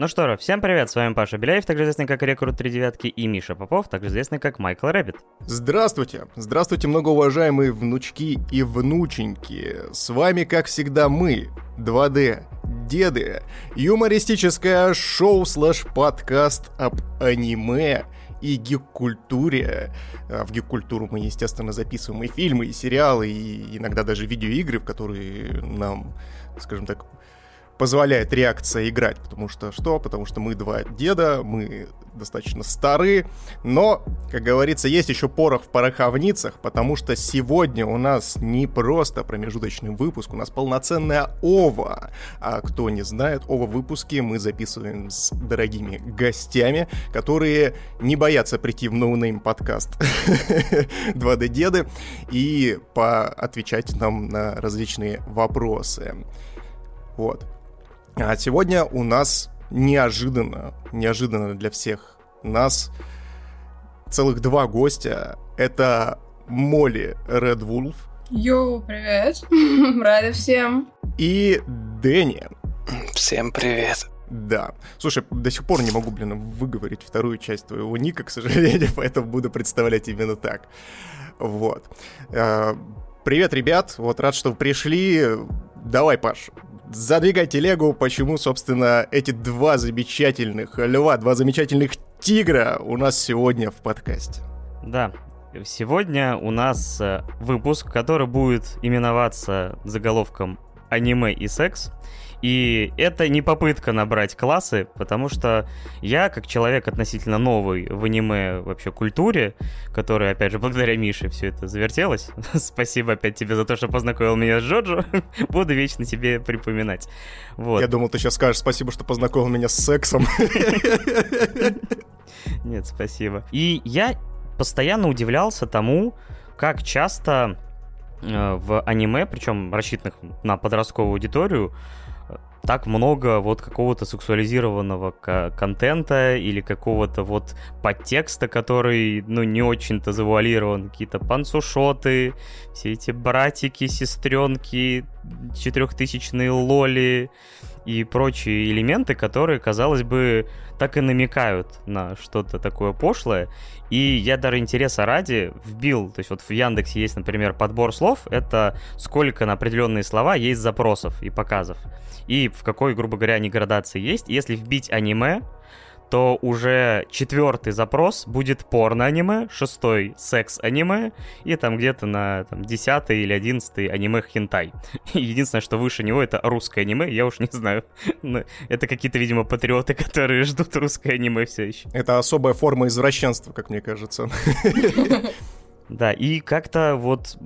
Ну что же, всем привет, с вами Паша Беляев, также известный как Рекрут 3 девятки, и Миша Попов, также известный как Майкл Рэббит. Здравствуйте! Здравствуйте, многоуважаемые внучки и внученьки. С вами, как всегда, мы, 2D-деды, юмористическое шоу слэш подкаст об аниме и гик-культуре. А в гик-культуру мы, естественно, записываем и фильмы, и сериалы, и иногда даже видеоигры, в которые нам, скажем так, позволяет реакция играть, потому что что? Потому что мы два деда, мы достаточно старые, но, как говорится, есть еще порох в пороховницах, потому что сегодня у нас не просто промежуточный выпуск, у нас полноценная OVA. А кто не знает, OVA-выпуски мы записываем с дорогими гостями, которые не боятся прийти в noname подкаст 2D-деды и поотвечать нам на различные вопросы. Вот. А сегодня у нас неожиданно, неожиданно для всех нас целых два гостя. Это Молли Wolf. Йоу, привет. Рада всем. И Дэнни. Всем привет. Да. Слушай, до сих пор не могу, блин, выговорить вторую часть твоего ника, к сожалению, поэтому буду представлять именно так. Вот. А, привет, ребят. Вот рад, что вы пришли. Давай, Паш, задвигай телегу, почему, собственно, эти два замечательных льва, два замечательных тигра у нас сегодня в подкасте. Да, сегодня у нас э, выпуск, который будет именоваться заголовком «Аниме и секс». И это не попытка набрать классы, потому что я, как человек относительно новый в аниме вообще культуре, который, опять же, благодаря Мише все это завертелось, спасибо опять тебе за то, что познакомил меня с Джоджо, буду вечно тебе припоминать. Вот. Я думал, ты сейчас скажешь спасибо, что познакомил меня с сексом. Нет, спасибо. И я постоянно удивлялся тому, как часто э, в аниме, причем рассчитанных на подростковую аудиторию, так много вот какого-то сексуализированного контента или какого-то вот подтекста, который, ну, не очень-то завуалирован. Какие-то панцушоты, все эти братики, сестренки, четырехтысячные лоли и прочие элементы, которые, казалось бы, так и намекают на что-то такое пошлое. И я даже интереса ради вбил, то есть вот в Яндексе есть, например, подбор слов, это сколько на определенные слова есть запросов и показов и в какой, грубо говоря, они градации есть. Если вбить аниме, то уже четвертый запрос будет порно-аниме, шестой секс-аниме, и там где-то на там, десятый или одиннадцатый аниме хентай. Единственное, что выше него, это русское аниме, я уж не знаю. это какие-то, видимо, патриоты, которые ждут русское аниме все еще. Это особая форма извращенства, как мне кажется. Да, и как-то вот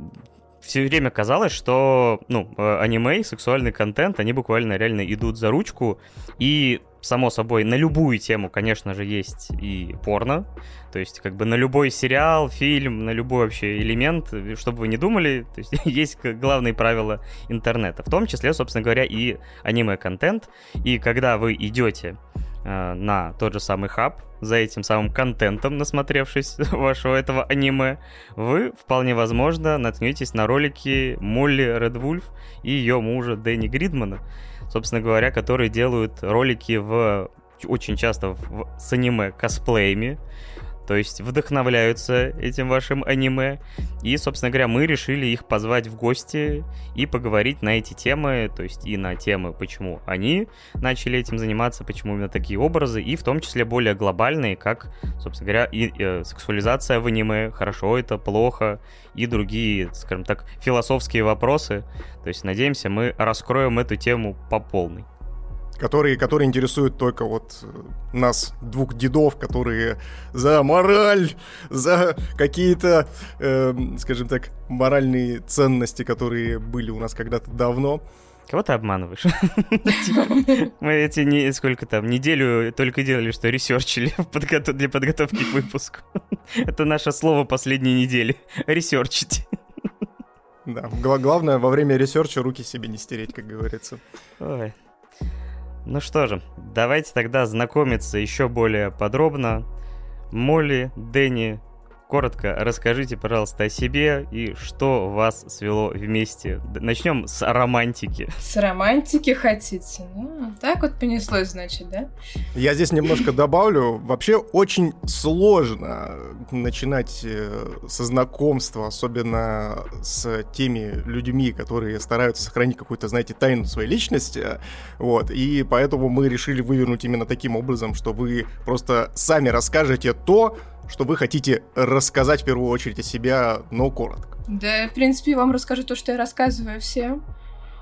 все время казалось, что, ну, э, аниме, сексуальный контент, они буквально реально идут за ручку, и, само собой, на любую тему, конечно же, есть и порно, то есть, как бы на любой сериал, фильм, на любой вообще элемент, чтобы вы не думали, то есть есть главные правила интернета, в том числе, собственно говоря, и аниме-контент, и когда вы идете на тот же самый хаб, за этим самым контентом, насмотревшись вашего этого аниме, вы, вполне возможно, наткнетесь на ролики Молли Редвульф и ее мужа Дэнни Гридмана, собственно говоря, которые делают ролики в очень часто в, с аниме косплеями, то есть вдохновляются этим вашим аниме. И, собственно говоря, мы решили их позвать в гости и поговорить на эти темы, то есть и на темы, почему они начали этим заниматься, почему именно такие образы, и в том числе более глобальные, как, собственно говоря, и, э, сексуализация в аниме, хорошо это, плохо, и другие, скажем так, философские вопросы. То есть, надеемся, мы раскроем эту тему по полной которые, которые интересуют только вот э, нас, двух дедов, которые за мораль, за какие-то, э, скажем так, моральные ценности, которые были у нас когда-то давно. Кого ты обманываешь? Мы эти не сколько там неделю только делали, что ресерчили для подготовки к выпуску. Это наше слово последней недели. Ресерчить. Да, главное во время ресерча руки себе не стереть, как говорится. Ой, ну что же, давайте тогда знакомиться еще более подробно. Молли, Дэнни, коротко расскажите, пожалуйста, о себе и что вас свело вместе. Начнем с романтики. С романтики хотите? Ну, так вот понеслось, значит, да? Я здесь немножко добавлю. Вообще очень сложно начинать э, со знакомства, особенно с теми людьми, которые стараются сохранить какую-то, знаете, тайну своей личности. Вот. И поэтому мы решили вывернуть именно таким образом, что вы просто сами расскажете то, что вы хотите рассказать в первую очередь о себя, но коротко. Да, в принципе, вам расскажу то, что я рассказываю всем.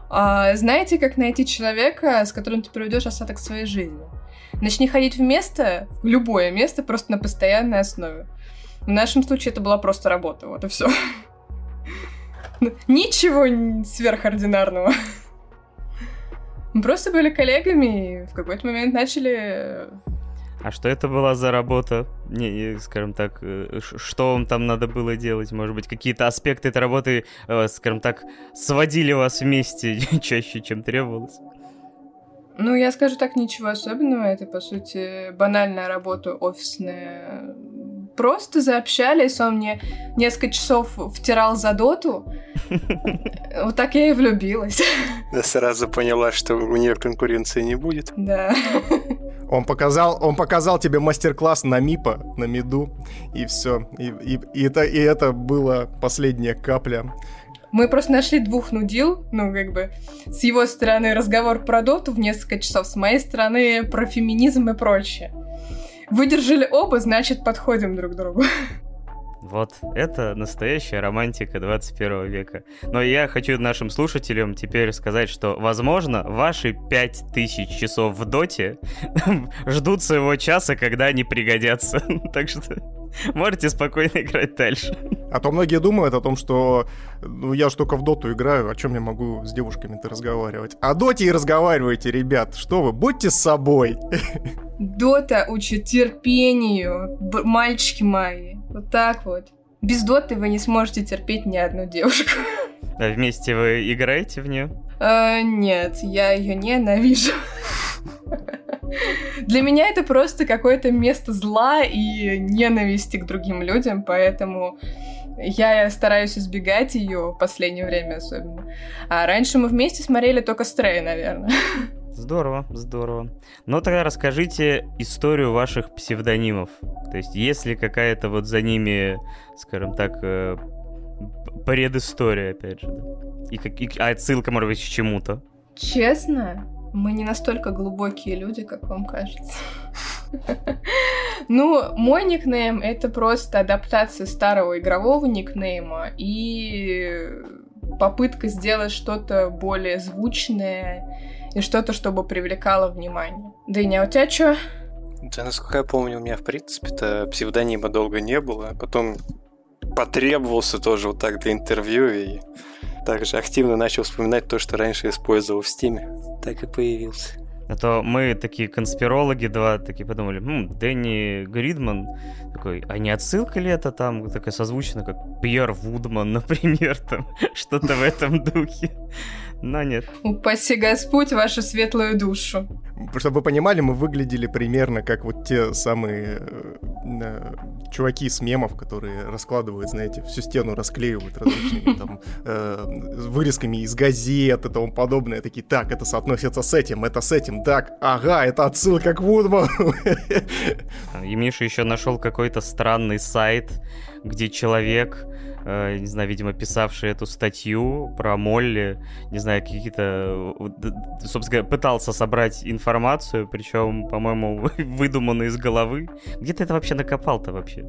А, знаете, как найти человека, с которым ты проведешь остаток своей жизни? Начни ходить в место, в любое место, просто на постоянной основе. В нашем случае это была просто работа, вот и все. Ничего сверхординарного. Мы просто были коллегами и в какой-то момент начали а что это была за работа? Не, скажем так, э, что вам там надо было делать? Может быть, какие-то аспекты этой работы, э, скажем так, сводили вас вместе чаще, чем требовалось? Ну, я скажу так, ничего особенного. Это, по сути, банальная работа офисная. Просто заобщались, он мне несколько часов втирал за доту. Вот так я и влюбилась. Я сразу поняла, что у нее конкуренции не будет. Да. Он показал, он показал тебе мастер-класс на МИПа, на МИДу, и все. И, и, и, это, и это была последняя капля. Мы просто нашли двух нудил, ну, как бы, с его стороны разговор про доту в несколько часов, с моей стороны про феминизм и прочее. Выдержали оба, значит, подходим друг к другу. Вот, это настоящая романтика 21 века. Но я хочу нашим слушателям теперь сказать, что, возможно, ваши 5000 часов в доте ждут своего часа, когда они пригодятся. так что можете спокойно играть дальше. А то многие думают о том, что ну, я же только в доту играю, о чем я могу с девушками-то разговаривать. О доте и разговаривайте, ребят. Что вы, будьте с собой. Дота учит терпению, мальчики мои. Вот так вот. Без доты вы не сможете терпеть ни одну девушку. А вместе вы играете в нее? А, нет, я ее ненавижу. Для меня это просто какое-то место зла и ненависти к другим людям, поэтому я стараюсь избегать ее в последнее время особенно. А раньше мы вместе смотрели только Стрей, наверное. Здорово, здорово. Ну тогда расскажите историю ваших псевдонимов. То есть есть ли какая-то вот за ними, скажем так, э, предыстория, опять же. И, как, и а отсылка, может быть, к чему-то. Честно, мы не настолько глубокие люди, как вам кажется. Ну, мой никнейм — это просто адаптация старого игрового никнейма и попытка сделать что-то более звучное и что-то, чтобы привлекало внимание. Дыня, у тебя что? Да, насколько я помню, у меня, в принципе-то, псевдонима долго не было. Потом потребовался тоже вот так для интервью и также активно начал вспоминать то, что раньше использовал в Стиме. Так и появился. А то мы такие конспирологи два такие подумали, хм, Дэнни Гридман такой, а не отсылка ли это там такая созвучно, как Пьер Вудман, например, там что-то в этом духе. Но нет. Упаси Господь вашу светлую душу. Чтобы вы понимали, мы выглядели примерно как вот те самые э, э, чуваки с мемов, которые раскладывают, знаете, всю стену расклеивают различными там э, вырезками из газет и тому подобное. Такие, так, это соотносится с этим, это с этим, так, ага, это отсылка к Вудману. И Миша еще нашел какой-то странный сайт, где человек э, не знаю, видимо, писавший эту статью про Молли, не знаю, какие-то, собственно, пытался собрать информацию, причем, по-моему, выдуманную из головы. Где ты это вообще накопал-то вообще?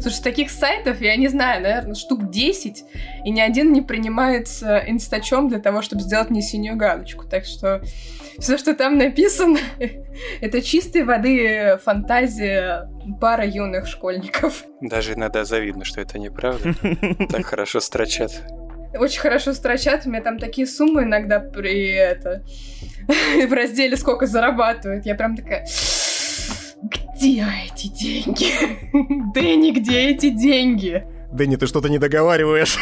Слушай, таких сайтов, я не знаю, наверное, штук 10, и ни один не принимается инстачом для того, чтобы сделать мне синюю галочку. Так что все, что там написано, это чистой воды фантазия пара юных школьников. Даже иногда завидно, что это неправда. Так хорошо строчат. Очень хорошо строчат, у меня там такие суммы иногда при это в разделе сколько зарабатывают. Я прям такая где эти деньги? Дэнни, где эти деньги? Дэнни, ты что-то не договариваешь.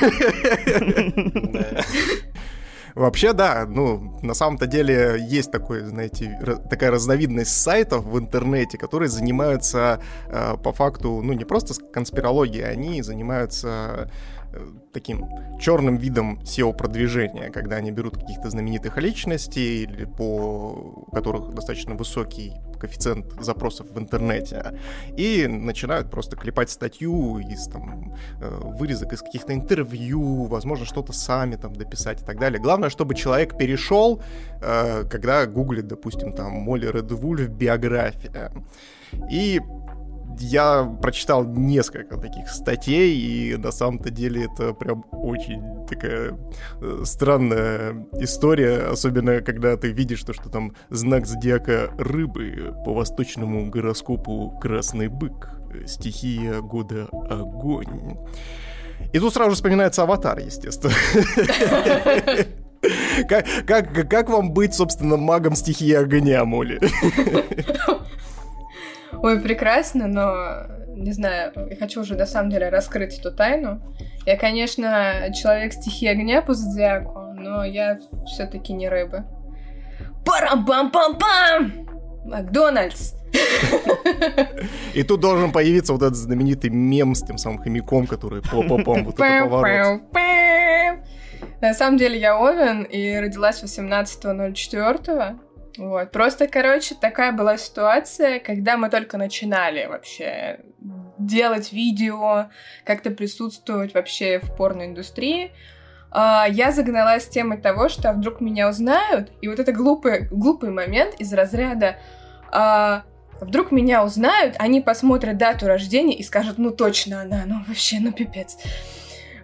Вообще, да, ну, на самом-то деле есть такой, знаете, такая разновидность сайтов в интернете, которые занимаются э, по факту, ну, не просто конспирологией, они занимаются таким черным видом SEO-продвижения, когда они берут каких-то знаменитых личностей, или по у которых достаточно высокий коэффициент запросов в интернете, и начинают просто клепать статью из там э, вырезок из каких-то интервью, возможно, что-то сами там дописать и так далее. Главное, чтобы человек перешел, э, когда гуглит, допустим, там Молли Редвульф биография. И я прочитал несколько таких статей, и на самом-то деле это прям очень такая э, странная история, особенно когда ты видишь то, что там знак зодиака рыбы по восточному гороскопу красный бык, стихия года огонь. И тут сразу же вспоминается аватар, естественно. Как, как, как вам быть, собственно, магом стихии огня, Моли? Ой, прекрасно, но не знаю, я хочу уже на самом деле раскрыть эту тайну. Я, конечно, человек стихии огня по зодиаку, но я все-таки не рыба. Парам-пам-пам-пам! Макдональдс! И тут должен появиться вот этот знаменитый мем с тем самым хомяком, который по-по-пом, вот это поворот. На самом деле я Овен и родилась 18.04. Вот. Просто, короче, такая была ситуация, когда мы только начинали вообще делать видео, как-то присутствовать вообще в порноиндустрии. Uh, я загналась темой того, что а вдруг меня узнают, и вот это глупый, глупый момент из разряда uh, вдруг меня узнают, они посмотрят дату рождения и скажут, ну точно она, ну вообще, ну пипец.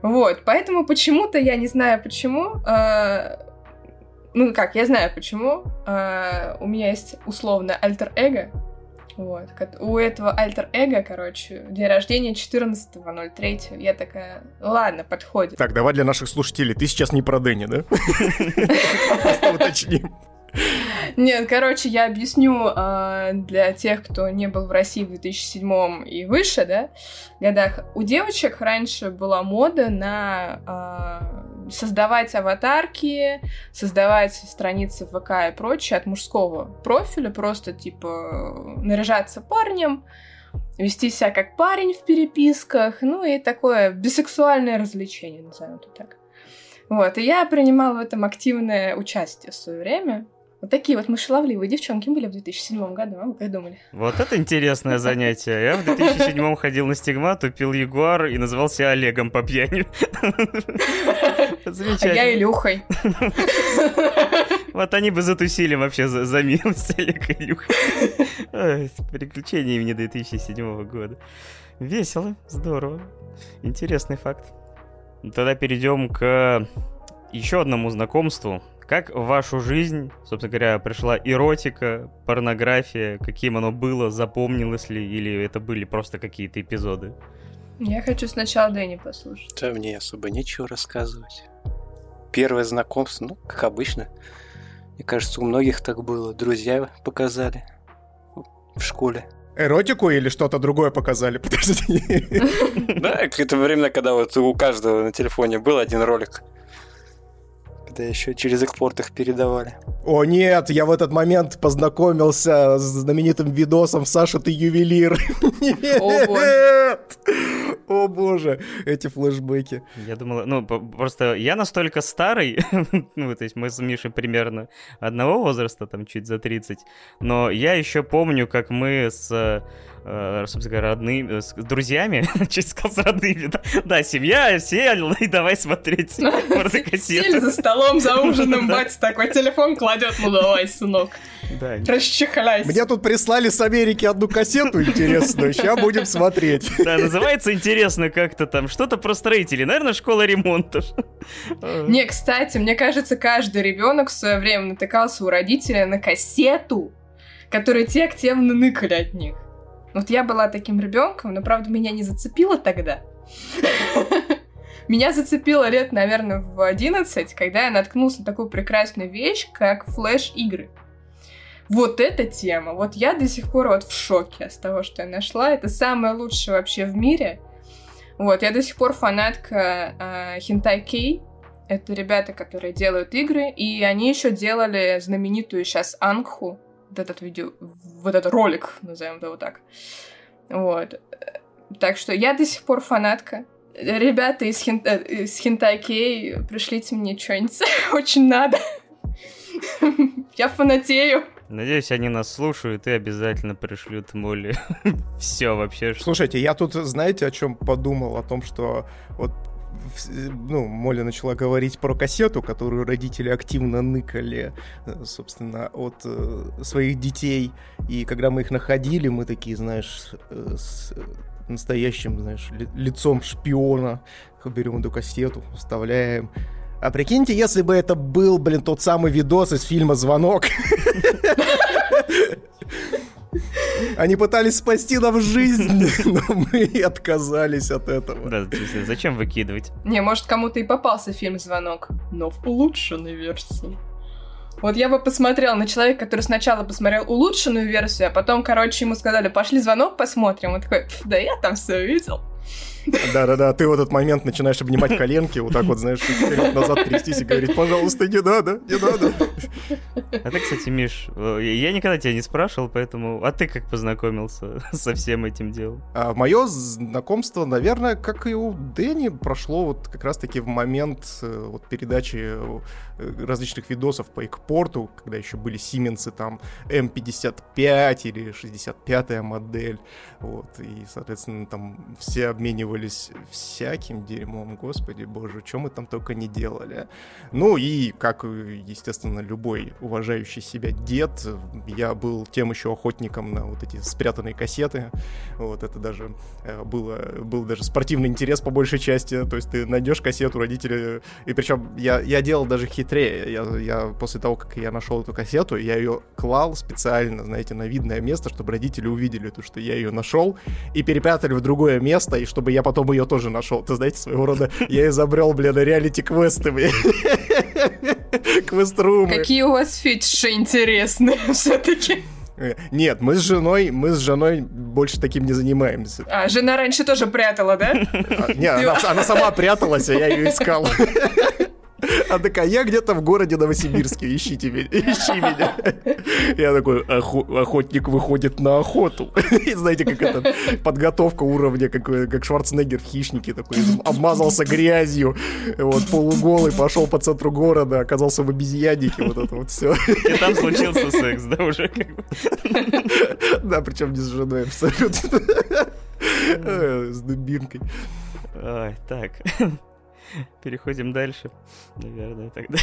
Вот, поэтому почему-то, я не знаю почему, uh, ну как, я знаю почему. Uh, у меня есть условно альтер-эго. Вот. У этого альтер-эго, короче, день рождения 14.03. Я такая, ладно, подходит. Так, давай для наших слушателей. Ты сейчас не про Дэнни, да? Просто уточним. Нет, короче, я объясню э, для тех, кто не был в России в 2007 и выше, да, годах. У девочек раньше была мода на э, создавать аватарки, создавать страницы в ВК и прочее от мужского профиля, просто типа наряжаться парнем, вести себя как парень в переписках, ну и такое бисексуальное развлечение, назовем это так. Вот, и я принимала в этом активное участие в свое время. Вот такие вот мы шаловливые девчонки были в 2007 году, а вы как думали? Вот это интересное занятие. Я в 2007 ходил на стигмату, пил Ягуар и назывался Олегом по пьяни. Замечательно. А я Илюхой. Вот они бы затусили вообще за, за милость Олега Илюха. Приключения имени 2007 года. Весело, здорово. Интересный факт. Тогда перейдем к еще одному знакомству, как в вашу жизнь, собственно говоря, пришла эротика, порнография, каким оно было, запомнилось ли, или это были просто какие-то эпизоды? Я хочу сначала Дэнни послушать. Да мне особо нечего рассказывать. Первое знакомство, ну, как обычно. Мне кажется, у многих так было. Друзья показали в школе. Эротику или что-то другое показали? Подожди. Да, это время, когда вот у каждого на телефоне был один ролик когда еще через экспорт их передавали. О нет, я в этот момент познакомился с знаменитым видосом «Саша, ты ювелир». Нет! О боже, эти флешбеки. Я думал, ну, просто я настолько старый, ну, то есть мы с Мишей примерно одного возраста, там, чуть за 30, но я еще помню, как мы с э, собственно говоря, родными, с друзьями, чуть сказал с родными, да, да, семья, сел, и давай смотреть порнокассеты. Сели за столом, за ужином, батя такой телефон кладет, ну давай, сынок, да. расчехляйся. Мне тут прислали с Америки одну кассету интересную, сейчас будем смотреть. Да, называется интересно как-то там, что-то про строителей, наверное, школа ремонтов. Не, кстати, мне кажется, каждый ребенок в свое время натыкался у родителя на кассету, которые те активно ныкали от них. Вот я была таким ребенком, но правда меня не зацепило тогда. Меня зацепило лет, наверное, в 11, когда я наткнулся на такую прекрасную вещь, как флеш-игры. Вот эта тема, вот я до сих пор вот в шоке с того, что я нашла. Это самое лучшее вообще в мире. Вот, я до сих пор фанатка э, Кей. Это ребята, которые делают игры, и они еще делали знаменитую сейчас Ангху, вот этот видео, вот этот ролик, назовем его так. Вот. Так что я до сих пор фанатка. Ребята из, хин... Э, из Хентай Кей, пришлите мне что-нибудь. Очень надо. Я фанатею. Надеюсь, они нас слушают и обязательно пришлют Молли. Все вообще. Слушайте, я тут, знаете, о чем подумал? О том, что вот ну, Молли начала говорить про кассету, которую родители активно ныкали, э, собственно, от э, своих детей. И когда мы их находили, мы такие, знаешь, э, с настоящим, знаешь, ли, лицом шпиона берем эту кассету, вставляем. А прикиньте, если бы это был, блин, тот самый видос из фильма «Звонок». Они пытались спасти нам жизнь, но мы отказались от этого. Да, зачем выкидывать? Не, может, кому-то и попался фильм «Звонок», но в улучшенной версии. Вот я бы посмотрел на человека, который сначала посмотрел улучшенную версию, а потом, короче, ему сказали, пошли звонок посмотрим. Он такой, да я там все видел. Да-да-да, ты в этот момент начинаешь обнимать коленки, вот так вот, знаешь, вперед-назад трястись и говорить, пожалуйста, не надо, не надо. А ты, кстати, Миш, э, я никогда тебя не спрашивал, поэтому... А ты как познакомился со всем этим делом? А, мое знакомство, наверное, как и у Дэнни, прошло вот как раз-таки в момент э, вот передачи э, различных видосов по экпорту, когда еще были Сименсы, там, М55 или 65-я модель, вот, и, соответственно, там все обменивались всяким дерьмом, господи боже, что мы там только не делали. Ну и, как, естественно, любой уважающий себя дед, я был тем еще охотником на вот эти спрятанные кассеты, вот, это даже э, было, был даже спортивный интерес по большей части, то есть ты найдешь кассету, родители, и причем я, я делал даже хитрее, я, я после того, как я нашел эту кассету, я ее клал специально, знаете, на видное место, чтобы родители увидели то, что я ее нашел, и перепрятали в другое место, и чтобы я потом ее тоже нашел. Ты знаете, своего рода я изобрел, блин, реалити-квесты, блин. Квест-румы. Какие у вас фетиши интересные все-таки. Нет, мы с женой, мы с женой больше таким не занимаемся. А, жена раньше тоже прятала, да? А, не, она, она сама пряталась, а я ее искал. А такая, я где-то в городе Новосибирске, ищите меня, ищи меня. Я такой, охотник выходит на охоту. И знаете, как это, подготовка уровня, как, как Шварценеггер в «Хищнике», такой, обмазался грязью, вот, полуголый, пошел по центру города, оказался в обезьяннике, вот это вот все. И там случился секс, да, уже как бы. Да, причем не с женой абсолютно. С дубинкой. Ой, так. Переходим дальше, наверное, тогда.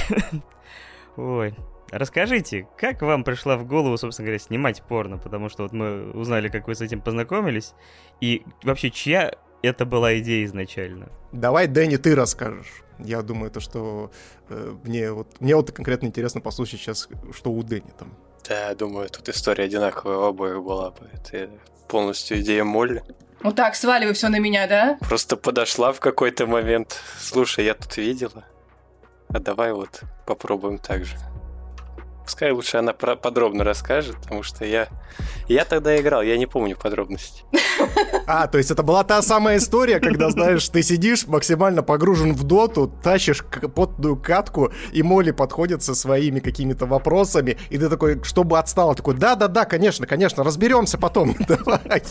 Ой. Расскажите, как вам пришла в голову, собственно говоря, снимать порно? Потому что вот мы узнали, как вы с этим познакомились. И вообще, чья это была идея изначально? Давай, Дэнни, ты расскажешь. Я думаю, то, что э, мне вот мне вот конкретно интересно послушать сейчас, что у Дэнни там. Да, я думаю, тут история одинаковая у обоих была бы. Это полностью идея Молли. Вот так, сваливай все на меня, да? Просто подошла в какой-то момент. Слушай, я тут видела. А давай вот попробуем так же. Пускай лучше она про подробно расскажет, потому что я... Я тогда играл, я не помню подробности. А, то есть это была та самая история, когда, знаешь, ты сидишь максимально погружен в доту, тащишь потную катку, и Молли подходит со своими какими-то вопросами, и ты такой, чтобы отстала, такой, да-да-да, конечно, конечно, разберемся потом, давай.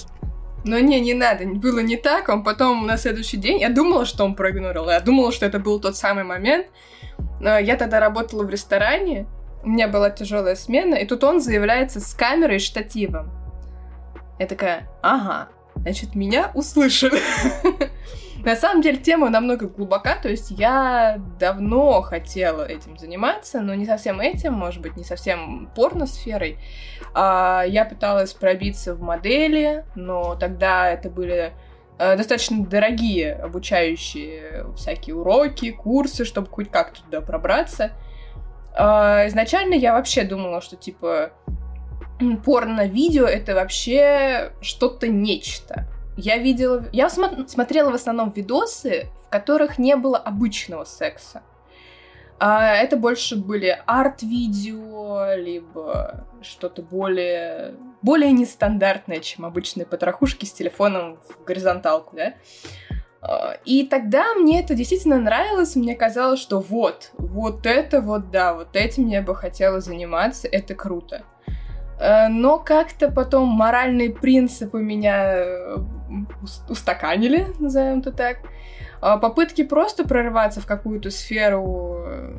Но не, не надо, было не так. Он потом на следующий день, я думала, что он проигнорил, я думала, что это был тот самый момент. Я тогда работала в ресторане, у меня была тяжелая смена, и тут он заявляется с камерой и штативом. Я такая, ага, значит, меня услышали. На самом деле тема намного глубока, то есть я давно хотела этим заниматься, но не совсем этим, может быть, не совсем порносферой. А, я пыталась пробиться в модели, но тогда это были э, достаточно дорогие обучающие всякие уроки, курсы, чтобы хоть как-то туда пробраться. А, изначально я вообще думала, что типа порно-видео это вообще что-то нечто. Я видела... Я смо- смотрела в основном видосы, в которых не было обычного секса. А это больше были арт-видео, либо что-то более, более нестандартное, чем обычные потрохушки с телефоном в горизонталку, да? А, и тогда мне это действительно нравилось, мне казалось, что вот, вот это вот, да, вот этим я бы хотела заниматься, это круто. Э, но как-то потом моральные принципы меня э, устаканили, назовем это так. А попытки просто прорываться в какую-то сферу э,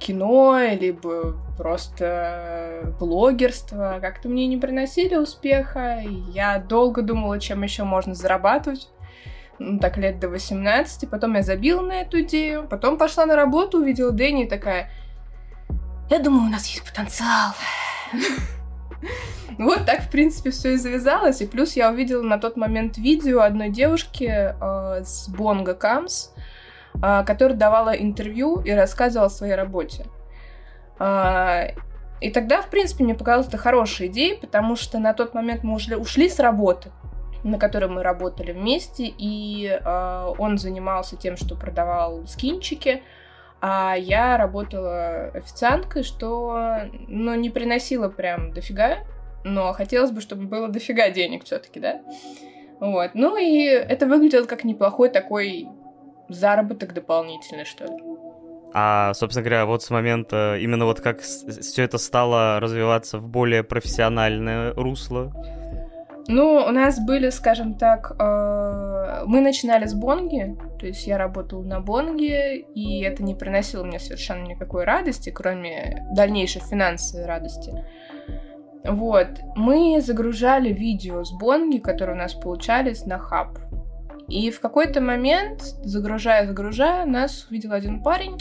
кино, либо просто блогерство как-то мне не приносили успеха. Я долго думала, чем еще можно зарабатывать ну, так лет до 18, потом я забила на эту идею, потом пошла на работу, увидела Дэнни и такая, я думаю, у нас есть потенциал. Вот так, в принципе, все и завязалось. И плюс я увидела на тот момент видео одной девушки э, с Бонго Камс, э, которая давала интервью и рассказывала о своей работе. Э, и тогда, в принципе, мне показалось это хорошая идея, потому что на тот момент мы уже ушли с работы на которой мы работали вместе, и э, он занимался тем, что продавал скинчики, а я работала официанткой, что, ну, не приносила прям дофига, но хотелось бы, чтобы было дофига денег все-таки, да? Вот. Ну и это выглядело как неплохой такой заработок дополнительный, что ли. А, собственно говоря, вот с момента, именно вот как все это стало развиваться в более профессиональное русло, ну, у нас были, скажем так, э, мы начинали с бонги, то есть я работала на бонге, и это не приносило мне совершенно никакой радости, кроме дальнейшей финансовой радости. Вот, мы загружали видео с бонги, которые у нас получались на хаб. И в какой-то момент, загружая-загружая, нас увидел один парень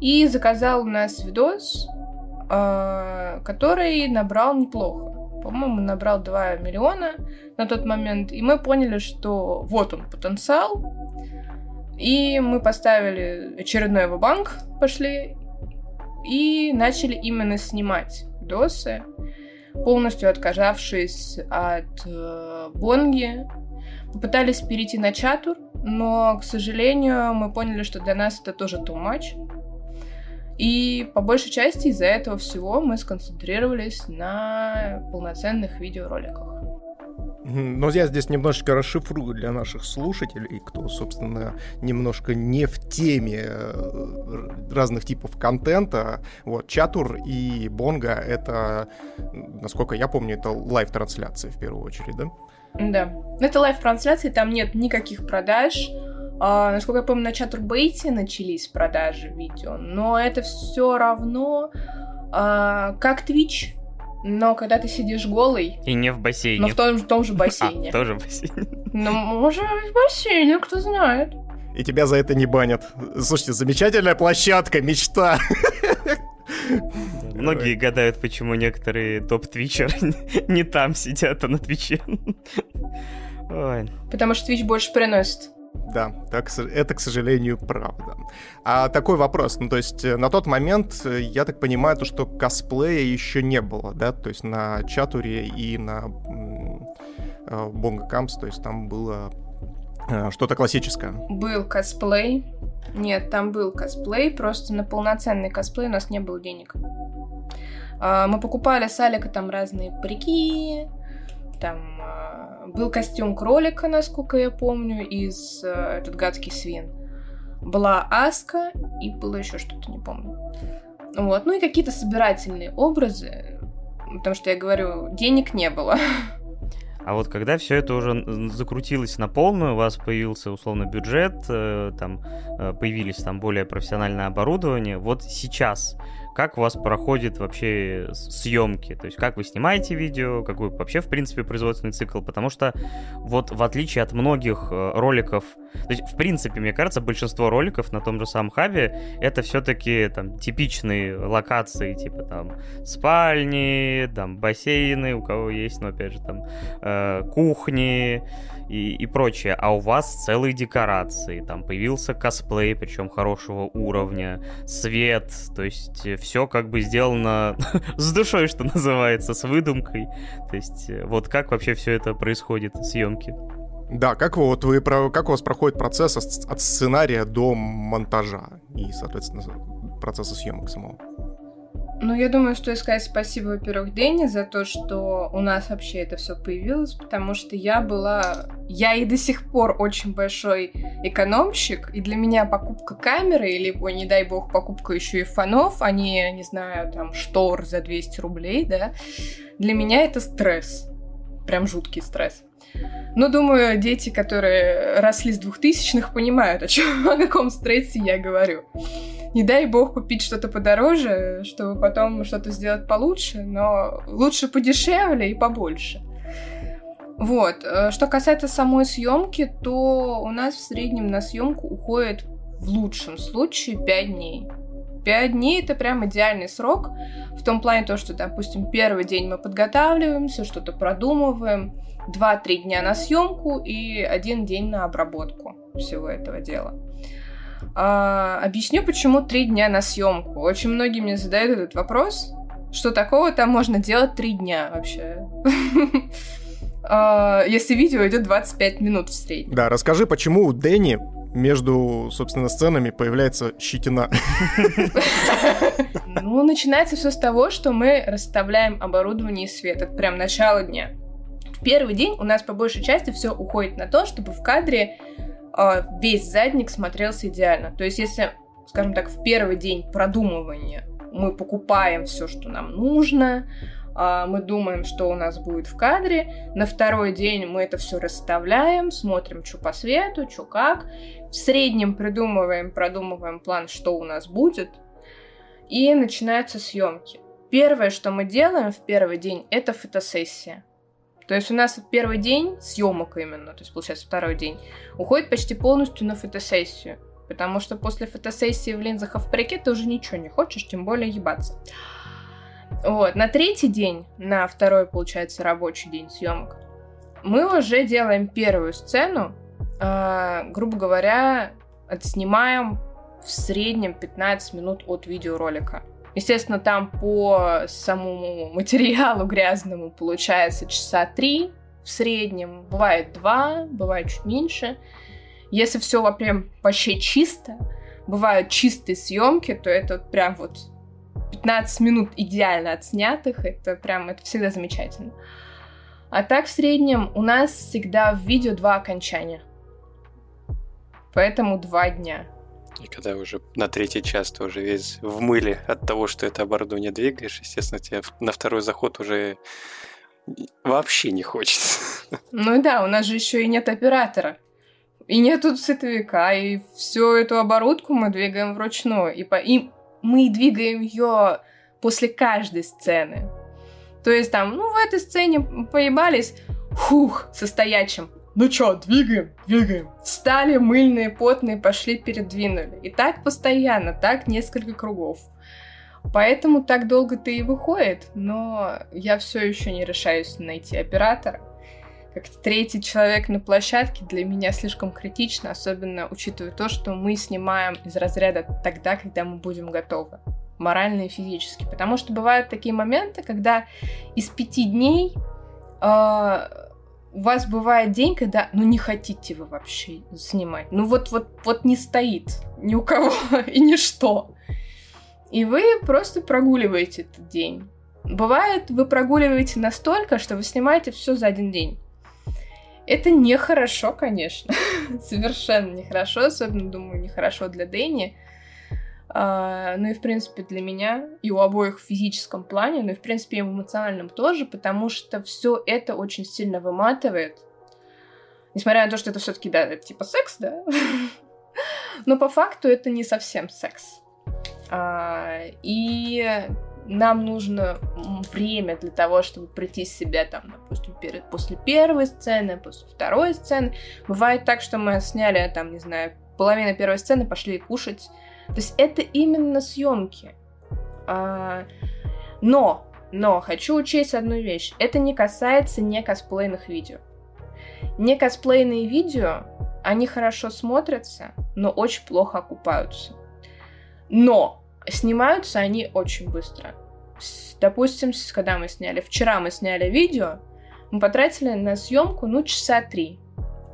и заказал у нас видос, э, который набрал неплохо по-моему, набрал 2 миллиона на тот момент, и мы поняли, что вот он потенциал, и мы поставили очередной его банк, пошли, и начали именно снимать видосы, полностью отказавшись от э, Бонги. Попытались перейти на чатур, но, к сожалению, мы поняли, что для нас это тоже too much. И по большей части из-за этого всего мы сконцентрировались на полноценных видеороликах. Но я здесь немножечко расшифрую для наших слушателей, кто, собственно, немножко не в теме э, разных типов контента. Вот, Chatur и Bonga — это, насколько я помню, это live-трансляции в первую очередь, да? Да. Это live-трансляции, там нет никаких продаж, а, насколько я помню, на Чатурбейте начались продажи видео, но это все равно а, как Twitch, но когда ты сидишь голый... И не в бассейне. Но в том, в том же бассейне. А, тоже в бассейне. Ну, может, в бассейне, кто знает. И тебя за это не банят. Слушайте, замечательная площадка, мечта. Многие гадают, почему некоторые топ-твичеры не там сидят, а на Твиче. Потому что Твич больше приносит. Да, так, это, к сожалению, правда. А такой вопрос, ну, то есть э, на тот момент, э, я так понимаю, то, что косплея еще не было, да, то есть на Чатуре и на э, Бонго Кампс, то есть там было что-то классическое. Был косплей. Нет, там был косплей, просто на полноценный косплей у нас не было денег. А, мы покупали с Алика там разные парики, там был костюм кролика, насколько я помню, из э, этот гадкий свин. Была Аска и было еще что-то, не помню. Вот, ну и какие-то собирательные образы, потому что я говорю, денег не было. А вот когда все это уже закрутилось на полную, у вас появился условно бюджет, э, там э, появились там более профессиональное оборудование, вот сейчас как у вас проходит вообще съемки, то есть как вы снимаете видео, какой вообще, в принципе, производственный цикл, потому что вот в отличие от многих э, роликов, то есть, в принципе, мне кажется, большинство роликов на том же самом хабе это все-таки там типичные локации, типа там спальни, там бассейны, у кого есть, но опять же там э, кухни, и, и прочее. А у вас целые декорации, там появился косплей, причем хорошего уровня, свет, то есть э, все как бы сделано с душой, что называется, с выдумкой. То есть э, вот как вообще все это происходит, съемки? Да, как вот вы, как у вас проходит процесс от сценария до монтажа и, соответственно, процесса съемок самого? Ну, я думаю, что сказать спасибо, во-первых, Дэнни за то, что у нас вообще это все появилось, потому что я была... Я и до сих пор очень большой экономщик, и для меня покупка камеры или, ой, не дай бог, покупка еще и фонов, а не, не знаю, там, штор за 200 рублей, да, для меня это стресс. Прям жуткий стресс. Ну, думаю, дети, которые росли с двухтысячных, понимают, о чем, о каком стрессе я говорю. Не дай бог купить что-то подороже, чтобы потом что-то сделать получше, но лучше подешевле и побольше. Вот. Э, что касается самой съемки, то у нас в среднем на съемку уходит в лучшем случае 5 дней. 5 дней это прям идеальный срок. В том плане то, что, допустим, первый день мы подготавливаемся, что-то продумываем, 2-3 дня на съемку и один день на обработку всего этого дела. А, объясню, почему три дня на съемку. Очень многие мне задают этот вопрос. Что такого там можно делать три дня вообще? А, если видео идет 25 минут в среднем. Да, расскажи, почему у Дэнни между, собственно, сценами появляется щетина. Ну, начинается все с того, что мы расставляем оборудование и свет. Это прям начало дня. Первый день у нас по большей части все уходит на то, чтобы в кадре а, весь задник смотрелся идеально. То есть, если, скажем так, в первый день продумывания мы покупаем все, что нам нужно, а, мы думаем, что у нас будет в кадре. На второй день мы это все расставляем, смотрим, что по свету, что как. В среднем придумываем, продумываем план, что у нас будет. И начинаются съемки. Первое, что мы делаем в первый день, это фотосессия. То есть у нас первый день съемок именно, то есть получается второй день, уходит почти полностью на фотосессию. Потому что после фотосессии в линзах в парике ты уже ничего не хочешь, тем более ебаться. Вот, на третий день, на второй, получается, рабочий день съемок, мы уже делаем первую сцену, э, грубо говоря, отснимаем в среднем 15 минут от видеоролика. Естественно, там по самому материалу грязному получается часа три в среднем. Бывает два, бывает чуть меньше. Если все прям вообще чисто, бывают чистые съемки, то это прям вот 15 минут идеально отснятых. Это прям, это всегда замечательно. А так в среднем у нас всегда в видео два окончания. Поэтому два дня. И когда уже на третий час ты уже весь в мыле от того, что это оборудование двигаешь, естественно, тебе на второй заход уже вообще не хочется. Ну да, у нас же еще и нет оператора. И нету цветовика, и всю эту оборудку мы двигаем вручную. И, по... и мы двигаем ее после каждой сцены. То есть там, ну, в этой сцене поебались, хух, со стоячим. Ну чё, двигаем? Двигаем. Встали, мыльные, потные, пошли, передвинули. И так постоянно, так несколько кругов. Поэтому так долго-то и выходит, но я все еще не решаюсь найти оператора. Как третий человек на площадке для меня слишком критично, особенно учитывая то, что мы снимаем из разряда тогда, когда мы будем готовы морально и физически. Потому что бывают такие моменты, когда из пяти дней э, у вас бывает день, когда, ну, не хотите вы вообще снимать. Ну, вот, вот, вот не стоит ни у кого и ничто. И вы просто прогуливаете этот день. Бывает, вы прогуливаете настолько, что вы снимаете все за один день. Это нехорошо, конечно. Совершенно нехорошо. Особенно, думаю, нехорошо для Дэнни. Uh, ну и, в принципе, для меня, и у обоих в физическом плане, ну и, в принципе, и в эмоциональном тоже, потому что все это очень сильно выматывает. Несмотря на то, что это все-таки, да, это типа секс, да. Но по факту это не совсем секс. Uh, и нам нужно время для того, чтобы прийти в себя, там, допустим, перед, после первой сцены, после второй сцены. Бывает так, что мы сняли, там, не знаю, половину первой сцены, пошли кушать, то есть это именно съемки. А, но, но хочу учесть одну вещь. Это не касается не косплейных видео. Не косплейные видео, они хорошо смотрятся, но очень плохо окупаются. Но снимаются они очень быстро. Допустим, когда мы сняли, вчера мы сняли видео, мы потратили на съемку, ну, часа три.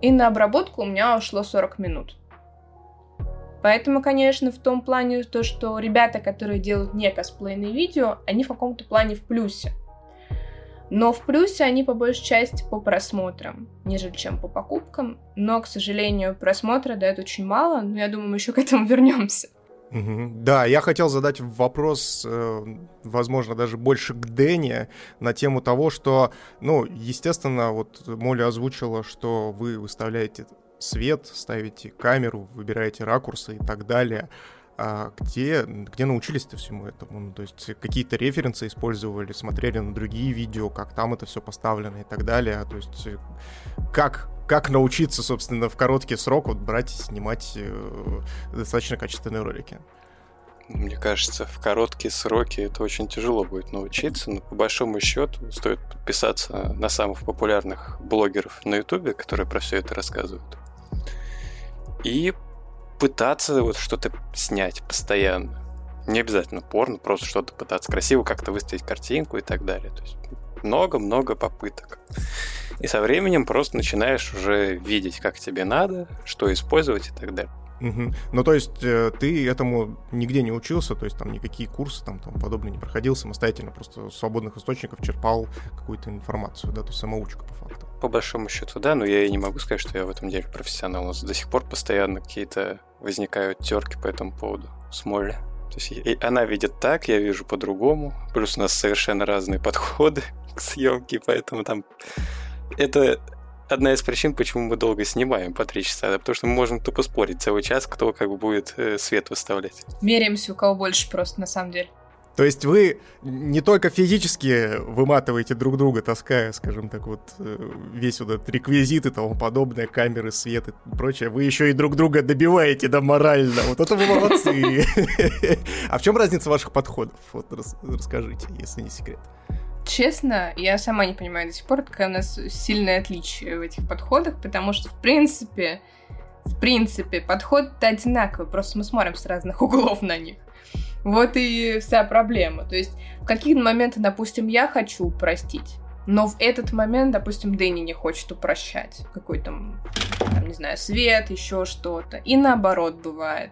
И на обработку у меня ушло 40 минут. Поэтому, конечно, в том плане то, что ребята, которые делают не косплейные видео, они в каком-то плане в плюсе. Но в плюсе они по большей части по просмотрам, нежели чем по покупкам. Но, к сожалению, просмотра дают очень мало, но я думаю, мы еще к этому вернемся. Да, я хотел задать вопрос, э, возможно, даже больше к Дэне на тему того, что, ну, естественно, вот Молли озвучила, что вы выставляете свет, ставите камеру, выбираете ракурсы и так далее. А где, где научились-то всему этому? Ну, то есть какие-то референсы использовали, смотрели на другие видео, как там это все поставлено и так далее. То есть э, как, как научиться, собственно, в короткий срок вот брать и снимать э, достаточно качественные ролики? Мне кажется, в короткие сроки это очень тяжело будет научиться, но по большому счету стоит подписаться на самых популярных блогеров на Ютубе, которые про все это рассказывают. И пытаться вот что-то снять постоянно. Не обязательно порно, просто что-то пытаться красиво как-то выставить картинку и так далее. То есть много-много попыток. И со временем просто начинаешь уже видеть, как тебе надо, что использовать и так далее. Угу. Ну, то есть э, ты этому нигде не учился, то есть там никакие курсы там, там подобное не проходил самостоятельно, просто свободных источников черпал какую-то информацию, да, то есть самоучка по факту. По большому счету, да, но я и не могу сказать, что я в этом деле профессионал. У нас до сих пор постоянно какие-то возникают терки по этому поводу с Молли. То есть и она видит так, я вижу по-другому. Плюс у нас совершенно разные подходы к съемке, поэтому там это одна из причин, почему мы долго снимаем по три часа, да, потому что мы можем тупо спорить целый час, кто как будет э, свет выставлять. Меряемся, у кого больше просто, на самом деле. То есть вы не только физически выматываете друг друга, таская, скажем так, вот э, весь вот этот реквизит и тому подобное, камеры, свет и прочее, вы еще и друг друга добиваете, да, морально. Вот это вы молодцы. А в чем разница ваших подходов? Вот расскажите, если не секрет. Честно, я сама не понимаю до сих пор, какое у нас сильное отличие в этих подходах, потому что, в принципе, в принципе, подход одинаковый, просто мы смотрим с разных углов на них. Вот и вся проблема. То есть в какие-то моменты, допустим, я хочу упростить, но в этот момент, допустим, Дэнни не хочет упрощать. Какой там, там, не знаю, свет, еще что-то. И наоборот бывает.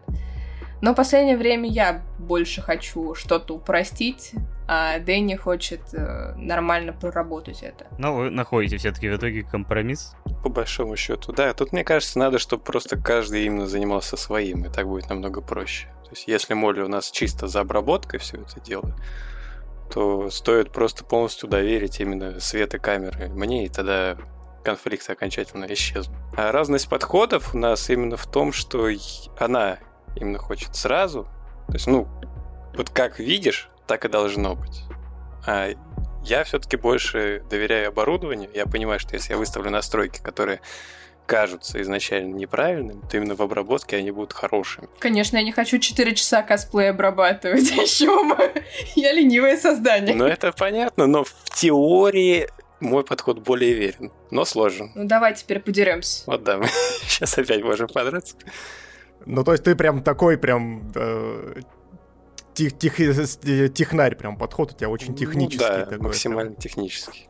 Но в последнее время я больше хочу что-то упростить, а Дэнни хочет э, нормально проработать это. Но вы находите все-таки в итоге компромисс? По большому счету, да. Тут, мне кажется, надо, чтобы просто каждый именно занимался своим, и так будет намного проще. То есть, если Молли у нас чисто за обработкой все это дело, то стоит просто полностью доверить именно свет и камеры мне, и тогда конфликты окончательно исчезнут. А разность подходов у нас именно в том, что она именно хочет сразу. То есть, ну, вот как видишь, так и должно быть. А я все-таки больше доверяю оборудованию. Я понимаю, что если я выставлю настройки, которые кажутся изначально неправильными, то именно в обработке они будут хорошими. Конечно, я не хочу 4 часа косплей обрабатывать, еще бы. Я ленивое создание. Ну, это понятно, но в теории мой подход более верен, но сложен. Ну, давай теперь подеремся. Вот да, мы сейчас опять можем подраться. Ну, то есть ты прям такой прям э, тех, тех, э, технарь прям подход у тебя очень технический. Ну, да, такой, максимально прям. технический.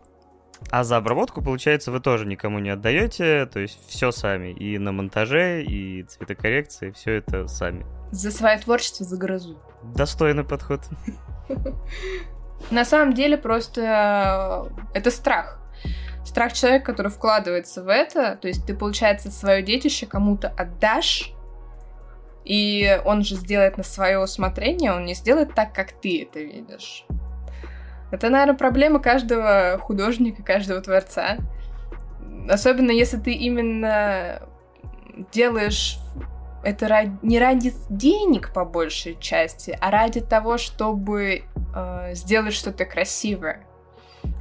А за обработку, получается, вы тоже никому не отдаете, то есть все сами. И на монтаже, и цветокоррекции, все это сами. За свое творчество загрызу. Достойный подход. На самом деле просто э, это страх. Страх человека, который вкладывается в это, то есть ты, получается, свое детище кому-то отдашь, и он же сделает на свое усмотрение, он не сделает так, как ты это видишь. Это, наверное, проблема каждого художника, каждого творца. Особенно если ты именно делаешь это ради, не ради денег по большей части, а ради того, чтобы э, сделать что-то красивое.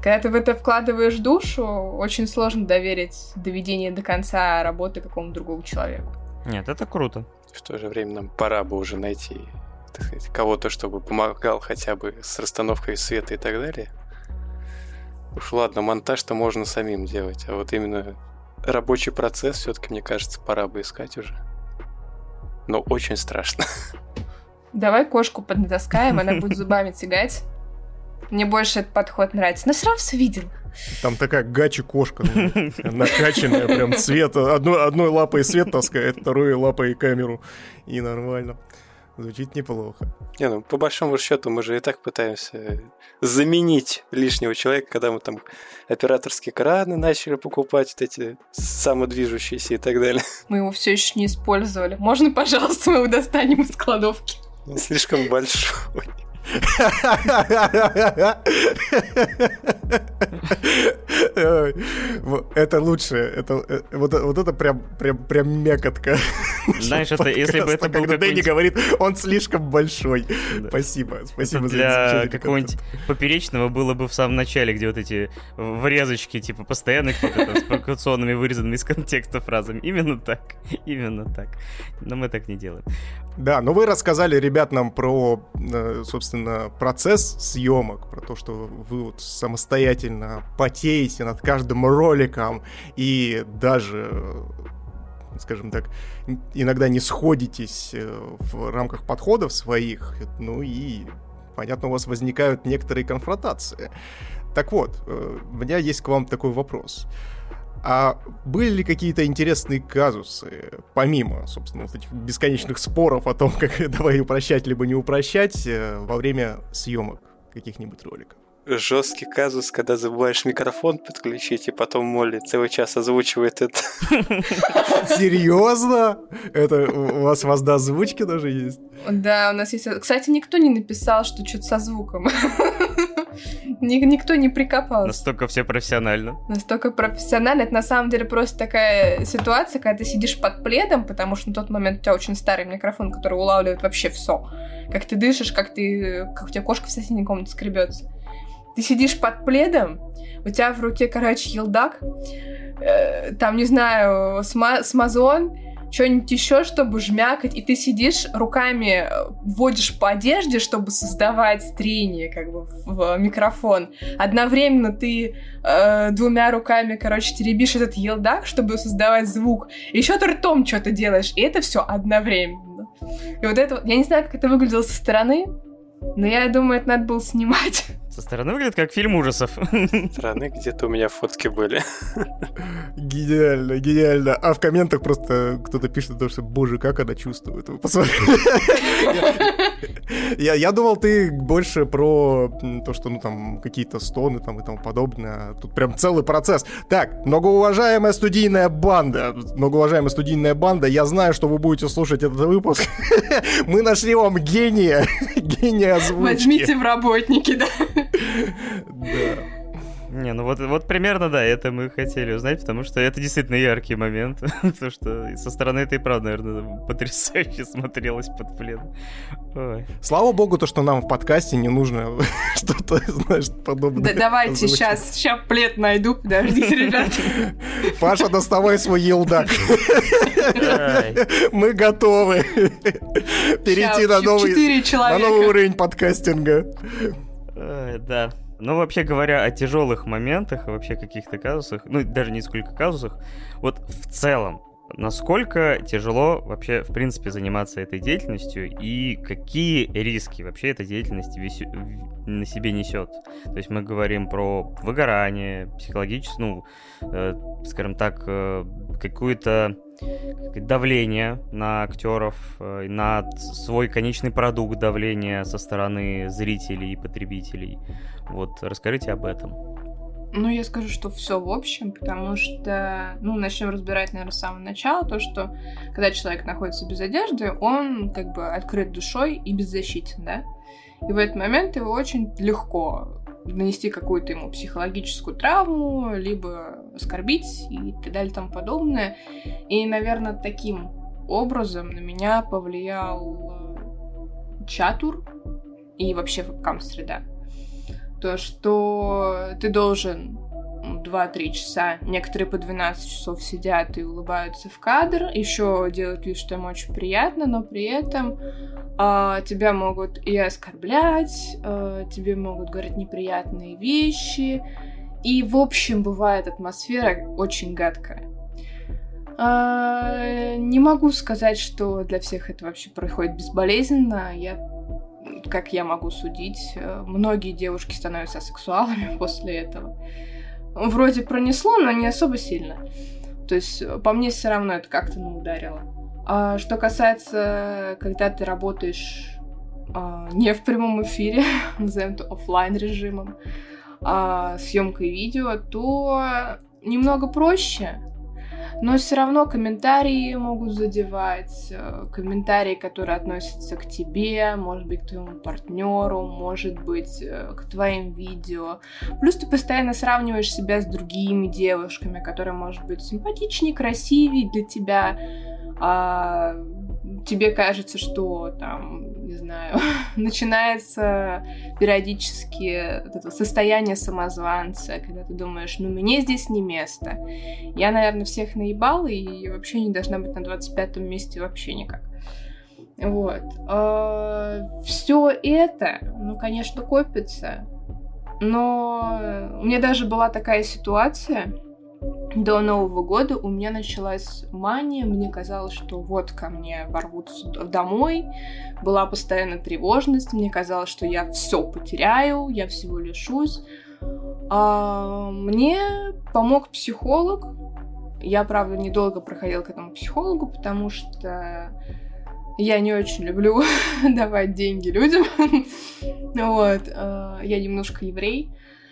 Когда ты в это вкладываешь душу, очень сложно доверить доведение до конца работы какому-то другому человеку. Нет, это круто. В то же время нам пора бы уже найти так сказать, кого-то, чтобы помогал хотя бы с расстановкой света и так далее. Уж ладно, монтаж-то можно самим делать, а вот именно рабочий процесс все-таки, мне кажется, пора бы искать уже. Но очень страшно. Давай кошку поднатаскаем, она будет зубами тягать. Мне больше этот подход нравится. Но все равно все видел. Там такая гачи-кошка, накачанная, прям цвет. Одной, одной лапой свет таскает, второй лапой камеру. И нормально. Звучит неплохо. Не, ну, по большому счету, мы же и так пытаемся заменить лишнего человека, когда мы там операторские краны начали покупать, вот эти самодвижущиеся и так далее. Мы его все еще не использовали. Можно, пожалуйста, мы его достанем из кладовки? Он слишком большой. Это лучше. Это, э, вот, вот это прям, прям, прям мякотка. Знаешь, это, если бы это был Когда Дэнни говорит, он слишком большой. Спасибо, спасибо за Для какого-нибудь поперечного было бы в самом начале, где вот эти врезочки, типа, постоянных с провокационными вырезанными из контекста фразами. Именно так, именно так. Но мы так не делаем. Да, но вы рассказали ребят нам про, э, собственно, процесс съемок, про то, что вы вот самостоятельно потеете над каждым роликом и даже скажем так, иногда не сходитесь э, в рамках подходов своих, ну и, понятно, у вас возникают некоторые конфронтации. Так вот, э, у меня есть к вам такой вопрос. А были ли какие-то интересные казусы, помимо, собственно, вот этих бесконечных споров о том, как давай упрощать либо не упрощать э, во время съемок каких-нибудь роликов? жесткий казус, когда забываешь микрофон подключить, и потом Молли целый час озвучивает это. Серьезно? Это у вас возда озвучки даже есть? Да, у нас есть... Кстати, никто не написал, что что-то со звуком. Никто не прикопался. Настолько все профессионально. Настолько профессионально. Это на самом деле просто такая ситуация, когда ты сидишь под пледом, потому что на тот момент у тебя очень старый микрофон, который улавливает вообще все. Как ты дышишь, как ты, как у тебя кошка в соседней комнате скребется. Ты сидишь под пледом, у тебя в руке, короче, елдак, э, там, не знаю, сма смазон, что-нибудь еще, чтобы жмякать, и ты сидишь руками, э, вводишь по одежде, чтобы создавать трение, как бы, в микрофон. Одновременно ты э, двумя руками, короче, теребишь этот елдак, чтобы создавать звук. Еще ты ртом что-то делаешь, и это все одновременно. И вот это, я не знаю, как это выглядело со стороны, но я думаю, это надо было снимать. Со стороны выглядит как фильм ужасов. Со стороны где-то у меня фотки были. Гениально, гениально. А в комментах просто кто-то пишет, что, боже, как она чувствует. Посмотри. Я, я думал, ты больше про то, что, ну, там, какие-то стоны там и тому подобное. Тут прям целый процесс. Так, многоуважаемая студийная банда. Многоуважаемая студийная банда, я знаю, что вы будете слушать этот выпуск. Мы нашли вам гения. Гения озвучки. Возьмите в работники, да. Да. Не, ну вот, вот примерно, да, это мы хотели узнать, потому что это действительно яркий момент. потому что со стороны это и правда, наверное, потрясающе смотрелось под плед. Ой. Слава богу, то, что нам в подкасте не нужно что-то, знаешь, подобное. Да давайте сейчас, сейчас плед найду, подождите, ребят. Паша, доставай свой елдак. Мы готовы перейти на новый, на новый уровень подкастинга. Да. Ну, вообще говоря о тяжелых моментах, вообще каких-то казусах, ну, даже не сколько казусах, вот в целом, насколько тяжело вообще, в принципе, заниматься этой деятельностью и какие риски вообще эта деятельность на себе несет. То есть мы говорим про выгорание, психологическое, ну, э, скажем так, э, какое-то давление на актеров, э, на свой конечный продукт давления со стороны зрителей и потребителей. Вот расскажите об этом. Ну, я скажу, что все в общем, потому что, ну, начнем разбирать, наверное, с самого начала, то, что когда человек находится без одежды, он как бы открыт душой и беззащитен, да? И в этот момент его очень легко нанести какую-то ему психологическую травму, либо оскорбить и так далее и тому подобное. И, наверное, таким образом на меня повлиял э, чатур и вообще вебкам-среда то, что ты должен 2-3 часа, некоторые по 12 часов сидят и улыбаются в кадр, еще делают вид, что им очень приятно, но при этом а, тебя могут и оскорблять, а, тебе могут говорить неприятные вещи, и в общем бывает атмосфера очень гадкая. А, не могу сказать, что для всех это вообще происходит безболезненно. Я как я могу судить, э, многие девушки становятся сексуалами после этого. Вроде пронесло, но не особо сильно. То есть э, по мне все равно это как-то ну, ударило. А что касается, когда ты работаешь а, не в прямом эфире, назовем это офлайн режимом, а съемкой видео, то немного проще. Но все равно комментарии могут задевать, э, комментарии, которые относятся к тебе, может быть, к твоему партнеру, может быть, э, к твоим видео. Плюс ты постоянно сравниваешь себя с другими девушками, которые, может быть, симпатичнее, красивее для тебя, а тебе кажется, что там, не знаю, начинается периодически вот это состояние самозванца, когда ты думаешь, ну мне здесь не место. Я, наверное, всех наебала и вообще не должна быть на 25 месте вообще никак. Вот. А, Все это, ну, конечно, копится. Но у меня даже была такая ситуация, до Нового года у меня началась мания, мне казалось, что вот ко мне ворвутся домой, была постоянно тревожность, мне казалось, что я все потеряю, я всего лишусь. А мне помог психолог. Я, правда, недолго проходила к этому психологу, потому что я не очень люблю давать деньги людям. вот. А, я немножко еврей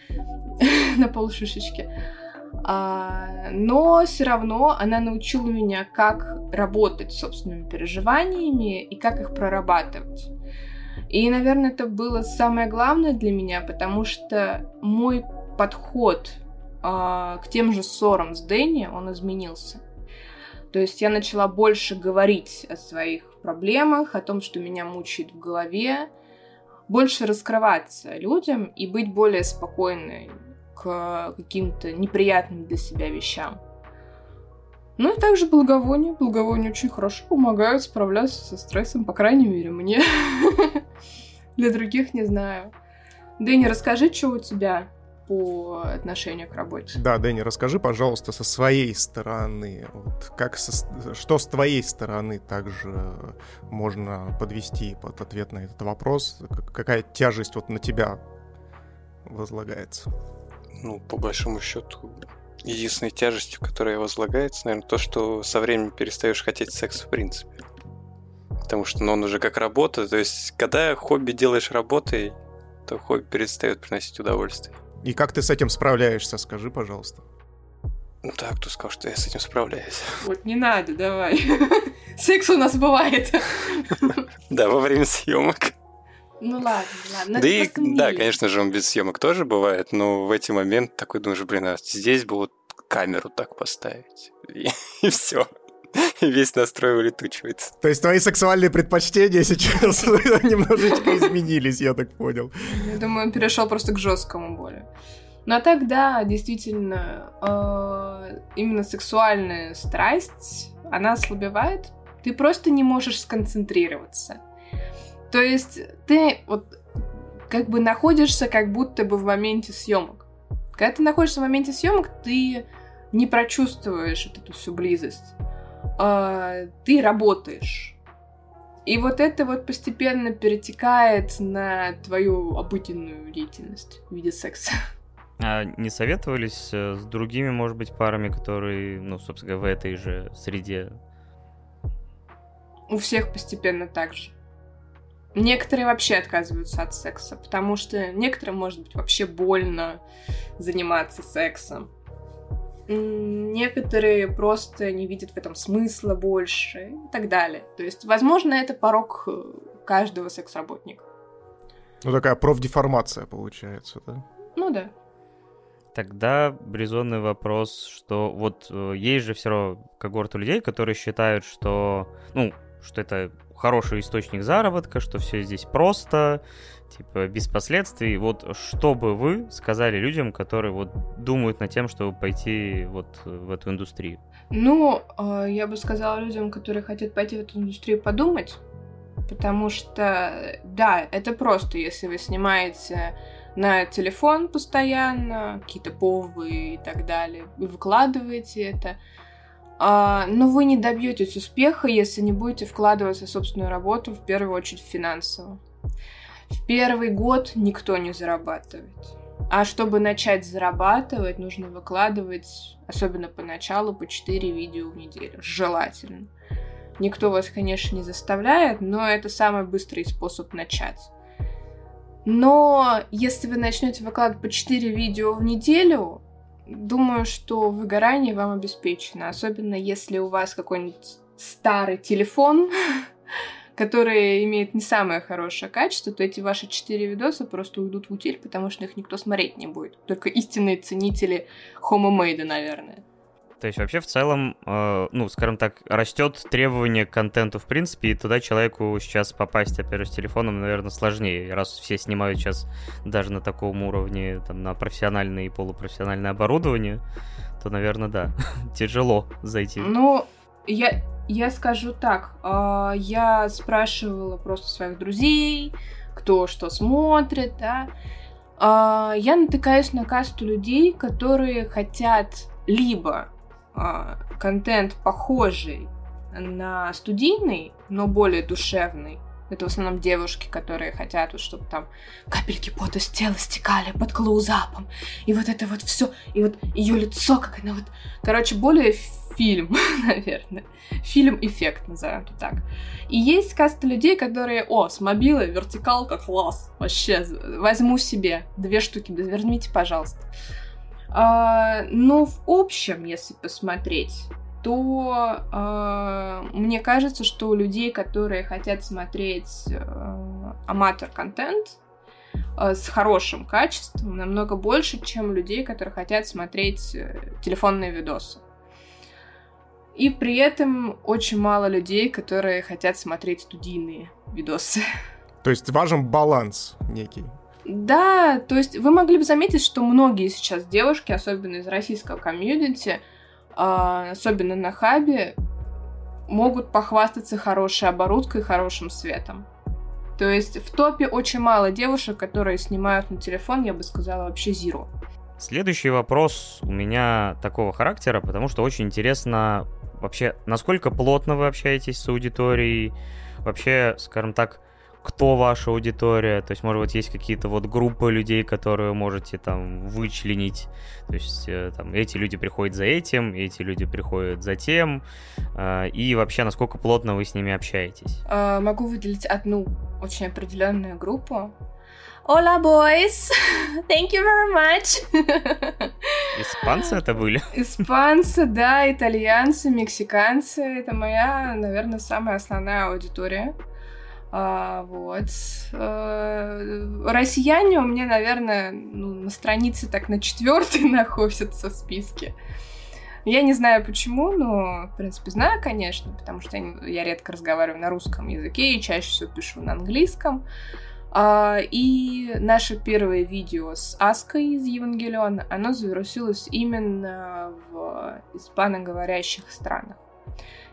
на полшишечки. А, но все равно она научила меня, как работать с собственными переживаниями и как их прорабатывать. И, наверное, это было самое главное для меня, потому что мой подход а, к тем же ссорам с Дэнни, он изменился. То есть я начала больше говорить о своих проблемах, о том, что меня мучает в голове, больше раскрываться людям и быть более спокойной к каким-то неприятным для себя вещам. Ну и также благовония. Благовония очень хорошо помогают справляться со стрессом, по крайней мере, мне. Для других не знаю. Дэнни, расскажи, что у тебя по отношению к работе. Да, Дэнни, расскажи, пожалуйста, со своей стороны, вот как со, что с твоей стороны также можно подвести под ответ на этот вопрос, какая тяжесть вот на тебя возлагается? Ну, по большому счету, единственной тяжестью, которая возлагается, наверное, то, что со временем перестаешь хотеть секс в принципе. Потому что ну, он уже как работа. То есть, когда хобби делаешь работой, то хобби перестает приносить удовольствие. И как ты с этим справляешься, скажи, пожалуйста. Ну так, кто сказал, что я с этим справляюсь? Вот не надо, давай. Секс у нас бывает. Да, во время съемок. Ну ладно, ладно. Да и, да, конечно же, он без съемок тоже бывает, но в эти моменты такой думаешь, блин, а здесь бы вот камеру так поставить. И, и все. И весь настрой улетучивается. То есть твои сексуальные предпочтения сейчас немножечко изменились, я так понял. Я думаю, он перешел просто к жесткому более. Ну а так, да, действительно, э, именно сексуальная страсть, она ослабевает. Ты просто не можешь сконцентрироваться. То есть ты вот как бы находишься как будто бы в моменте съемок. Когда ты находишься в моменте съемок, ты не прочувствуешь вот эту всю близость. А, ты работаешь. И вот это вот постепенно перетекает на твою обыденную деятельность в виде секса. А не советовались э, с другими, может быть, парами, которые, ну, собственно, в этой же среде? У всех постепенно так же. Некоторые вообще отказываются от секса, потому что некоторым может быть вообще больно заниматься сексом. Некоторые просто не видят в этом смысла больше и так далее. То есть, возможно, это порог э, каждого секс-работника. Ну, такая профдеформация получается, да? Ну да. Тогда резонный вопрос, что вот э, есть же все равно когорта людей, которые считают, что, ну, что это хороший источник заработка, что все здесь просто, типа, без последствий. Вот что бы вы сказали людям, которые вот думают над тем, чтобы пойти вот в эту индустрию? Ну, а, я бы сказала людям, которые хотят пойти в эту индустрию, подумать, потому что, да, это просто, если вы снимаете на телефон постоянно, какие-то повы и так далее, вы выкладываете это, но вы не добьетесь успеха, если не будете вкладываться в собственную работу, в первую очередь финансово. В первый год никто не зарабатывает. А чтобы начать зарабатывать, нужно выкладывать, особенно поначалу, по 4 видео в неделю. Желательно. Никто вас, конечно, не заставляет, но это самый быстрый способ начать. Но если вы начнете выкладывать по 4 видео в неделю, думаю, что выгорание вам обеспечено. Особенно если у вас какой-нибудь старый телефон, который имеет не самое хорошее качество, то эти ваши четыре видоса просто уйдут в утиль, потому что их никто смотреть не будет. Только истинные ценители homemade, наверное. То есть вообще в целом, э, ну, скажем так, растет требование к контенту в принципе, и туда человеку сейчас попасть, опять же, с телефоном, наверное, сложнее, раз все снимают сейчас даже на таком уровне, там, на профессиональное и полупрофессиональное оборудование, то, наверное, да, тяжело зайти. Ну, я, я скажу так, э, я спрашивала просто своих друзей, кто что смотрит, да, э, я натыкаюсь на касту людей, которые хотят либо контент похожий на студийный, но более душевный, это в основном девушки, которые хотят, вот, чтобы там капельки пота с тела стекали под клоузапом. И вот это вот все. И вот ее лицо, как она вот... Короче, более фильм, наверное. Фильм-эффект, назовем это так. И есть каста людей, которые, о, с мобилы, вертикалка, класс. Вообще, возьму себе две штуки, верните, пожалуйста. А, ну, в общем, если посмотреть, то э, мне кажется, что у людей, которые хотят смотреть э, аматор-контент э, с хорошим качеством, намного больше, чем людей, которые хотят смотреть э, телефонные видосы. И при этом очень мало людей, которые хотят смотреть студийные видосы. То есть важен баланс некий. Да, то есть вы могли бы заметить, что многие сейчас девушки, особенно из российского комьюнити, а, особенно на хабе, могут похвастаться хорошей оборудкой и хорошим светом. То есть в топе очень мало девушек, которые снимают на телефон, я бы сказала, вообще зиро. Следующий вопрос у меня такого характера, потому что очень интересно вообще, насколько плотно вы общаетесь с аудиторией, вообще, скажем так, кто ваша аудитория, то есть, может быть, есть какие-то вот группы людей, которые можете там вычленить, то есть, э, там, эти люди приходят за этим, эти люди приходят за тем, э, и вообще, насколько плотно вы с ними общаетесь? Uh, могу выделить одну очень определенную группу. Hola, boys! Thank you very much! Испанцы это были? Испанцы, да, итальянцы, мексиканцы. Это моя, наверное, самая основная аудитория. А, вот. А, россияне у меня, наверное, ну, на странице так на четвертой находятся в списке. Я не знаю почему, но, в принципе, знаю, конечно, потому что я, я редко разговариваю на русском языке и чаще всего пишу на английском. А, и наше первое видео с Аской из Евангелиона, оно завирусилось именно в испаноговорящих странах.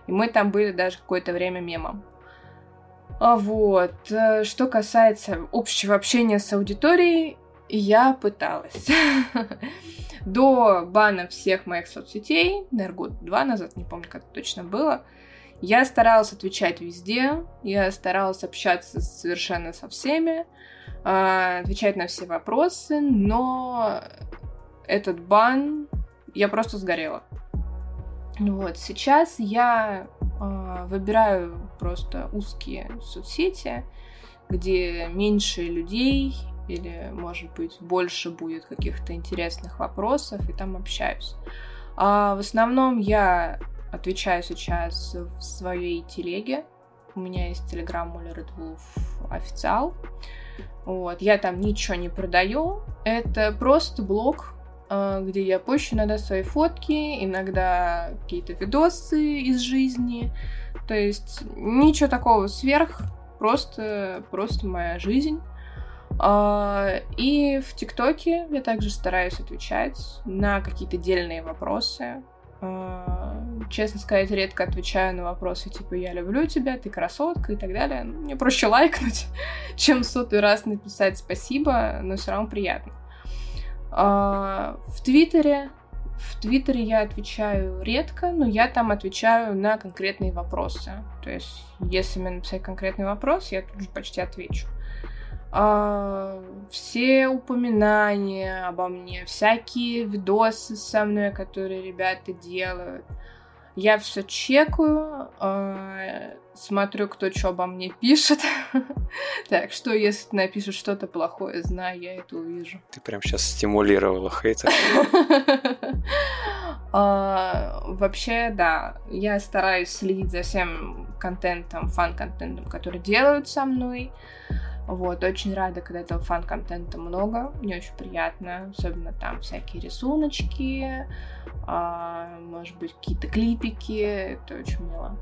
И мы там были даже какое-то время мемом. А вот. Э, что касается общего общения с аудиторией, я пыталась. До бана всех моих соцсетей, наверное, год два назад, не помню, как точно было, я старалась отвечать везде, я старалась общаться совершенно со всеми, а, отвечать на все вопросы, но этот бан, я просто сгорела. Вот, сейчас я выбираю просто узкие соцсети, где меньше людей или, может быть, больше будет каких-то интересных вопросов, и там общаюсь. А в основном я отвечаю сейчас в своей телеге. У меня есть телеграм Red Wolf официал. Вот, я там ничего не продаю. Это просто блог, а, где я пощу иногда свои фотки, иногда какие-то видосы из жизни. То есть ничего такого сверх, просто, просто моя жизнь. А, и в ТикТоке я также стараюсь отвечать на какие-то дельные вопросы. А, честно сказать, редко отвечаю на вопросы типа «я люблю тебя», «ты красотка» и так далее. Мне проще лайкнуть, чем сотый раз написать «спасибо», но все равно приятно. А, в Твиттере в Твиттере я отвечаю редко, но я там отвечаю на конкретные вопросы. То есть, если мне написать конкретный вопрос, я тут же почти отвечу. э, все упоминания обо мне, всякие видосы со мной, которые ребята делают. Я все чекаю, э, смотрю, кто что обо мне пишет. так, что если ты напишешь что-то плохое, знаю, я это увижу. Ты прям сейчас стимулировала хейтер. А, вообще, да, я стараюсь следить за всем контентом, фан-контентом, который делают со мной. Вот, очень рада, когда этого фан-контента много, мне очень приятно, особенно там всякие рисуночки, а, может быть, какие-то клипики, это очень мило.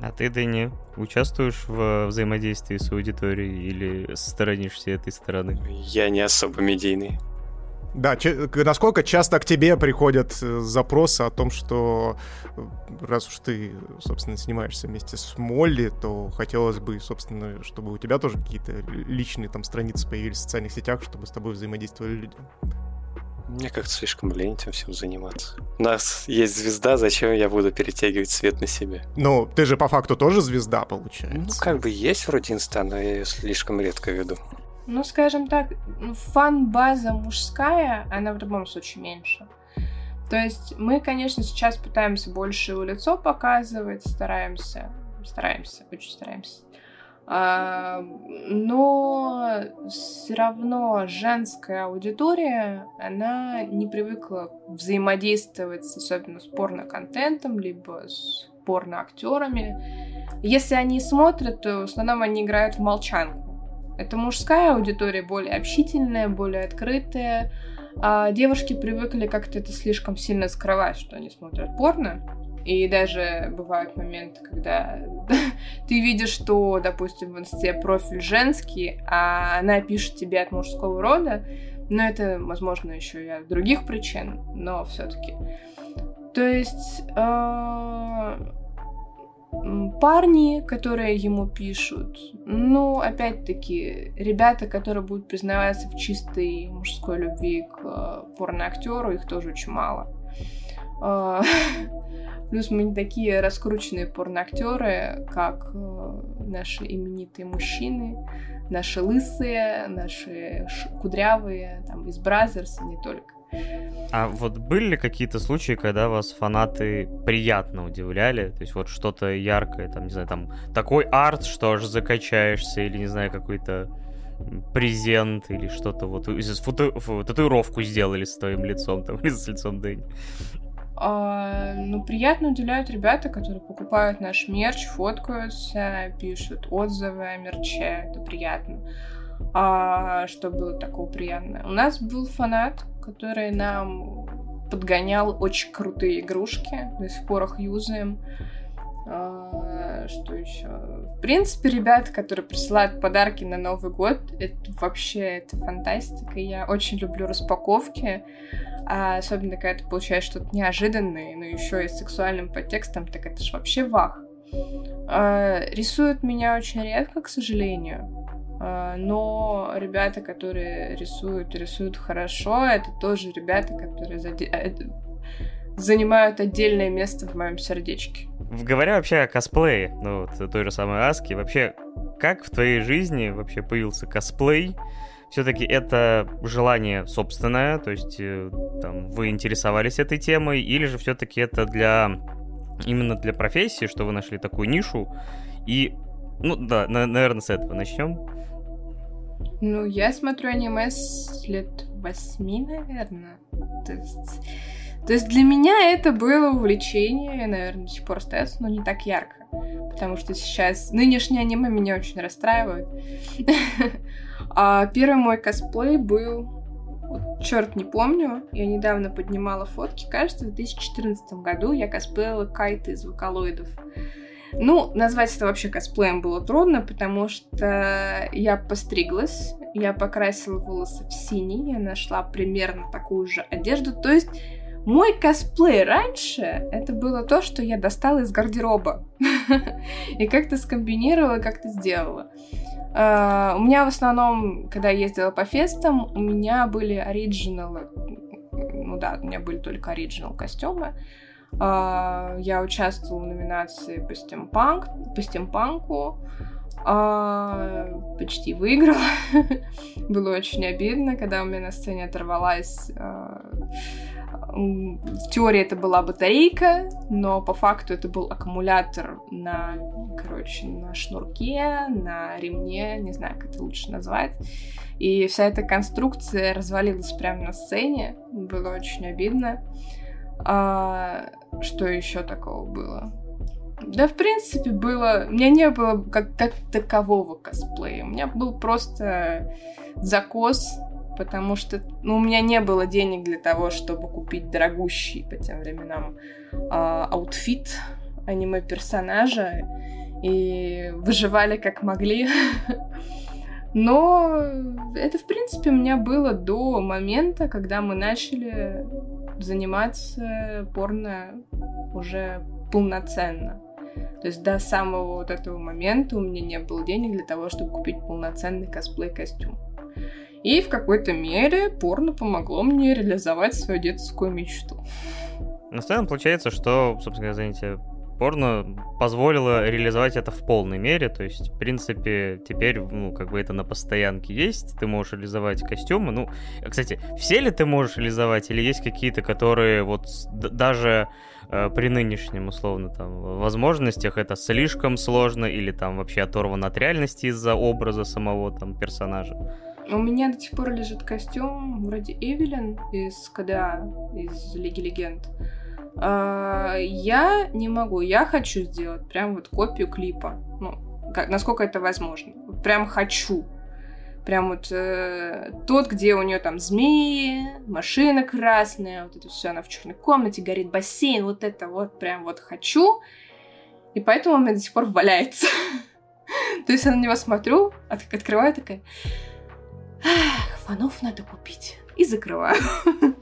А ты, Дэнни, участвуешь в взаимодействии с аудиторией или сторонишься этой стороны? Я не особо медийный. Да, че- насколько часто к тебе приходят э, запросы о том, что э, раз уж ты, собственно, снимаешься вместе с Молли, то хотелось бы, собственно, чтобы у тебя тоже какие-то личные там страницы появились в социальных сетях, чтобы с тобой взаимодействовали люди. Мне как-то слишком лень этим всем заниматься. У нас есть звезда, зачем я буду перетягивать свет на себе? Ну, ты же по факту тоже звезда, получается. Ну, как бы есть вроде инста, но я ее слишком редко веду. Ну, скажем так, фан-база мужская, она в любом случае меньше. То есть мы, конечно, сейчас пытаемся больше его лицо показывать, стараемся, стараемся, очень стараемся. А, но все равно женская аудитория, она не привыкла взаимодействовать особенно с порно-контентом, либо с порно-актерами. Если они смотрят, то в основном они играют в молчанку. Это мужская аудитория, более общительная, более открытая. А девушки привыкли как-то это слишком сильно скрывать, что они смотрят порно. И даже бывают моменты, когда ты видишь, что, допустим, в инсте профиль женский, а она пишет тебе от мужского рода, но это, возможно, еще и от других причин, но все-таки. То есть э, парни, которые ему пишут, ну, опять-таки, ребята, которые будут признаваться в чистой мужской любви к э, порноактеру, их тоже очень мало. Э, Плюс мы не такие раскрученные порноактеры, как э, наши именитые мужчины, наши лысые, наши кудрявые, там, из Brazzers и не только. А вот были ли какие-то случаи, когда вас фанаты приятно удивляли? То есть вот что-то яркое, там, не знаю, там, такой арт, что аж закачаешься, или, не знаю, какой-то презент или что-то вот фото... татуировку сделали с твоим лицом, там, или с лицом Дэнни. А, ну, приятно удивляют ребята, которые покупают наш мерч, фоткаются, пишут отзывы о мерче. Это приятно. А, что было такого приятного? У нас был фанат, который нам подгонял очень крутые игрушки. До сих пор их юзаем. А, что еще? В принципе, ребята, которые присылают подарки на Новый год, это вообще это фантастика. Я очень люблю распаковки. А особенно, когда ты получаешь что-то неожиданное, но еще и с сексуальным подтекстом, так это же вообще вах. А, рисуют меня очень редко, к сожалению. А, но ребята, которые рисуют, рисуют хорошо, это тоже ребята, которые заде... Э, занимают отдельное место в моем сердечке. Говоря вообще о косплее, ну вот той же самой Аски, вообще как в твоей жизни вообще появился косплей? все-таки это желание собственное, то есть э, там, вы интересовались этой темой, или же все-таки это для именно для профессии, что вы нашли такую нишу, и, ну да, на, наверное, с этого начнем. Ну, я смотрю аниме с лет восьми, наверное. То есть, то есть для меня это было увлечение, наверное, до сих пор остается, но не так ярко. Потому что сейчас нынешнее аниме меня очень расстраивает. А первый мой косплей был черт не помню, я недавно поднимала фотки, кажется, в 2014 году я косплеила Кайта из Вокалоидов. Ну, назвать это вообще косплеем было трудно, потому что я постриглась, я покрасила волосы в синий, я нашла примерно такую же одежду, то есть мой косплей раньше это было то, что я достала из гардероба и как-то скомбинировала, как-то сделала. Uh, у меня в основном, когда я ездила по фестам, у меня были оригиналы. Ну да, у меня были только оригинал костюмы. Uh, я участвовала в номинации по стимпанк, по стимпанку. А, почти выиграла. Было очень обидно, когда у меня на сцене оторвалась а, в теории это была батарейка, но по факту это был аккумулятор на, короче, на шнурке, на ремне, не знаю, как это лучше назвать. И вся эта конструкция развалилась прямо на сцене. Было очень обидно. А, что еще такого было? Да, в принципе, было... У меня не было как, как такового косплея. У меня был просто закос потому что ну, у меня не было денег для того, чтобы купить дорогущий по тем временам а, outfit аниме-персонажа, и выживали как могли. Но это, в принципе, у меня было до момента, когда мы начали заниматься порно уже полноценно. То есть до самого вот этого момента у меня не было денег для того, чтобы купить полноценный косплей-костюм. И в какой-то мере порно помогло мне реализовать свою детскую мечту. На самом получается, что, собственно, извините, порно позволило реализовать это в полной мере, то есть, в принципе, теперь, ну, как бы это на постоянке есть, ты можешь реализовать костюмы, ну, кстати, все ли ты можешь реализовать, или есть какие-то, которые вот даже э, при нынешнем, условно, там, возможностях это слишком сложно, или там вообще оторвано от реальности из-за образа самого там персонажа? У меня до сих пор лежит костюм вроде Эвелин из КДА, из Лиги Легенд. А, я не могу, я хочу сделать прям вот копию клипа. Ну, как, насколько это возможно. Прям хочу. Прям вот э, тот, где у нее там змеи, машина красная, вот это все, она в черной комнате, горит бассейн, вот это вот прям вот хочу. И поэтому у меня до сих пор валяется. То есть я на него смотрю, от, открываю такая, фанов надо купить. И закрываю.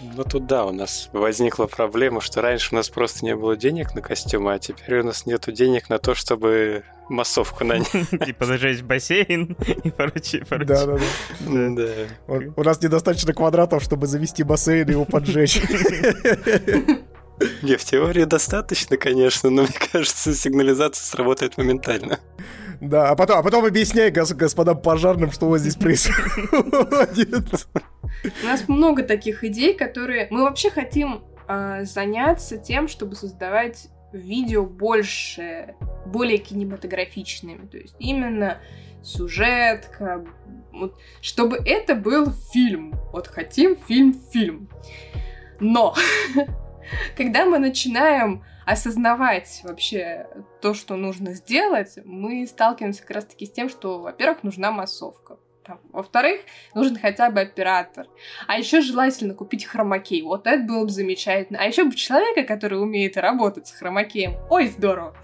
Ну тут да, у нас возникла проблема, что раньше у нас просто не было денег на костюмы, а теперь у нас нету денег на то, чтобы массовку нанять. Типа зажечь бассейн и прочее, прочее. Да, да, да. У нас недостаточно квадратов, чтобы завести бассейн и его поджечь. Не, в теории достаточно, конечно, но мне кажется, сигнализация сработает моментально. Да, а потом, а потом объясняй гос, господам пожарным, что у вас здесь происходит. У нас много таких идей, которые... Мы вообще хотим э, заняться тем, чтобы создавать видео больше, более кинематографичными. То есть именно сюжетка, вот, чтобы это был фильм. Вот хотим фильм-фильм. Но когда мы начинаем осознавать вообще то, что нужно сделать, мы сталкиваемся как раз-таки с тем, что, во-первых, нужна массовка. Во-вторых, нужен хотя бы оператор. А еще желательно купить хромакей. Вот это было бы замечательно. А еще бы человека, который умеет работать с хромакеем. Ой, здорово!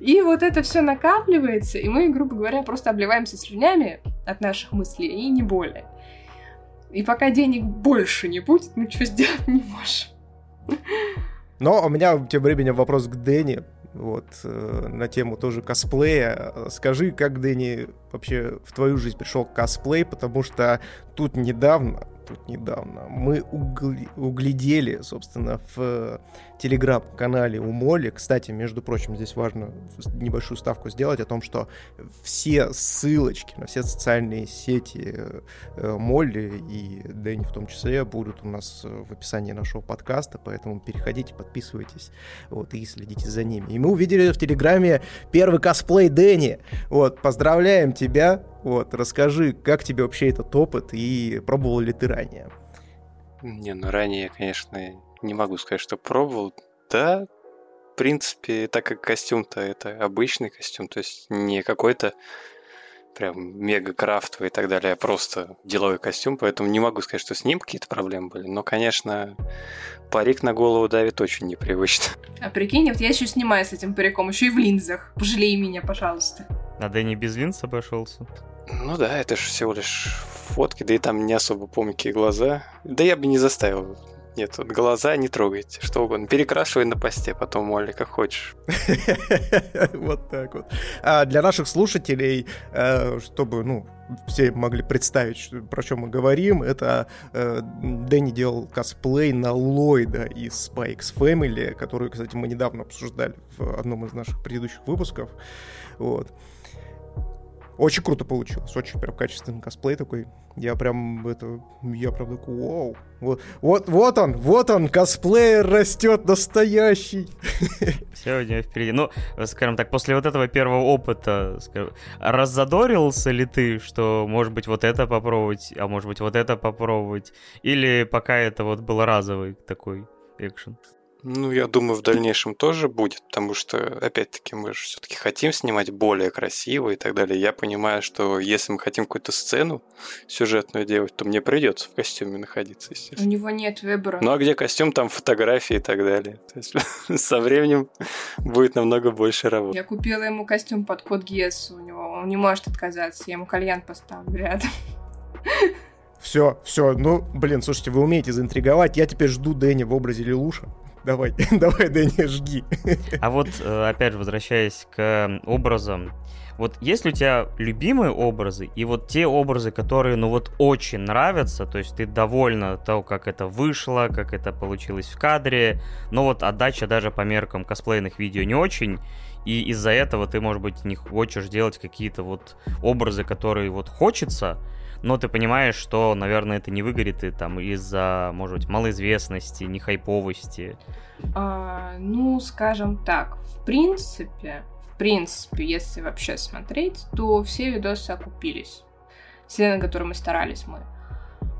И вот это все накапливается, и мы, грубо говоря, просто обливаемся слюнями от наших мыслей, и не более. И пока денег больше не будет, мы что сделать не можем. Но у меня тем временем вопрос к Дэнни, вот, э, на тему тоже косплея. Скажи, как, Дэнни, вообще в твою жизнь пришел косплей, потому что тут недавно тут недавно, мы угли, углядели, собственно, в телеграм-канале у Молли. Кстати, между прочим, здесь важно небольшую ставку сделать о том, что все ссылочки на все социальные сети э, Молли и Дэнни в том числе будут у нас в описании нашего подкаста, поэтому переходите, подписывайтесь вот, и следите за ними. И мы увидели в Телеграме первый косплей Дэнни. Вот, поздравляем тебя, вот, расскажи, как тебе вообще этот опыт и пробовал ли ты ранее? Не, ну ранее, конечно, не могу сказать, что пробовал. Да, в принципе, так как костюм-то это обычный костюм, то есть не какой-то прям мега крафтовый и так далее, а просто деловой костюм, поэтому не могу сказать, что с ним какие-то проблемы были. Но, конечно, парик на голову давит очень непривычно. А прикинь, вот я еще снимаю с этим париком, еще и в линзах. Пожалей меня, пожалуйста. А Дэнни без линз обошелся? Ну да, это же всего лишь фотки, да и там не особо помню, какие глаза. Да я бы не заставил. Нет, вот глаза не трогайте, что угодно. Перекрашивай на посте потом, Молли, как хочешь. Вот так вот. А для наших слушателей, э, чтобы, ну, все могли представить, про что мы говорим, это э, Дэнни делал косплей на Ллойда из Spikes Family, которую, кстати, мы недавно обсуждали в одном из наших предыдущих выпусков. Вот. Очень круто получилось, очень прям качественный косплей такой. Я прям это, я прям такой, вау. Вот, вот, вот он, вот он, косплеер растет настоящий. Все у него впереди. Ну, скажем так, после вот этого первого опыта, скажем, раззадорился ли ты, что, может быть, вот это попробовать, а может быть, вот это попробовать? Или пока это вот был разовый такой экшен? Ну, я думаю, в дальнейшем тоже будет, потому что, опять-таки, мы же все-таки хотим снимать более красиво и так далее. Я понимаю, что если мы хотим какую-то сцену сюжетную делать, то мне придется в костюме находиться, естественно. У него нет выбора. Ну, а где костюм, там фотографии и так далее. То есть со временем будет намного больше работы. Я купила ему костюм под код Гиес у него. Он не может отказаться. Я ему кальян поставлю рядом. Все, все, ну, блин, слушайте, вы умеете заинтриговать. Я теперь жду Дэнни в образе Лилуша. Давай, давай, Дэнни, жги. А вот, э, опять же, возвращаясь к образам, вот есть ли у тебя любимые образы, и вот те образы, которые, ну вот, очень нравятся, то есть ты довольна того, как это вышло, как это получилось в кадре, но вот отдача даже по меркам косплейных видео не очень, и из-за этого ты, может быть, не хочешь делать какие-то вот образы, которые вот хочется, но ты понимаешь, что, наверное, это не выгорит и там из-за, может быть, малоизвестности, нехайповости. А, ну, скажем так, в принципе, в принципе, если вообще смотреть, то все видосы окупились. Все, на которые мы старались мы.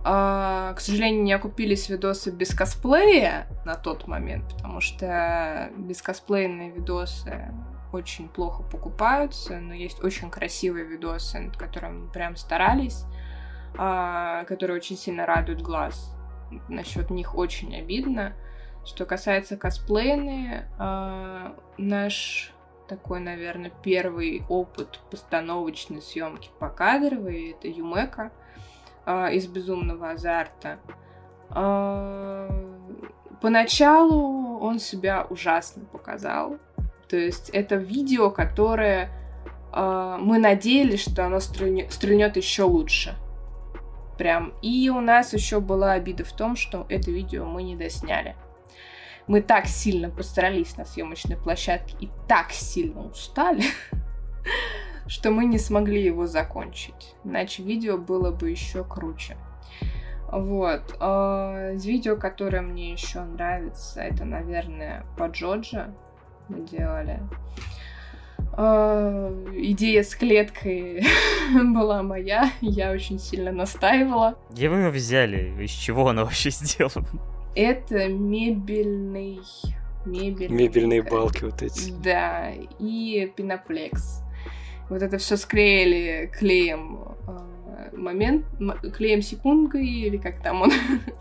А, к сожалению, не окупились видосы без косплея на тот момент, потому что бескосплейные видосы очень плохо покупаются, но есть очень красивые видосы, над которыми мы прям старались. А, которые очень сильно радуют глаз. Насчет них очень обидно. Что касается косплейны, а, наш такой, наверное, первый опыт постановочной съемки по кадровой это Юмека а, из Безумного азарта. Поначалу он себя ужасно показал. То есть это видео, которое мы надеялись, что оно стрельнет еще лучше прям. И у нас еще была обида в том, что это видео мы не досняли. Мы так сильно постарались на съемочной площадке и так сильно устали, что мы не смогли его закончить. Иначе видео было бы еще круче. Вот. А, из видео, которое мне еще нравится, это, наверное, по Джоджа мы делали. А, идея с клеткой была моя, я очень сильно настаивала. Где вы ее взяли? Из чего она вообще сделана? Это мебельный... Мебельный... Мебельные балки вот эти. Да, и пеноплекс. Вот это все склеили клеем э, момент, клеем секундой или как там он,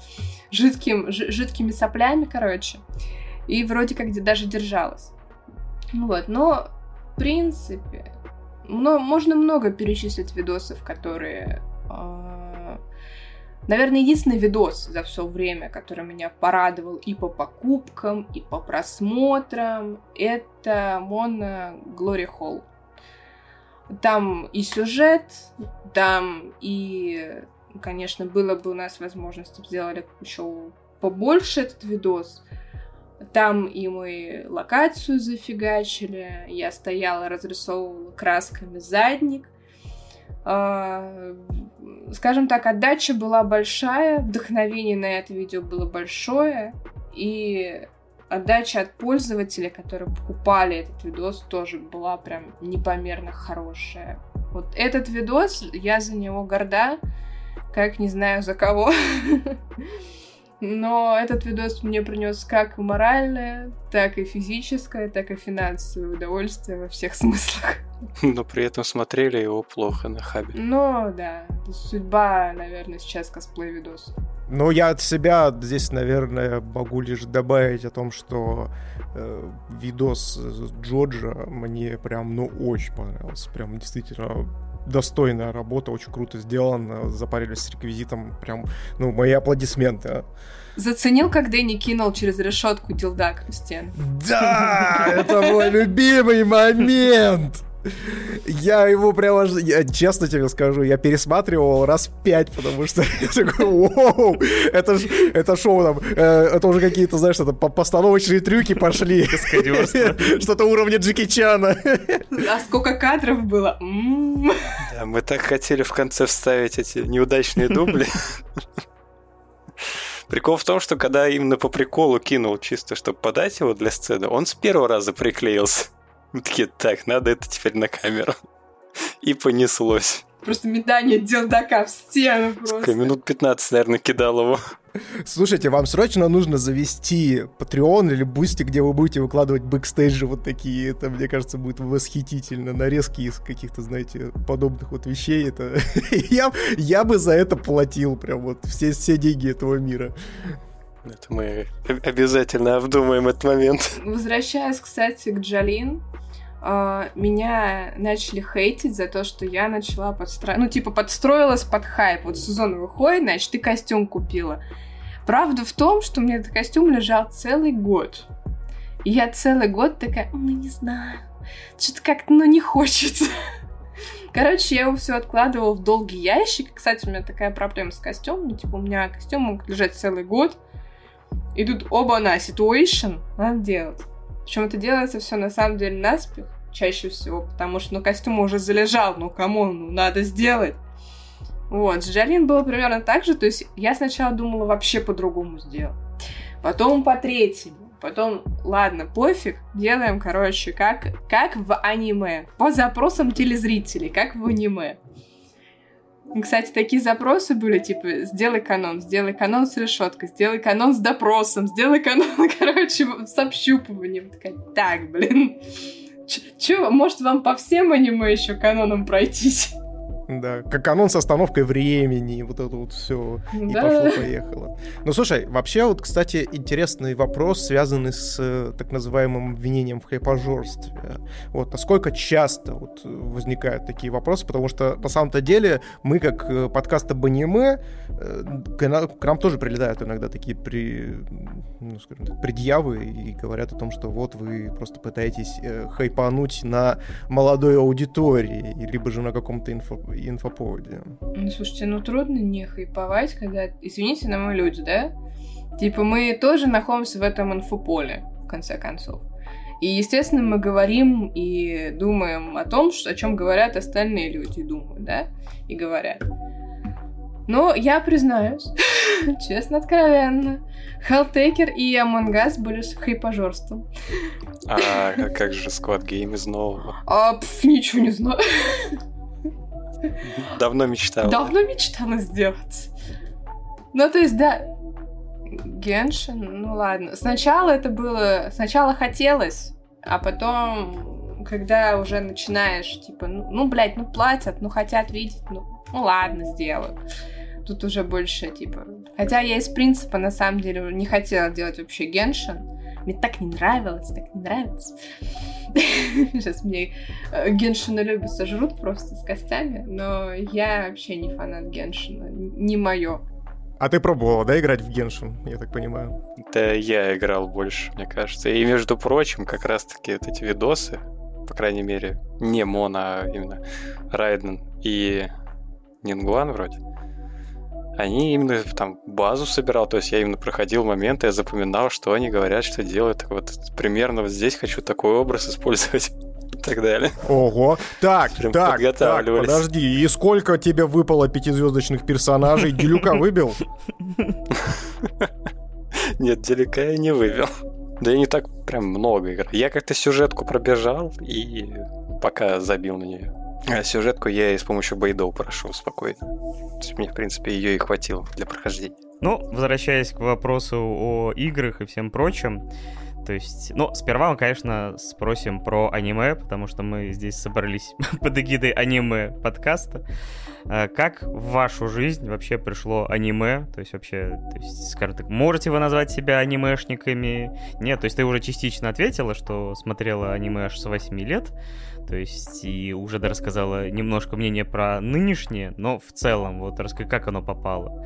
жидким, жидкими соплями, короче. И вроде как даже держалась. Вот, но принципе, но можно много перечислить видосов, которые... Э, наверное, единственный видос за все время, который меня порадовал и по покупкам, и по просмотрам, это Мона Глори Холл. Там и сюжет, там и, конечно, было бы у нас возможность сделали еще побольше этот видос. Там и мы локацию зафигачили. Я стояла, разрисовывала красками задник. А, скажем так, отдача была большая, вдохновение на это видео было большое, и отдача от пользователей, которые покупали этот видос, тоже была прям непомерно хорошая. Вот этот видос, я за него горда, как не знаю за кого. Но этот видос мне принес как моральное, так и физическое, так и финансовое удовольствие во всех смыслах. Но при этом смотрели его плохо на хабе. Ну, да. Судьба, наверное, сейчас косплей видос. Ну, я от себя здесь, наверное, могу лишь добавить о том, что э, видос Джоджа мне прям, ну, очень понравился. Прям действительно достойная работа, очень круто сделано, запарились с реквизитом, прям, ну, мои аплодисменты. Заценил, как Дэнни кинул через решетку дилдак в стену? Да, это мой любимый момент! Я его прямо... Я, честно тебе скажу, я пересматривал раз пять, потому что я такой, воу, это, ж, это шоу там, э, это уже какие-то, знаешь, это постановочные трюки пошли. Что-то уровня Джеки Чана. А сколько кадров было? Да, мы так хотели в конце вставить эти неудачные дубли. Прикол в том, что когда именно по приколу кинул чисто, чтобы подать его для сцены, он с первого раза приклеился. Мы такие, так, надо это теперь на камеру. И понеслось. Просто метание делдака в стену просто. Минут 15, наверное, кидал его. Слушайте, вам срочно нужно завести Patreon или Бусти, где вы будете выкладывать бэкстейджи вот такие. Это, мне кажется, будет восхитительно. Нарезки из каких-то, знаете, подобных вот вещей. Это я, я бы за это платил прям вот все, все деньги этого мира. Это мы обязательно обдумаем этот момент. Возвращаясь, кстати, к Джалин, меня начали хейтить за то, что я начала подстраивать, ну, типа, подстроилась под хайп. Вот сезон выходит, значит, ты костюм купила. Правда в том, что мне этот костюм лежал целый год. И я целый год такая, ну, не знаю, что-то как-то, ну, не хочется. Короче, я его все откладывала в долгий ящик. Кстати, у меня такая проблема с костюмом. Ну, типа, у меня костюм мог лежать целый год. И тут оба-на, ситуация, надо делать. Причем это делается все на самом деле наспех, чаще всего, потому что, ну, костюм уже залежал, ну, кому, ну, надо сделать. Вот, с Джалин было примерно так же, то есть я сначала думала вообще по-другому сделать. Потом по третьему, потом, ладно, пофиг, делаем, короче, как, как в аниме, по запросам телезрителей, как в аниме. Кстати, такие запросы были, типа, сделай канон, сделай канон с решеткой, сделай канон с допросом, сделай канон, короче, с общупыванием. Такая, так, блин, Че, может вам по всем аниме еще каноном пройтись? Да, как канон с остановкой времени, вот это вот все, и да. пошло-поехало. Ну, слушай, вообще вот, кстати, интересный вопрос, связанный с э, так называемым обвинением в хайпажорстве. Вот, насколько часто вот возникают такие вопросы, потому что на самом-то деле мы, как э, подкаст об аниме, э, к нам тоже прилетают иногда такие при, ну, скажем так, предъявы и говорят о том, что вот вы просто пытаетесь хайпануть на молодой аудитории, либо же на каком-то инфо инфоповоде. Ну, слушайте, ну трудно не хайповать, когда... Извините, но мы люди, да? Типа мы тоже находимся в этом инфополе, в конце концов. И, естественно, мы говорим и думаем о том, о чем говорят остальные люди, думают, да? И говорят. Но я признаюсь, честно, откровенно, Helltaker и Among Us были с хайпажорством. А как же Squad Game из нового? А, пф, ничего не знаю. Давно мечтала. Давно мечтала сделать. Ну, то есть, да, Геншин, ну ладно. Сначала это было... Сначала хотелось, а потом, когда уже начинаешь, типа, ну, ну блядь, ну платят, ну хотят видеть, ну, ну ладно, сделаю. Тут уже больше, типа... Хотя я из принципа, на самом деле, не хотела делать вообще Геншин. Мне так не нравилось, так не нравится. Сейчас мне э, Геншина любят сожрут просто с костями, но я вообще не фанат Геншина, не мое. А ты пробовала, да, играть в Геншин, я так понимаю? Да, я играл больше, мне кажется. И, между прочим, как раз-таки вот эти видосы, по крайней мере, не Мона, а именно Райден и Нингуан вроде, они именно там базу собирал, то есть я именно проходил моменты, я запоминал, что они говорят, что делают. Вот примерно вот здесь хочу такой образ использовать и так далее. Ого. Так, Прям так, так, подожди, и сколько тебе выпало пятизвездочных персонажей? Делюка выбил? Нет, Делюка я не выбил. Да я не так прям много играл. Я как-то сюжетку пробежал и пока забил на нее. А сюжетку я и с помощью бейдов прошел спокойно. Мне, в принципе, ее и хватило для прохождения. Ну, возвращаясь к вопросу о играх и всем прочем, то есть, ну, сперва мы, конечно, спросим про аниме, потому что мы здесь собрались под эгидой аниме подкаста. А как в вашу жизнь вообще пришло аниме? То есть вообще, то есть, скажем так, можете вы назвать себя анимешниками? Нет, то есть ты уже частично ответила, что смотрела аниме аж с 8 лет. То есть и уже рассказала немножко мнение про нынешнее, но в целом, вот расскажи, как оно попало.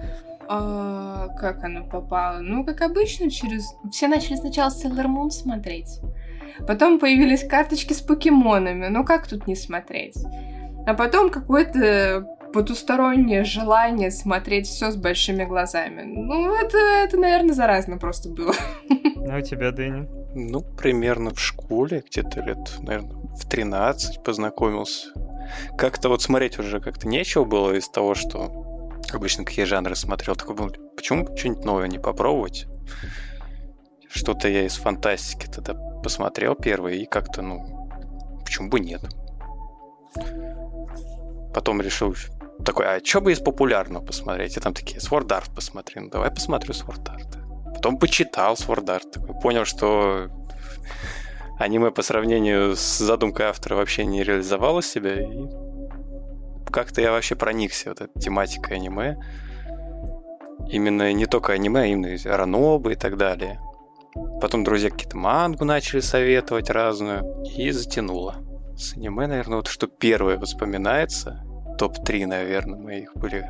А, как оно попало? Ну, как обычно, через... Все начали сначала Sailor Moon смотреть. Потом появились карточки с покемонами. Ну, как тут не смотреть? А потом какое-то потустороннее желание смотреть все с большими глазами. Ну, это, это, наверное, заразно просто было. А у тебя, Дэнни? Ну, примерно в школе, где-то лет, наверное, в 13 познакомился. как-то вот смотреть уже как-то нечего было из того, что обычно какие жанры смотрел. Такой был, почему что-нибудь новое не попробовать? Что-то я из фантастики тогда посмотрел первый и как-то, ну, почему бы нет? Потом решил такой, а что бы из популярного посмотреть? И там такие, Sword Art посмотри. Ну, давай посмотрю Sword Art. Потом почитал Sword Art. Такой, понял, что аниме по сравнению с задумкой автора вообще не реализовало себя. И как-то я вообще проникся вот этой тематикой аниме. Именно не только аниме, а именно ранобы и так далее. Потом друзья какие-то мангу начали советовать разную. И затянуло. С аниме, наверное, вот что первое воспоминается, топ-3, наверное, моих были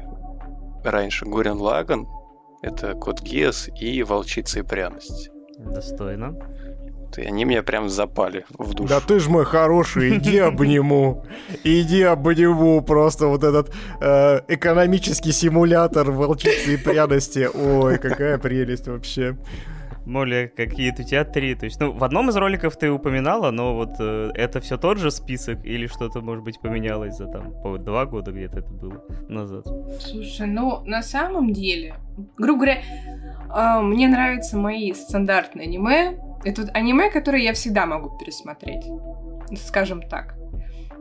раньше Гурен Лаган, это Код Гиас и Волчица и Пряность. Достойно. И они мне прям запали в душу. Да ты ж мой хороший, иди обниму. Иди обниму. Просто вот этот э, экономический симулятор волчицы и пряности. Ой, какая прелесть вообще. Моля, какие-то у тебя три. То есть, ну, в одном из роликов ты упоминала, но вот э, это все тот же список или что-то, может быть, поменялось за там по два года где-то это было назад? Слушай, ну, на самом деле, грубо говоря, э, мне нравятся мои стандартные аниме. Это аниме, которые я всегда могу пересмотреть. Скажем так.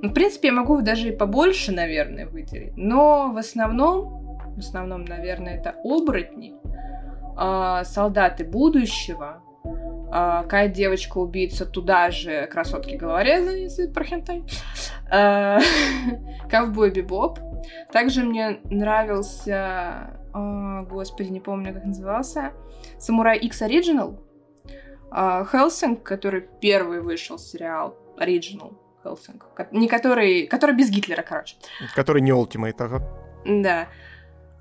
Ну, в принципе, я могу даже и побольше, наверное, выделить. Но в основном, в основном, наверное, это оборотни э, солдаты будущего, э, какая девочка-убийца туда же, красотки головорезы, если про хентай, э, ковбой Бибоп. Также мне нравился, э, господи, не помню, как назывался, Самурай X Original, Хелсинг, который первый вышел сериал, Original Хелсинг, не который, который без Гитлера, короче. Который не Ultimate, ага. Да.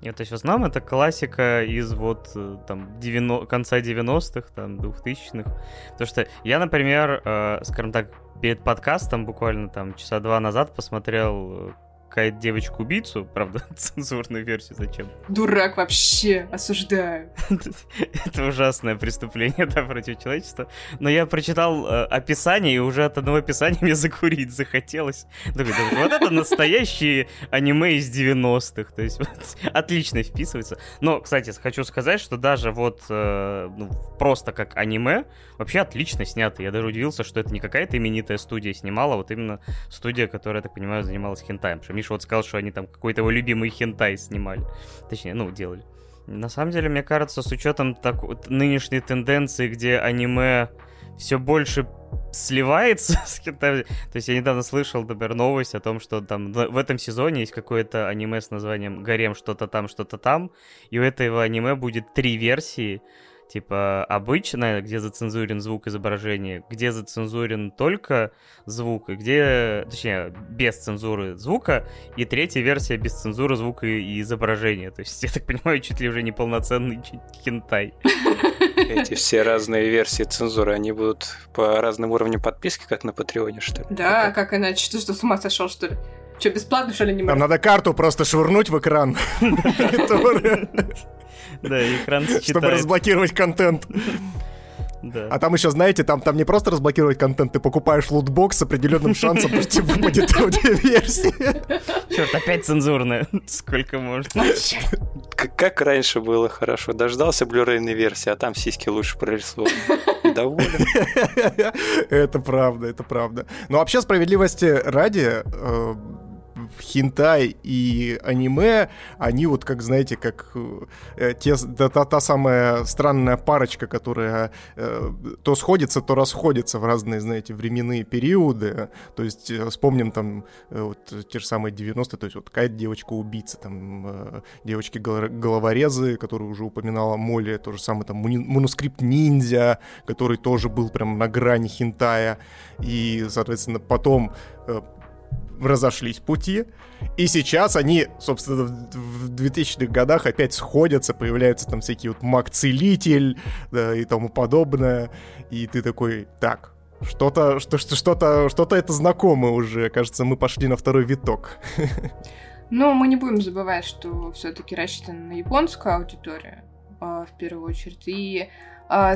Нет, то есть в это классика из вот э, там 90, конца 90-х, там 2000-х. Потому что я, например, э, скажем так, перед подкастом буквально там часа два назад посмотрел э, какая-то девочку-убийцу, правда, цензурную версию зачем? Дурак вообще, осуждаю. Это ужасное преступление, да, против человечества. Но я прочитал э, описание, и уже от одного описания мне закурить захотелось. Думаю, вот это настоящие аниме из 90-х, то есть отлично вписывается. Но, кстати, хочу сказать, что даже вот э, ну, просто как аниме, вообще отлично снято. Я даже удивился, что это не какая-то именитая студия снимала, а вот именно студия, которая, я так понимаю, занималась хентаем. Миша вот сказал, что они там какой-то его любимый хентай снимали. Точнее, ну, делали. На самом деле, мне кажется, с учетом так, нынешней тенденции, где аниме все больше сливается с хентай. То есть я недавно слышал, например, новость о том, что там в этом сезоне есть какое-то аниме с названием «Гарем что-то там, что-то там», и у этого аниме будет три версии, типа обычная, где зацензурен звук изображения, где зацензурен только звук, и где, точнее, без цензуры звука, и третья версия без цензуры звука и изображения. То есть, я так понимаю, чуть ли уже не полноценный хентай. Эти все разные версии цензуры, они будут по разным уровням подписки, как на Патреоне, что ли? Да, как иначе? Ты что, с ума сошел, что ли? Что, бесплатно, что ли, не Там надо карту просто швырнуть в экран. Да, экран Чтобы разблокировать контент. Да. А там еще, знаете, там, там не просто разблокировать контент, ты покупаешь лутбокс с определенным шансом, что тебе выпадет версии. Черт, опять цензурная. Сколько можно? Как раньше было хорошо. Дождался блюрейной версии, а там сиськи лучше прорисованы. Доволен. Это правда, это правда. Но вообще справедливости ради, хинтай и аниме, они вот, как, знаете, как э, те, та, та, та самая странная парочка, которая э, то сходится, то расходится в разные, знаете, временные периоды. То есть э, вспомним там э, вот те же самые 90-е, то есть вот какая девочка-убийца, там э, девочки-головорезы, которые уже упоминала Молли, то же самое там манускрипт ниндзя, который тоже был прям на грани хинтая. И, соответственно, потом э, разошлись пути, и сейчас они, собственно, в 2000-х годах опять сходятся, появляются там всякие вот маг-целитель да, и тому подобное, и ты такой, так, что-то, что, что-то, что-то это знакомое уже, кажется, мы пошли на второй виток. Но мы не будем забывать, что все-таки рассчитан на японскую аудиторию а, в первую очередь, и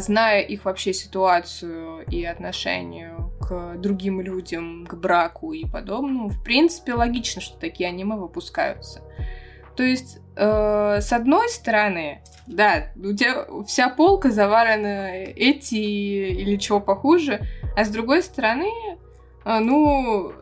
зная их вообще ситуацию и отношение к к другим людям, к браку и подобному, в принципе, логично, что такие аниме выпускаются. То есть, э, с одной стороны, да, у тебя вся полка заварена эти или чего похуже, а с другой стороны, э, ну,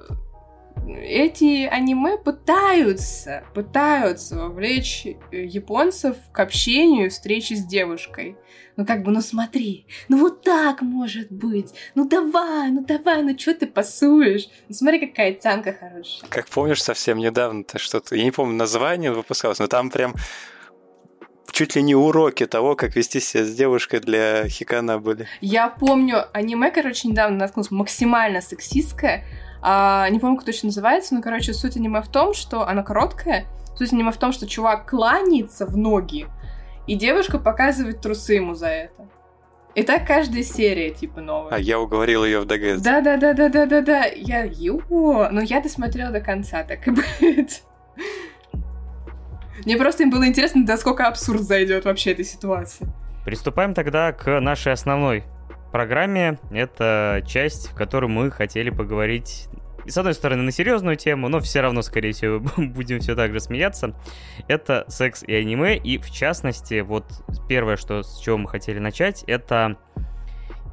эти аниме пытаются, пытаются вовлечь японцев к общению, встрече с девушкой. Ну как бы, ну смотри, ну вот так может быть, ну давай, ну давай, ну что ты пасуешь? Ну смотри, какая тянка хорошая. Как помнишь, совсем недавно-то что-то, я не помню название выпускалось, но там прям чуть ли не уроки того, как вести себя с девушкой для хикана были. Я помню, аниме, короче, недавно наткнулся, максимально сексистское, а, не помню, как точно называется, но, короче, суть аниме в том, что она короткая. Суть аниме в том, что чувак кланяется в ноги, и девушка показывает трусы ему за это. И так каждая серия, типа, новая. А я уговорил ее в ДГС. Да-да-да-да-да-да-да. Я, ё, но я досмотрела до конца, так и будет. Мне просто им было интересно, до сколько абсурд зайдет вообще этой ситуации. Приступаем тогда к нашей основной программе. Это часть, в которой мы хотели поговорить с одной стороны, на серьезную тему, но все равно, скорее всего, будем все так же смеяться. Это секс и аниме, и в частности, вот первое, что, с чего мы хотели начать, это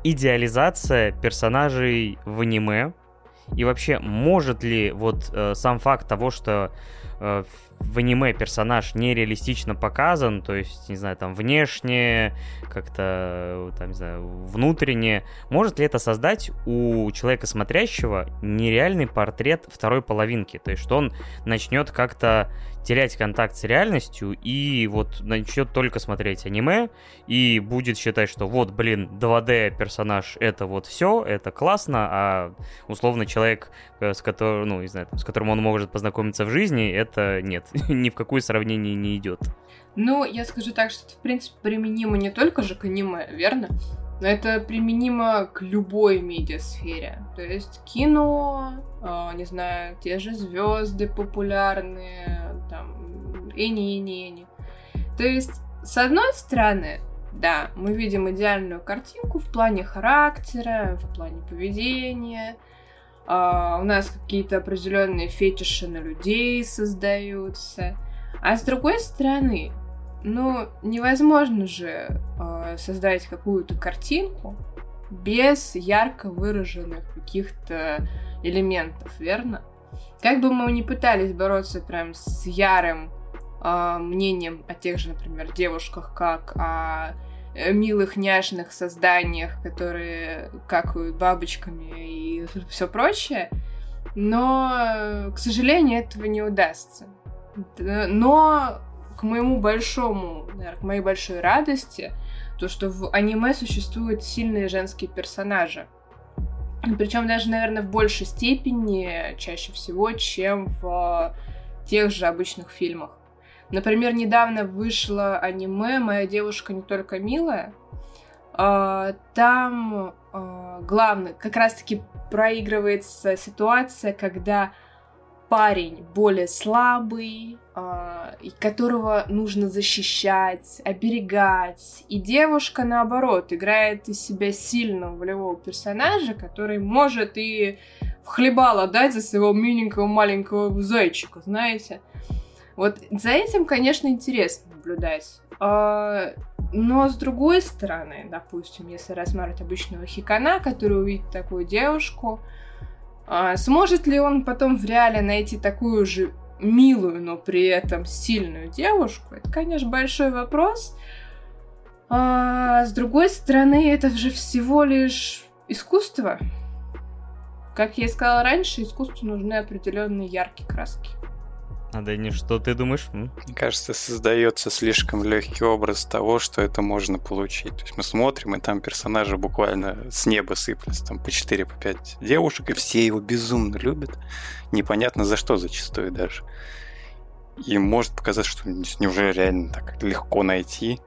идеализация персонажей в аниме. И вообще, может ли вот э, сам факт того, что э, в аниме персонаж нереалистично показан, то есть, не знаю, там внешне, как-то, там, не знаю, внутренне, может ли это создать у человека смотрящего нереальный портрет второй половинки? То есть, что он начнет как-то терять контакт с реальностью и вот начнет только смотреть аниме и будет считать, что вот, блин, 2D персонаж это вот все, это классно, а условно человек, э, с которым, ну, не знаю, с которым он может познакомиться в жизни, это нет, ни в какое сравнение не идет. Ну, я скажу так, что это, в принципе, применимо не только же к аниме, верно? Но это применимо к любой медиасфере. То есть кино, э, не знаю, те же звезды популярные, там, эни, эни, эни. То есть, с одной стороны, да, мы видим идеальную картинку в плане характера, в плане поведения. Uh, у нас какие-то определенные фетиши на людей создаются. А с другой стороны, ну, невозможно же э, создать какую-то картинку без ярко выраженных каких-то элементов, верно? Как бы мы ни пытались бороться прям с ярым э, мнением о тех же, например, девушках, как о э, милых няшных созданиях, которые какают бабочками и все прочее, но, к сожалению, этого не удастся. Но к моему большому, наверное, к моей большой радости, то, что в аниме существуют сильные женские персонажи. Причем даже, наверное, в большей степени, чаще всего, чем в тех же обычных фильмах. Например, недавно вышло аниме «Моя девушка не только милая». А, там а, главный, как раз-таки проигрывается ситуация, когда парень более слабый, э, которого нужно защищать, оберегать. И девушка, наоборот, играет из себя сильного волевого персонажа, который может и в хлебало дать за своего миленького маленького зайчика, знаете. Вот за этим, конечно, интересно наблюдать. Э, но с другой стороны, допустим, если рассматривать обычного хикана, который увидит такую девушку, а сможет ли он потом в реале найти такую же милую, но при этом сильную девушку? Это, конечно, большой вопрос. А с другой стороны, это же всего лишь искусство. Как я и сказала раньше, искусству нужны определенные яркие краски. А Дэнни, что ты думаешь? Мне кажется, создается слишком легкий образ того, что это можно получить. То есть мы смотрим, и там персонажи буквально с неба сыплются, там по 4 по 5 девушек, и все его безумно любят. Непонятно за что зачастую даже. И может показать, что неужели реально так легко найти.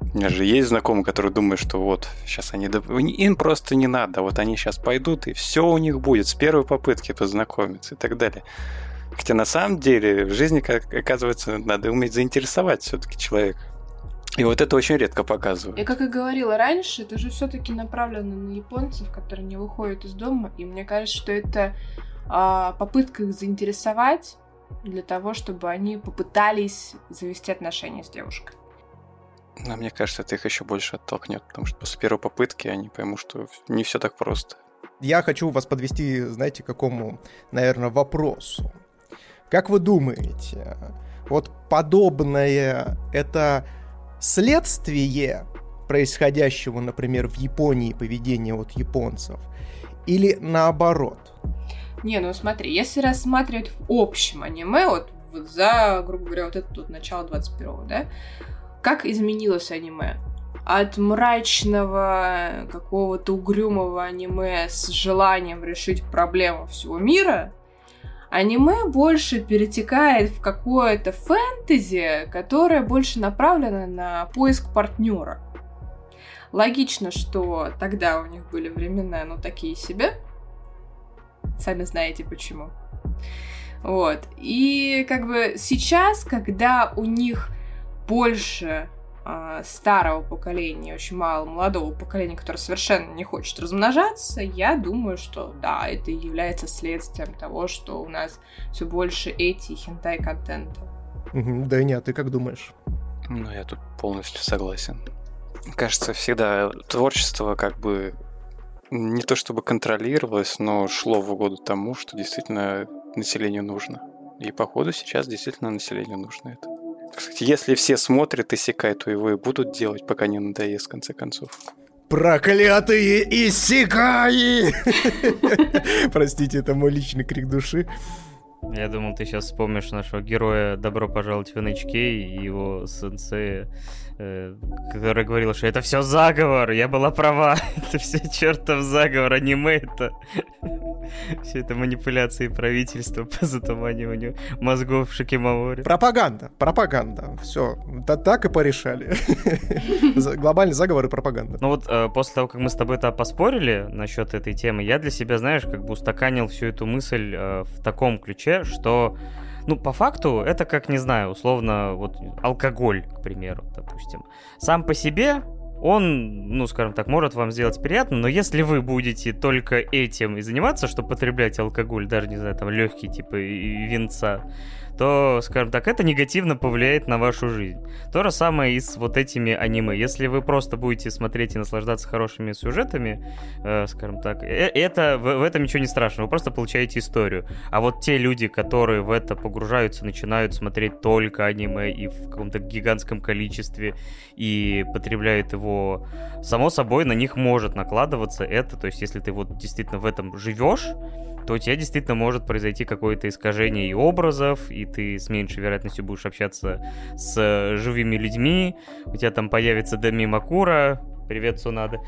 У меня же есть знакомые, которые думают, что вот, сейчас они... Им просто не надо, вот они сейчас пойдут, и все у них будет с первой попытки познакомиться и так далее. Хотя на самом деле в жизни, как оказывается, надо уметь заинтересовать все-таки человека. И вот это очень редко показывают. Я как и говорила раньше, это же все-таки направлено на японцев, которые не выходят из дома. И мне кажется, что это а, попытка их заинтересовать для того, чтобы они попытались завести отношения с девушкой. Но мне кажется, это их еще больше оттолкнет, потому что после первой попытки они поймут, что не все так просто. Я хочу вас подвести, знаете, к какому, наверное, вопросу. Как вы думаете, вот подобное это следствие происходящего, например, в Японии поведения вот японцев, или наоборот? Не, ну смотри, если рассматривать в общем аниме, вот, вот за, грубо говоря, вот это тут начало 21-го, да, как изменилось аниме? От мрачного какого-то угрюмого аниме с желанием решить проблему всего мира, аниме больше перетекает в какое-то фэнтези, которое больше направлено на поиск партнера. Логично, что тогда у них были времена, ну, такие себе. Сами знаете почему. Вот. И как бы сейчас, когда у них больше э, старого поколения, очень мало молодого поколения, которое совершенно не хочет размножаться, я думаю, что да, это является следствием того, что у нас все больше эти хентай контента. да нет, ты как думаешь? Ну, я тут полностью согласен. Кажется, всегда творчество как бы не то чтобы контролировалось, но шло в угоду тому, что действительно населению нужно. И походу сейчас действительно населению нужно это. Кстати, если все смотрят Исекай, то его и будут делать, пока не надоест, в конце концов. Проклятые Исекаи! Простите, это мой личный крик души. Я думал, ты сейчас вспомнишь нашего героя «Добро пожаловать в NHK» и его сенсея которая говорила, что это все заговор, я была права, это все чертов заговор, аниме это... Все это манипуляции правительства по затуманиванию мозгов Шикимаори. Пропаганда, пропаганда. Все, да, так и порешали. Глобальный заговор и пропаганда. Ну вот э, после того, как мы с тобой это поспорили насчет этой темы, я для себя, знаешь, как бы устаканил всю эту мысль э, в таком ключе, что ну, по факту, это как, не знаю, условно, вот алкоголь, к примеру, допустим. Сам по себе он, ну, скажем так, может вам сделать приятно, но если вы будете только этим и заниматься, что потреблять алкоголь, даже, не знаю, там, легкий, типа, винца, то, скажем так, это негативно повлияет на вашу жизнь. То же самое и с вот этими аниме. Если вы просто будете смотреть и наслаждаться хорошими сюжетами, э, скажем так, э это, в, в этом ничего не страшного, вы просто получаете историю. А вот те люди, которые в это погружаются, начинают смотреть только аниме и в каком-то гигантском количестве и потребляют его, само собой, на них может накладываться это. То есть, если ты вот действительно в этом живешь, то у тебя действительно может произойти какое-то искажение и образов, и ты с меньшей вероятностью будешь общаться с живыми людьми, у тебя там появится Дами Макура, привет, Сунада,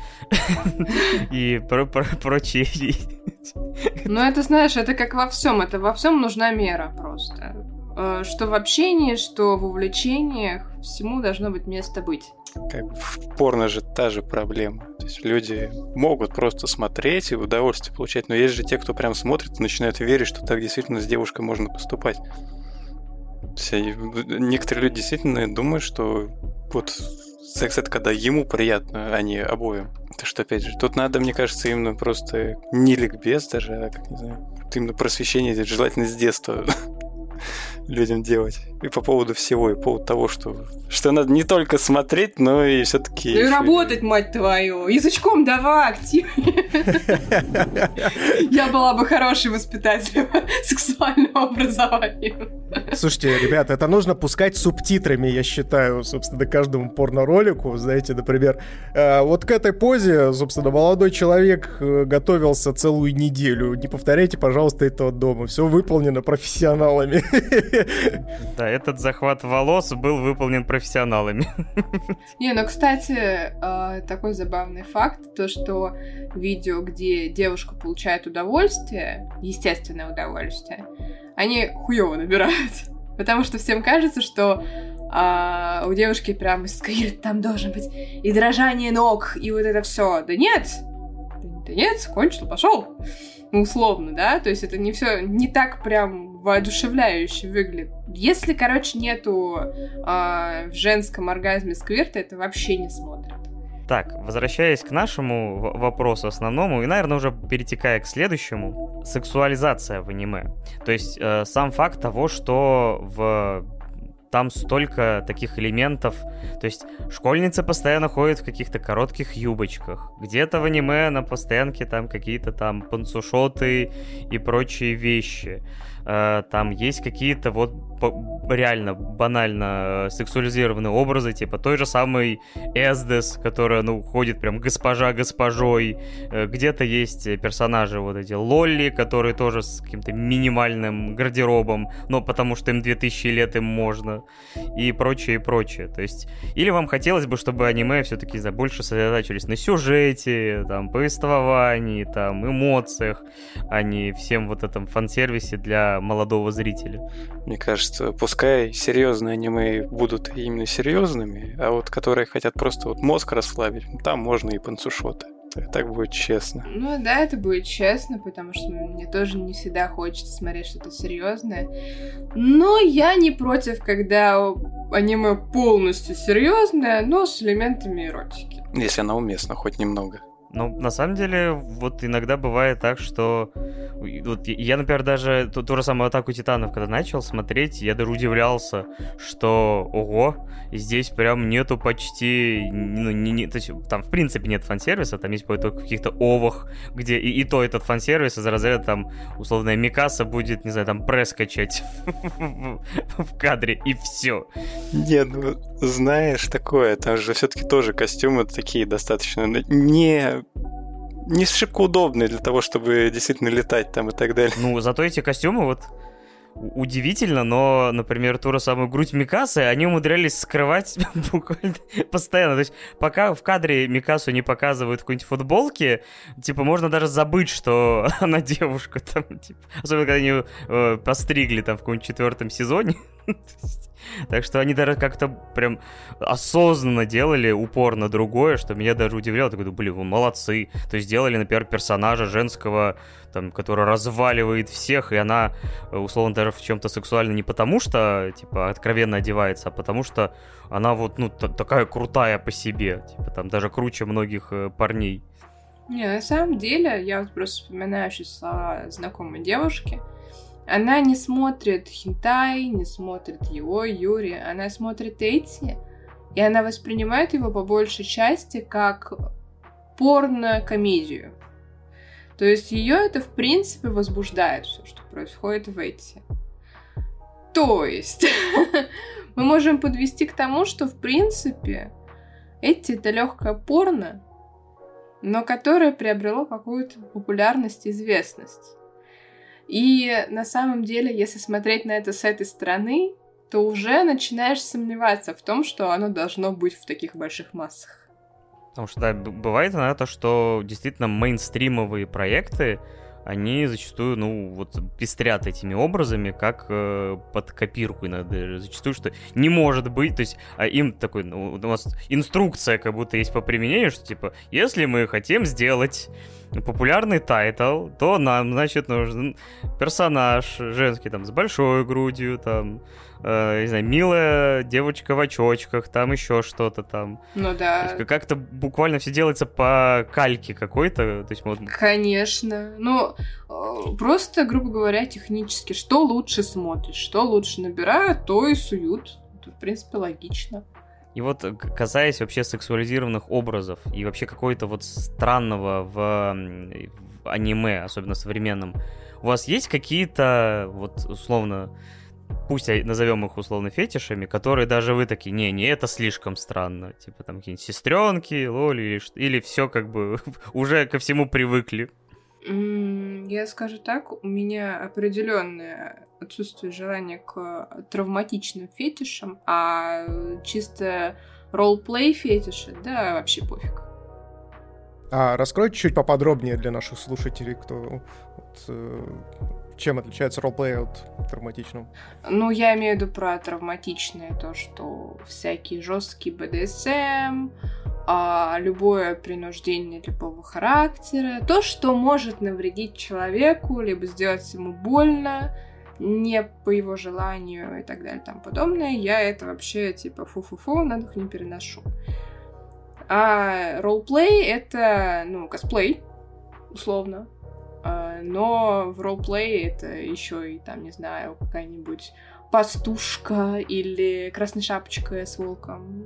и прочие. Ну, это, знаешь, это как во всем, это во всем нужна мера просто. Э, что в общении, что в увлечениях, всему должно быть место быть. Как бы в порно же та же проблема. То есть люди могут просто смотреть и удовольствие получать, но есть же те, кто прям смотрит и начинают верить, что так действительно с девушкой можно поступать. Некоторые люди действительно думают, что вот секс это когда ему приятно, а не обоим. Это что, опять же, тут надо, мне кажется, именно просто не ликбез даже, а, как не знаю, именно просвещение, желательно с детства людям делать. И по поводу всего, и по поводу того, что, что надо не только смотреть, но и все-таки... Ну и работать, мать твою! Язычком давай активнее! Я была бы хорошей воспитателем сексуального образования. Слушайте, ребята, это нужно пускать субтитрами, я считаю, собственно, каждому порно-ролику. Знаете, например, э, вот к этой позе, собственно, молодой человек э, готовился целую неделю. Не повторяйте, пожалуйста, этого дома. Все выполнено профессионалами. Да, этот захват волос был выполнен профессионалами. Не, ну, кстати, э, такой забавный факт, то, что видео, где девушка получает удовольствие, естественное удовольствие, они хуево набирают. Потому что всем кажется, что а, у девушки прям сквирт там должен быть, и дрожание ног, и вот это все. Да нет! Да нет, кончил, пошел. Ну, условно, да? То есть это не все не так прям воодушевляюще выглядит. Если, короче, нету э, в женском оргазме сквирта, это вообще не смотрят. Так, возвращаясь к нашему вопросу основному, и, наверное, уже перетекая к следующему, сексуализация в аниме. То есть э, сам факт того, что в там столько таких элементов. То есть школьницы постоянно ходят в каких-то коротких юбочках. Где-то в аниме на постоянке там какие-то там панцушоты и прочие вещи. Э, там есть какие-то вот реально банально э, сексуализированные образы, типа той же самой Эздес, которая, ну, ходит прям госпожа госпожой. Э, где-то есть персонажи вот эти Лолли, которые тоже с каким-то минимальным гардеробом, но потому что им 2000 лет им можно. И прочее, и прочее. То есть, или вам хотелось бы, чтобы аниме все-таки за больше сосредотачивались на сюжете, там, повествовании, там, эмоциях, а не всем вот этом фан-сервисе для молодого зрителя. Мне кажется, пускай серьезные аниме будут именно серьезными, а вот которые хотят просто вот мозг расслабить, там можно и панцушоты. Так будет честно. Ну да, это будет честно, потому что мне тоже не всегда хочется смотреть что-то серьезное. Но я не против, когда аниме полностью серьезное, но с элементами эротики. Если она уместна, хоть немного. Но на самом деле, вот иногда бывает так, что... Вот я, например, даже ту, ту же самую «Атаку Титанов», когда начал смотреть, я даже удивлялся, что, ого, здесь прям нету почти... Ну, не, не, то есть там, в принципе, нет фан-сервиса, там есть только в каких-то овах, где и, и то этот фан-сервис из разряда, там, условная Микаса будет, не знаю, там, пресс в кадре, и все. Нет, ну, знаешь, такое, там же все-таки тоже костюмы такие достаточно не не шибко удобные для того, чтобы действительно летать там и так далее. Ну, зато эти костюмы вот удивительно, но, например, ту же самую грудь Микасы, они умудрялись скрывать буквально постоянно. То есть, пока в кадре Микасу не показывают в какой-нибудь футболке, типа, можно даже забыть, что она девушка там, типа, особенно когда они э, постригли там в каком-нибудь четвертом сезоне. Так что они даже как-то прям осознанно делали упор на другое, что меня даже удивляло. Такой, блин, вы молодцы. То есть сделали, например, персонажа женского, там, который разваливает всех, и она, условно, даже в чем-то сексуально не потому, что, типа, откровенно одевается, а потому что она вот, ну, такая крутая по себе. Типа, там, даже круче многих э, парней. Не, на самом деле, я вот просто вспоминаю сейчас слова знакомой девушки, она не смотрит хинтай, не смотрит его, Юри, она смотрит эти, и она воспринимает его по большей части как порно-комедию. То есть ее это, в принципе, возбуждает все, что происходит в эти. То есть мы можем подвести к тому, что, в принципе, эти это легкое порно, но которое приобрело какую-то популярность и известность. И на самом деле, если смотреть на это с этой стороны, то уже начинаешь сомневаться в том, что оно должно быть в таких больших массах. Потому что, да, бывает иногда то, что действительно мейнстримовые проекты, они зачастую, ну, вот пестрят этими образами, как э, под копирку иногда зачастую, что не может быть, то есть а им такой, ну, у нас инструкция как будто есть по применению, что типа, если мы хотим сделать популярный title, то нам, значит, нужен персонаж женский, там, с большой грудью, там, э, не знаю, милая девочка в очочках, там еще что-то там. Ну да. Как-то буквально все делается по кальке какой-то. То есть, вот... Конечно. Ну, э, просто, грубо говоря, технически, что лучше смотришь, что лучше набирают, то и суют. Это, в принципе, логично. И вот касаясь вообще сексуализированных образов и вообще какой-то вот странного в, в аниме, особенно современном, у вас есть какие-то вот условно пусть назовем их условно фетишами, которые даже вы такие, не, не, это слишком странно. Типа там какие-нибудь сестренки, лоли, или, или все как бы уже ко всему привыкли. Я скажу так, у меня определенное отсутствие желания к травматичным фетишам, а чисто ролл-плей фетиши, да, вообще пофиг. А раскройте чуть поподробнее для наших слушателей, кто вот, э, чем отличается роллплей от травматичного? Ну, я имею в виду про травматичное, то, что всякие жесткие БДСМ, а, любое принуждение любого характера, то, что может навредить человеку, либо сделать ему больно, не по его желанию и так далее тому подобное, я это вообще типа фу-фу-фу, на дух не переношу. А ролплей — это, ну, косплей, условно. А, но в ролплей это еще и, там, не знаю, какая-нибудь пастушка или красная шапочка с волком.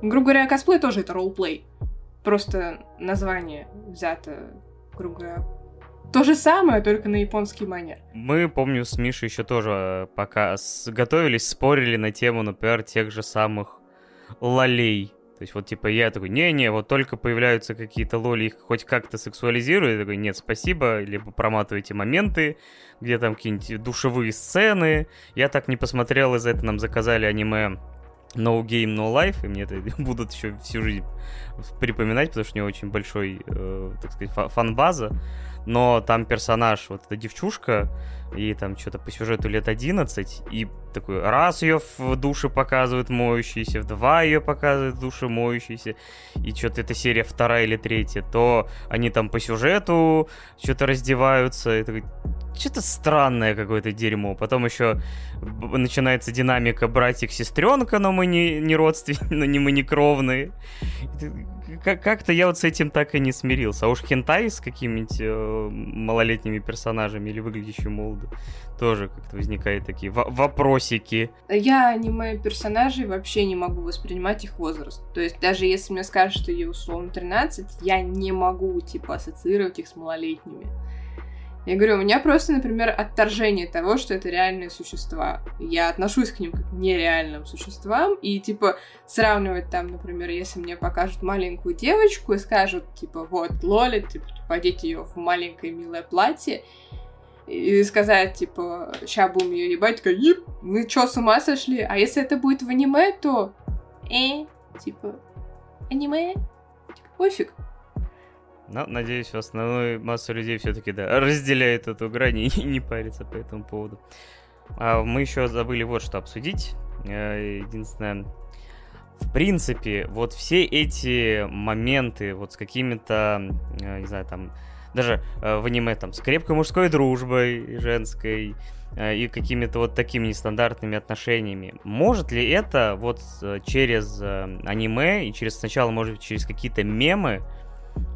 Грубо говоря, косплей тоже это ролплей. Просто название взято, грубо говоря, то же самое, только на японский манер. Мы, помню, с Мишей еще тоже пока готовились, спорили на тему, например, тех же самых лолей. То есть вот типа я такой, не-не, вот только появляются какие-то лоли, их хоть как-то сексуализирую, я такой, нет, спасибо, либо проматывайте моменты, где там какие-нибудь душевые сцены. Я так не посмотрел, из-за этого нам заказали аниме No Game, No Life, и мне это будут еще всю жизнь припоминать, потому что у него очень большой, э, так сказать, фан-база. Но там персонаж, вот эта девчушка, и там что-то по сюжету лет 11, и такой раз ее в душе показывают моющейся, в два ее показывают в душе моющейся, и что-то это серия вторая или третья, то они там по сюжету что-то раздеваются, и такой, что-то странное какое-то дерьмо. Потом еще начинается динамика братик-сестренка, но мы не, не родственники, но не мы не кровные. Как-то я вот с этим так и не смирился. А уж хентай с какими-нибудь э, малолетними персонажами или выглядящими молодо тоже как-то возникают такие вопросики. Я аниме персонажей вообще не могу воспринимать их возраст. То есть даже если мне скажут, что ей условно 13, я не могу, типа, ассоциировать их с малолетними. Я говорю, у меня просто, например, отторжение того, что это реальные существа. Я отношусь к ним как к нереальным существам, и, типа, сравнивать там, например, если мне покажут маленькую девочку и скажут, типа, вот, Лоли, типа, одеть ее в маленькое милое платье, и сказать, типа, ща будем ее ебать, такая, еб, мы чё, с ума сошли? А если это будет в аниме, то, э, типа, аниме, типа, пофиг. Но, надеюсь, основную массу людей все-таки, да, разделяет эту грань и не парится по этому поводу. А мы еще забыли вот что обсудить. Э, единственное, в принципе, вот все эти моменты, вот с какими-то, э, не знаю, там, даже э, в аниме, там, с крепкой мужской дружбой женской, и какими-то вот такими нестандартными отношениями. Может ли это вот через аниме и через сначала, может быть, через какие-то мемы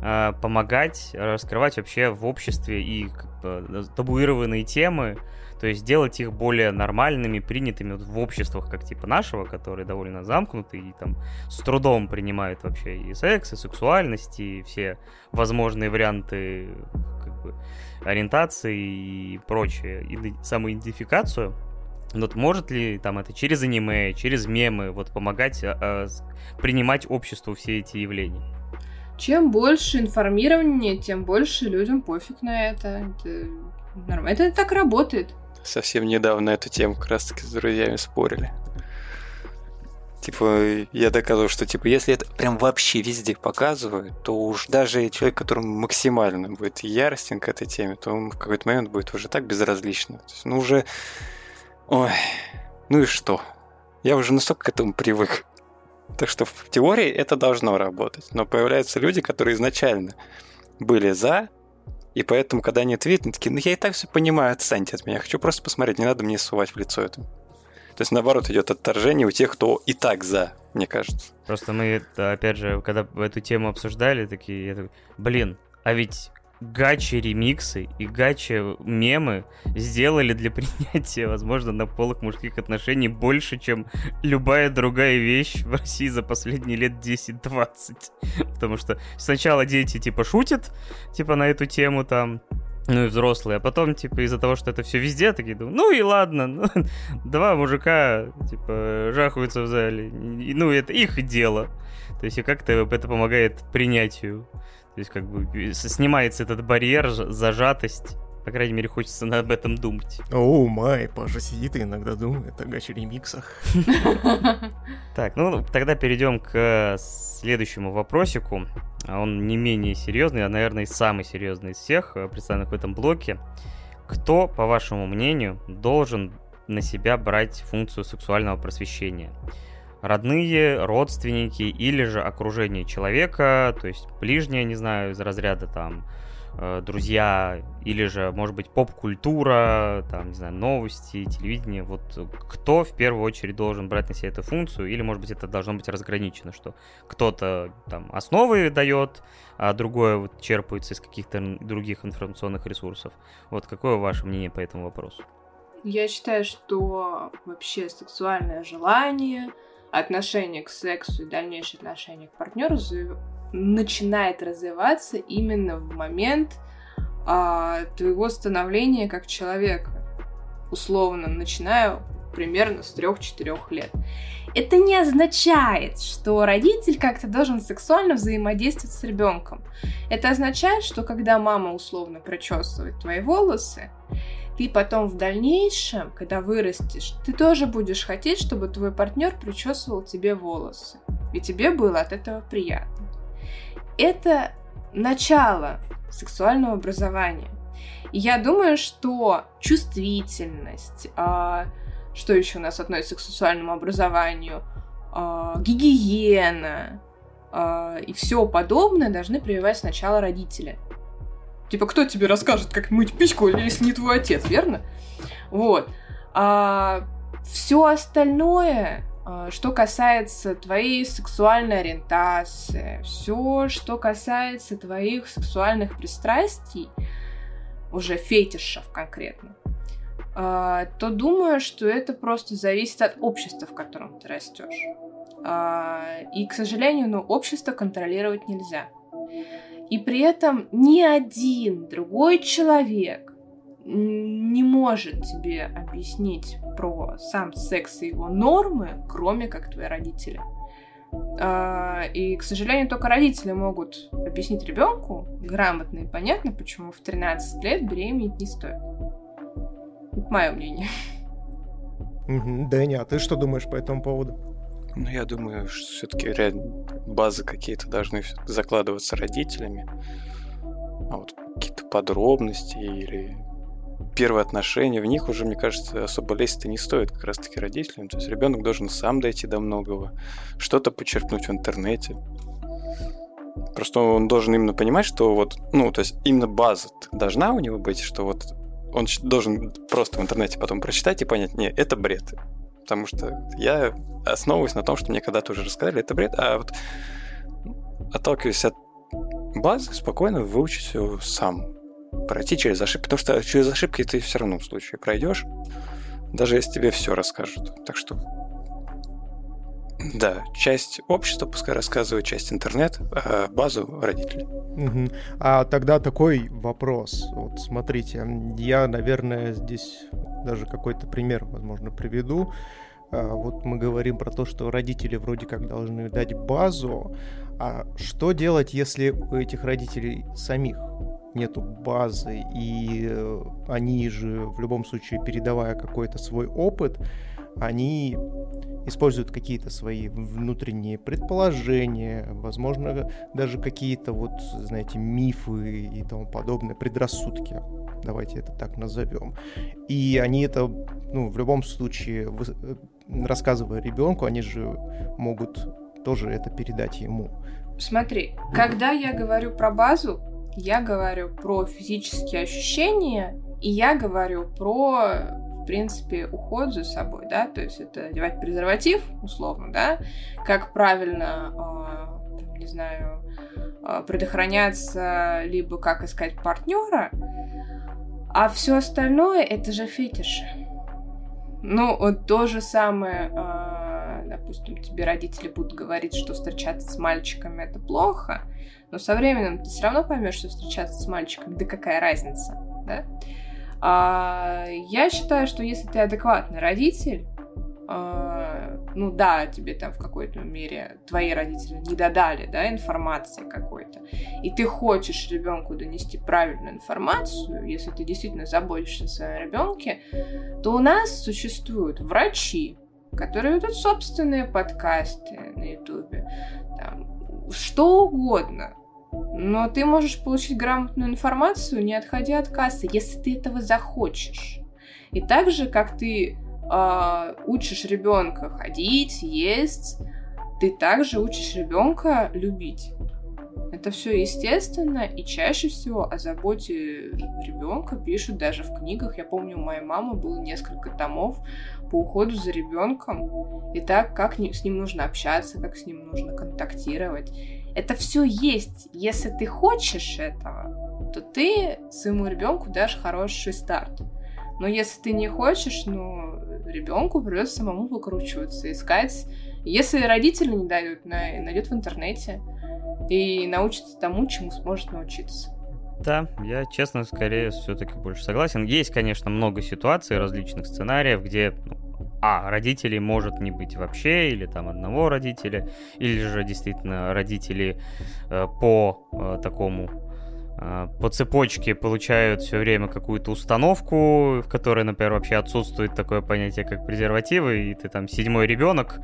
э, помогать раскрывать вообще в обществе и бы, табуированные темы, то есть делать их более нормальными, принятыми вот в обществах, как типа нашего, которые довольно замкнуты и там с трудом принимают вообще и секс, и сексуальность, и все возможные варианты как бы, ориентации и прочее, и самоидентификацию. Вот может ли там это через аниме, через мемы вот помогать а, а, принимать обществу все эти явления? Чем больше информирования, тем больше людям пофиг на это. Это нормально. Это так работает. Совсем недавно эту тему как раз таки с друзьями спорили. Типа, я доказываю, что, типа, если это прям вообще везде показывают, то уж даже человек, которому максимально будет яростен к этой теме, то он в какой-то момент будет уже так безразлично. То есть, ну, уже... Ой, ну и что? Я уже настолько к этому привык. Так что в теории это должно работать. Но появляются люди, которые изначально были за, и поэтому, когда они твитнут, такие, ну я и так все понимаю, отстаньте от меня, хочу просто посмотреть, не надо мне сувать в лицо это. То есть, наоборот, идет отторжение у тех, кто и так за, мне кажется. Просто мы, опять же, когда эту тему обсуждали, такие, я такой, блин, а ведь гачи ремиксы и гачи мемы сделали для принятия, возможно, на полых мужских отношений больше, чем любая другая вещь в России за последние лет 10-20. Потому что сначала дети типа шутят, типа на эту тему там, ну и взрослые, а потом, типа, из-за того, что это все везде, такие думают, ну и ладно, ну, два мужика, типа, жахаются в зале, и, ну это их дело. То есть и как-то это помогает принятию то есть, как бы, снимается этот барьер, зажатость. По крайней мере, хочется об этом думать. О, май, Паша сидит и иногда думает о гачи-ремиксах. Так, ну, тогда перейдем к следующему вопросику. Он не менее серьезный, а, наверное, самый серьезный из всех, э, представленных в этом блоке. Кто, по вашему мнению, должен на себя брать функцию сексуального просвещения? Родные, родственники или же окружение человека, то есть ближнее, не знаю, из разряда там Э, друзья, или же, может быть, поп-культура, там, не знаю, новости, телевидение, вот кто в первую очередь должен брать на себя эту функцию, или, может быть, это должно быть разграничено, что кто-то там основы дает, а другое вот черпается из каких-то других информационных ресурсов. Вот какое ваше мнение по этому вопросу? Я считаю, что вообще сексуальное желание, отношение к сексу и дальнейшее отношение к партнеру начинает развиваться именно в момент а, твоего становления как человека. Условно, начинаю примерно с 3-4 лет. Это не означает, что родитель как-то должен сексуально взаимодействовать с ребенком. Это означает, что когда мама условно причесывает твои волосы, ты потом в дальнейшем, когда вырастешь, ты тоже будешь хотеть, чтобы твой партнер причесывал тебе волосы. И тебе было от этого приятно это начало сексуального образования. И я думаю, что чувствительность, а, что еще у нас относится к сексуальному образованию, а, гигиена а, и все подобное должны прививать сначала родители. Типа, кто тебе расскажет, как мыть пичку, если не твой отец, верно? Вот. А, все остальное а, что касается твоей сексуальной ориентации, все, что касается твоих сексуальных пристрастий, уже фетишев конкретно, а, то думаю, что это просто зависит от общества, в котором ты растешь. А, и, к сожалению, ну, общество контролировать нельзя. И при этом ни один другой человек не может тебе объяснить про сам секс и его нормы, кроме как твои родители. А, и, к сожалению, только родители могут объяснить ребенку грамотно и понятно, почему в 13 лет беременеть не стоит. Это мое мнение. Угу. Дэнни, а ты что думаешь по этому поводу? Ну, я думаю, что все-таки базы какие-то должны закладываться родителями. А вот какие-то подробности или первые отношения, в них уже, мне кажется, особо лезть-то не стоит как раз-таки родителям. То есть ребенок должен сам дойти до многого, что-то почерпнуть в интернете. Просто он должен именно понимать, что вот, ну, то есть именно база должна у него быть, что вот он должен просто в интернете потом прочитать и понять, нет, это бред. Потому что я основываюсь на том, что мне когда-то уже рассказали, это бред, а вот отталкиваясь от базы, спокойно выучить все сам пройти через ошибки, потому что через ошибки ты все равно в случае пройдешь, даже если тебе все расскажут. Так что да, часть общества пускай рассказывает, часть интернет, а базу родители. Угу. А тогда такой вопрос. Вот смотрите, я, наверное, здесь даже какой-то пример, возможно, приведу. А, вот мы говорим про то, что родители вроде как должны дать базу. А что делать, если у этих родителей самих нету базы, и э, они же в любом случае, передавая какой-то свой опыт, они используют какие-то свои внутренние предположения, возможно, даже какие-то вот, знаете, мифы и тому подобное, предрассудки, давайте это так назовем. И они это, ну, в любом случае, э, рассказывая ребенку, они же могут тоже это передать ему. Смотри, когда я говорю про базу, я говорю про физические ощущения, и я говорю про, в принципе, уход за собой, да, то есть это одевать презерватив, условно, да, как правильно, э, не знаю, э, предохраняться, либо как искать партнера, а все остальное это же фетиши. Ну, вот то же самое, э, допустим, тебе родители будут говорить, что встречаться с мальчиками это плохо, но со временем ты все равно поймешь, что встречаться с мальчиком, да какая разница, да? А, я считаю, что если ты адекватный родитель, а, ну да, тебе там в какой-то мере твои родители не додали, да, информации какой-то, и ты хочешь ребенку донести правильную информацию, если ты действительно заботишься о своем ребенке, то у нас существуют врачи, которые ведут собственные подкасты на Ютубе, что угодно. Но ты можешь получить грамотную информацию, не отходя от кассы, если ты этого захочешь. И так же, как ты э, учишь ребенка ходить, есть, ты также учишь ребенка любить. Это все естественно, и чаще всего о заботе ребенка пишут даже в книгах. Я помню, у моей мамы было несколько томов по уходу за ребенком, и так, как с ним нужно общаться, как с ним нужно контактировать. Это все есть. Если ты хочешь этого, то ты своему ребенку дашь хороший старт. Но если ты не хочешь, ну, ребенку придется самому выкручиваться, искать. Если родители не дают, найдет в интернете и научится тому, чему сможет научиться. Да, я, честно, скорее все-таки больше согласен. Есть, конечно, много ситуаций, различных сценариев, где ну, а, родителей может не быть вообще, или там одного родителя, или же действительно родители э, по э, такому э, по цепочке получают все время какую-то установку, в которой, например, вообще отсутствует такое понятие, как презервативы, и ты там седьмой ребенок,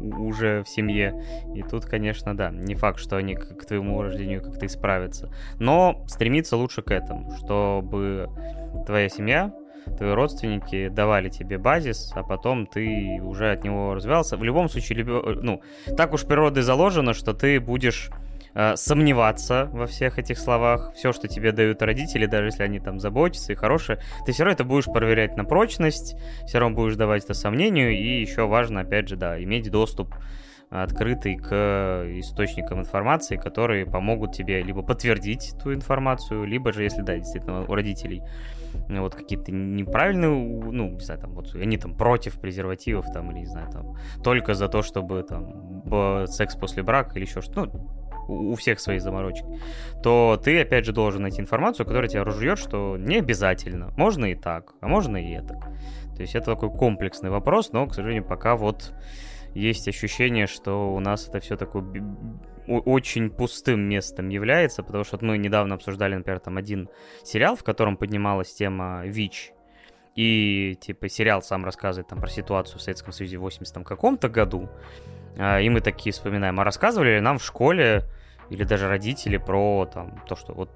уже в семье. И тут, конечно, да, не факт, что они к твоему рождению как-то исправятся. Но стремиться лучше к этому, чтобы твоя семья, твои родственники давали тебе базис, а потом ты уже от него развивался. В любом случае, ну, так уж природой заложено, что ты будешь э, сомневаться во всех этих словах. Все, что тебе дают родители, даже если они там заботятся и хорошие, ты все равно это будешь проверять на прочность, все равно будешь давать это сомнению, и еще важно, опять же, да, иметь доступ открытый к источникам информации, которые помогут тебе либо подтвердить ту информацию, либо же, если, да, действительно, у родителей вот какие-то неправильные, ну, не знаю, там, вот они там против презервативов, там, или, не знаю, там, только за то, чтобы там секс после брака или еще что-то, ну, у всех свои заморочки, то ты, опять же, должен найти информацию, которая тебя разжует, что не обязательно. Можно и так, а можно и это. То есть это такой комплексный вопрос, но, к сожалению, пока вот есть ощущение, что у нас это все такое очень пустым местом является, потому что мы недавно обсуждали, например, там один сериал, в котором поднималась тема ВИЧ, и, типа, сериал сам рассказывает там про ситуацию в Советском Союзе в 80 каком-то году, а, и мы такие вспоминаем, а рассказывали ли нам в школе или даже родители про там то, что вот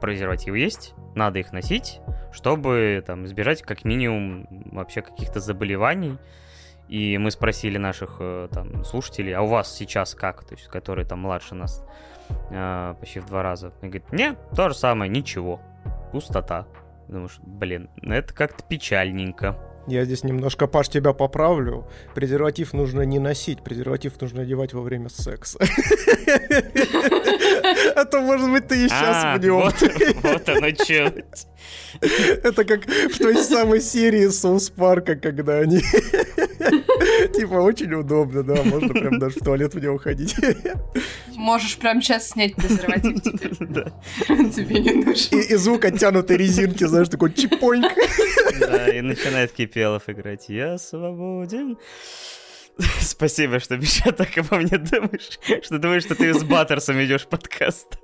презервативы есть, надо их носить, чтобы там избежать как минимум вообще каких-то заболеваний. И мы спросили наших э, там слушателей, а у вас сейчас как, то есть которые там младше нас э, почти в два раза. И говорит, нет, то же самое, ничего, пустота. Думаешь, блин, ну это как-то печальненько. Я здесь немножко, Паш, тебя поправлю. Презерватив нужно не носить, презерватив нужно одевать во время секса. А то, может быть, ты и сейчас а, в нем. Вот оно что. Это как в той самой серии Соус Парка, когда они... Типа, очень удобно, да, можно прям даже в туалет в него ходить. Можешь прям сейчас снять презерватив теперь. Да. Тебе не нужен. И, звук оттянутой резинки, знаешь, такой чипоньк. Да, и начинает Кипелов играть. Я свободен. Спасибо, что, Миша, так обо мне думаешь. Что думаешь, что ты с Баттерсом ведешь подкаст.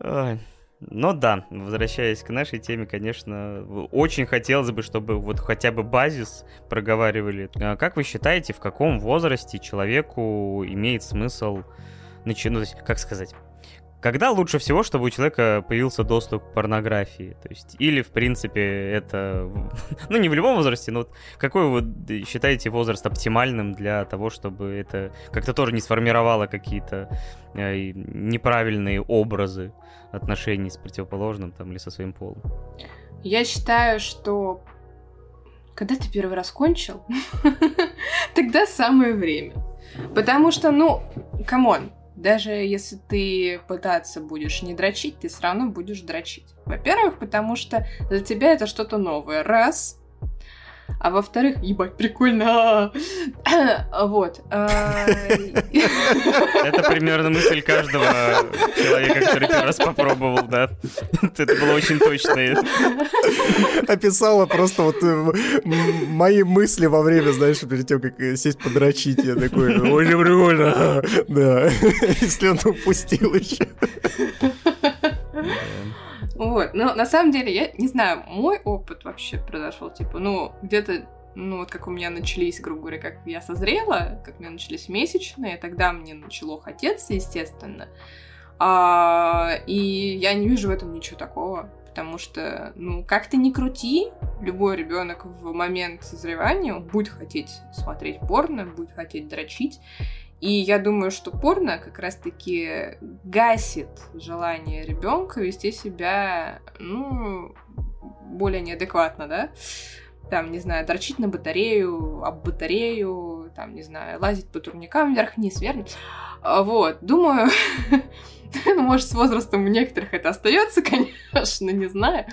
Ой. Но да, возвращаясь к нашей теме, конечно, очень хотелось бы, чтобы вот хотя бы базис проговаривали. А как вы считаете, в каком возрасте человеку имеет смысл начинать, ну, как сказать, когда лучше всего, чтобы у человека появился доступ к порнографии? То есть, или, в принципе, это... Ну, не в любом возрасте, но вот какой вы считаете возраст оптимальным для того, чтобы это как-то тоже не сформировало какие-то э, неправильные образы отношений с противоположным там или со своим полом? Я считаю, что когда ты первый раз кончил, тогда самое время. Потому что, ну, come on, даже если ты пытаться будешь не дрочить, ты все равно будешь дрочить. Во-первых, потому что для тебя это что-то новое. Раз. А во-вторых, ебать, прикольно. Вот. А, это примерно мысль каждого человека, который первый раз попробовал, да. Это было очень точно. Описала просто вот э, мои мысли во время, знаешь, перед тем, как э, сесть подрочить. Я такой, очень прикольно. Да. Если он упустил еще. Вот, но на самом деле, я не знаю, мой опыт вообще произошел, типа, ну, где-то ну, вот как у меня начались, грубо говоря, как я созрела, как у меня начались месячные, тогда мне начало хотеться, естественно. А, и я не вижу в этом ничего такого. потому что, ну, как ты ни крути, любой ребенок в момент созревания будет хотеть смотреть порно, будет хотеть дрочить, и я думаю, что порно как раз-таки гасит желание ребенка вести себя, ну, более неадекватно, да? Там, не знаю, дрочить на батарею, об батарею, там, не знаю, лазить по турникам вверх-вниз, верно? А, вот, думаю, может, с возрастом у некоторых это остается, конечно, не знаю.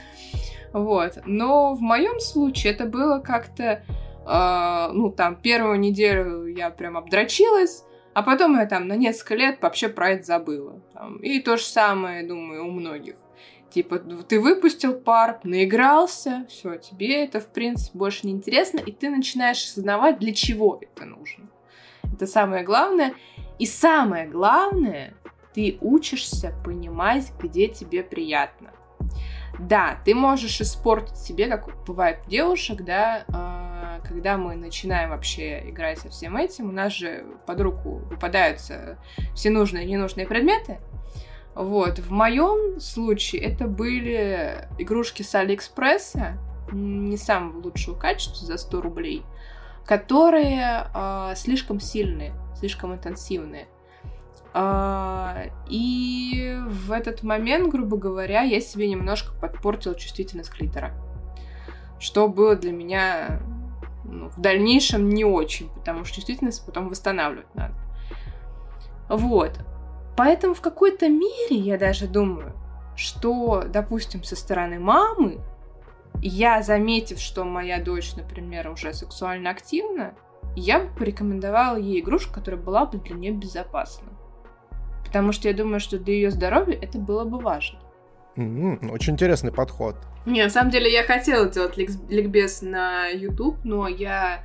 Вот, но в моем случае это было как-то, э, ну, там, первую неделю я прям обдрочилась, а потом я там на несколько лет вообще про это забыла. Там. И то же самое, думаю, у многих. Типа, ты выпустил пар, наигрался, все, тебе это, в принципе, больше не интересно, и ты начинаешь осознавать, для чего это нужно. Это самое главное. И самое главное, ты учишься понимать, где тебе приятно. Да, ты можешь испортить себе, как бывает у девушек, да, э, когда мы начинаем вообще играть со всем этим, у нас же под руку выпадаются все нужные и ненужные предметы. Вот, в моем случае это были игрушки с Алиэкспресса, не самого лучшего качества, за 100 рублей, которые э, слишком сильные, слишком интенсивные. А, и в этот момент, грубо говоря, я себе немножко подпортила чувствительность клитора. Что было для меня ну, в дальнейшем не очень, потому что чувствительность потом восстанавливать надо. Вот. Поэтому в какой-то мере я даже думаю, что, допустим, со стороны мамы, я, заметив, что моя дочь, например, уже сексуально активна, я бы порекомендовала ей игрушку, которая была бы для нее безопасна. Потому что я думаю, что для ее здоровья это было бы важно. Mm-hmm, очень интересный подход. Не, на самом деле я хотела делать ликбез на YouTube, но я,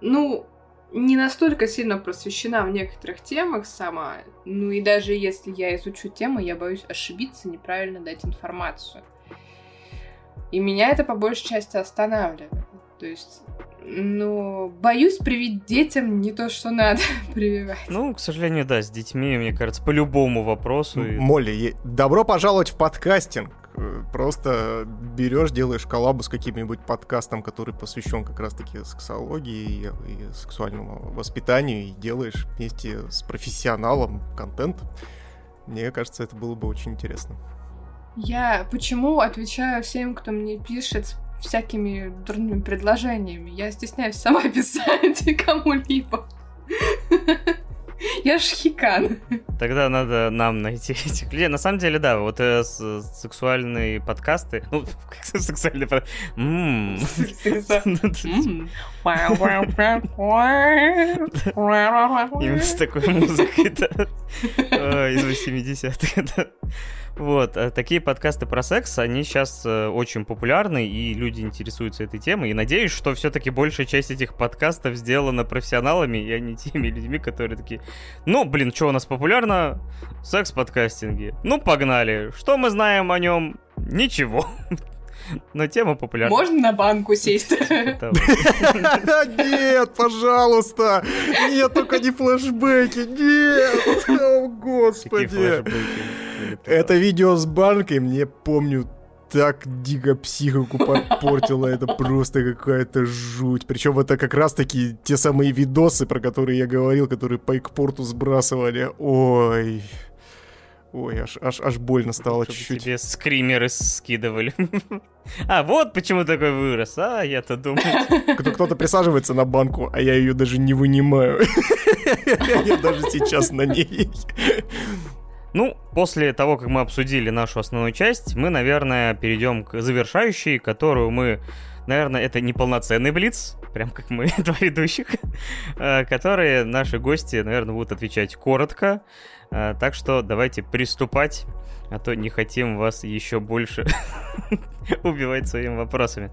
ну, не настолько сильно просвещена в некоторых темах сама. Ну и даже если я изучу тему, я боюсь ошибиться, неправильно дать информацию. И меня это по большей части останавливает. То есть ну, боюсь привить детям не то, что надо прививать. Ну, к сожалению, да, с детьми, мне кажется, по любому вопросу. Молли, добро пожаловать в подкастинг. Просто берешь, делаешь коллабу с каким-нибудь подкастом, который посвящен как раз-таки сексологии и, и сексуальному воспитанию, и делаешь вместе с профессионалом контент. Мне кажется, это было бы очень интересно. Я почему отвечаю всем, кто мне пишет всякими дурными предложениями. Я стесняюсь сама писать кому-либо. Я ж хикан. Тогда надо нам найти этих людей. На самом деле, да, вот э, с, сексуальные подкасты. Ну, как сексуальные подкасты. Именно с такой музыкой, да. Из 80-х, Вот, э, такие подкасты про секс, они сейчас э, очень популярны, и люди интересуются этой темой. И надеюсь, что все-таки большая часть этих подкастов сделана профессионалами, и а не теми людьми, которые такие, ну, блин, что у нас популярно? Секс-подкастинги. Ну, погнали. Что мы знаем о нем? Ничего. Но тема популярна. Можно на банку сесть? Нет, пожалуйста! Нет, только не флешбеки! Нет! О, господи! Это видео с банкой, мне помню, так дико психику подпортило, это просто какая-то жуть. Причем это как раз-таки те самые видосы, про которые я говорил, которые по экпорту сбрасывали. Ой... Ой, аж, аж, аж больно стало чуть-чуть. Тебе скримеры скидывали. А, вот почему такой вырос. А, я-то думал. Кто-то присаживается на банку, а я ее даже не вынимаю. Я даже сейчас на ней. Ну, после того, как мы обсудили нашу основную часть, мы, наверное, перейдем к завершающей, которую мы наверное, это не полноценный блиц, прям как мы, два ведущих, э, которые наши гости, наверное, будут отвечать коротко. Э, так что давайте приступать, а то не хотим вас еще больше убивать своими вопросами.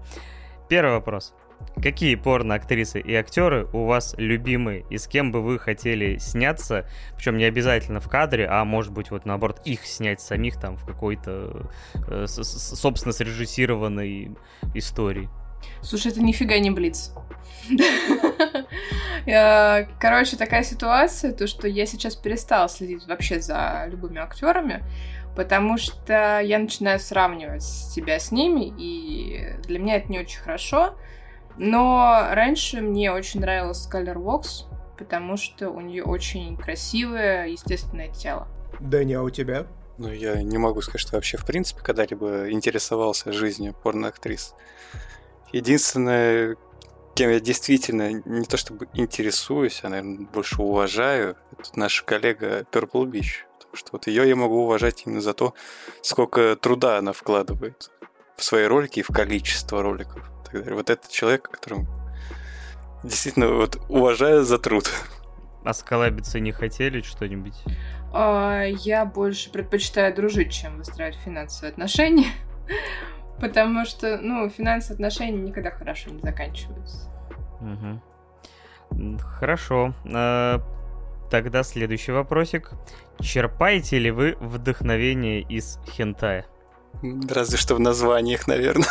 Первый вопрос. Какие порно-актрисы и актеры у вас любимые, и с кем бы вы хотели сняться? Причем не обязательно в кадре, а может быть, вот наоборот, их снять самих там в какой-то, э, собственно, срежиссированной истории. Слушай, это нифига не Блиц. Короче, такая ситуация, то, что я сейчас перестала следить вообще за любыми актерами, потому что я начинаю сравнивать себя с ними, и для меня это не очень хорошо. Но раньше мне очень нравилась Skyler Вокс, потому что у нее очень красивое, естественное тело. Дэнни, а у тебя? Ну, я не могу сказать, что вообще в принципе когда-либо интересовался жизнью порноактрис. Единственное, кем я действительно не то чтобы интересуюсь, а, наверное, больше уважаю, это наша коллега Purple Beach. Потому что вот ее я могу уважать именно за то, сколько труда она вкладывает в свои ролики и в количество роликов. Вот этот человек, которым действительно вот уважаю за труд. А сколабиться не хотели что-нибудь? А, я больше предпочитаю дружить, чем выстраивать финансовые отношения. Потому что, ну, финансовые отношения никогда хорошо не заканчиваются. Угу. Хорошо. А, тогда следующий вопросик. Черпаете ли вы вдохновение из хентая? Разве что в названиях, наверное.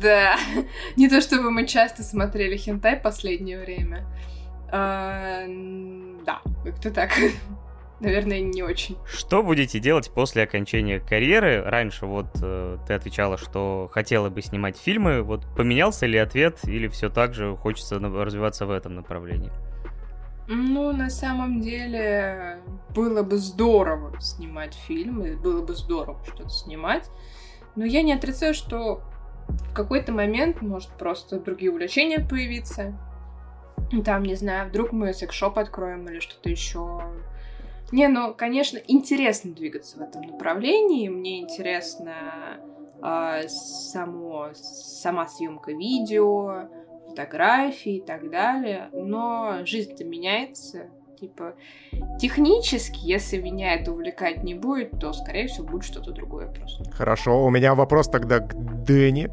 Да. Не то чтобы мы часто смотрели хентай последнее время. А, да, как-то так. Наверное, не очень. Что будете делать после окончания карьеры? Раньше вот э, ты отвечала, что хотела бы снимать фильмы. Вот поменялся ли ответ или все так же хочется развиваться в этом направлении? Ну, на самом деле, было бы здорово снимать фильмы, было бы здорово что-то снимать. Но я не отрицаю, что в какой-то момент может просто другие увлечения появиться. Там, не знаю, вдруг мы секс-шоп откроем или что-то еще не, ну, конечно, интересно двигаться в этом направлении. Мне интересно э, само, сама съемка видео, фотографии и так далее. Но жизнь-то меняется. Типа, технически, если меня это увлекать не будет, то, скорее всего, будет что-то другое просто. Хорошо, у меня вопрос тогда к Дэнни.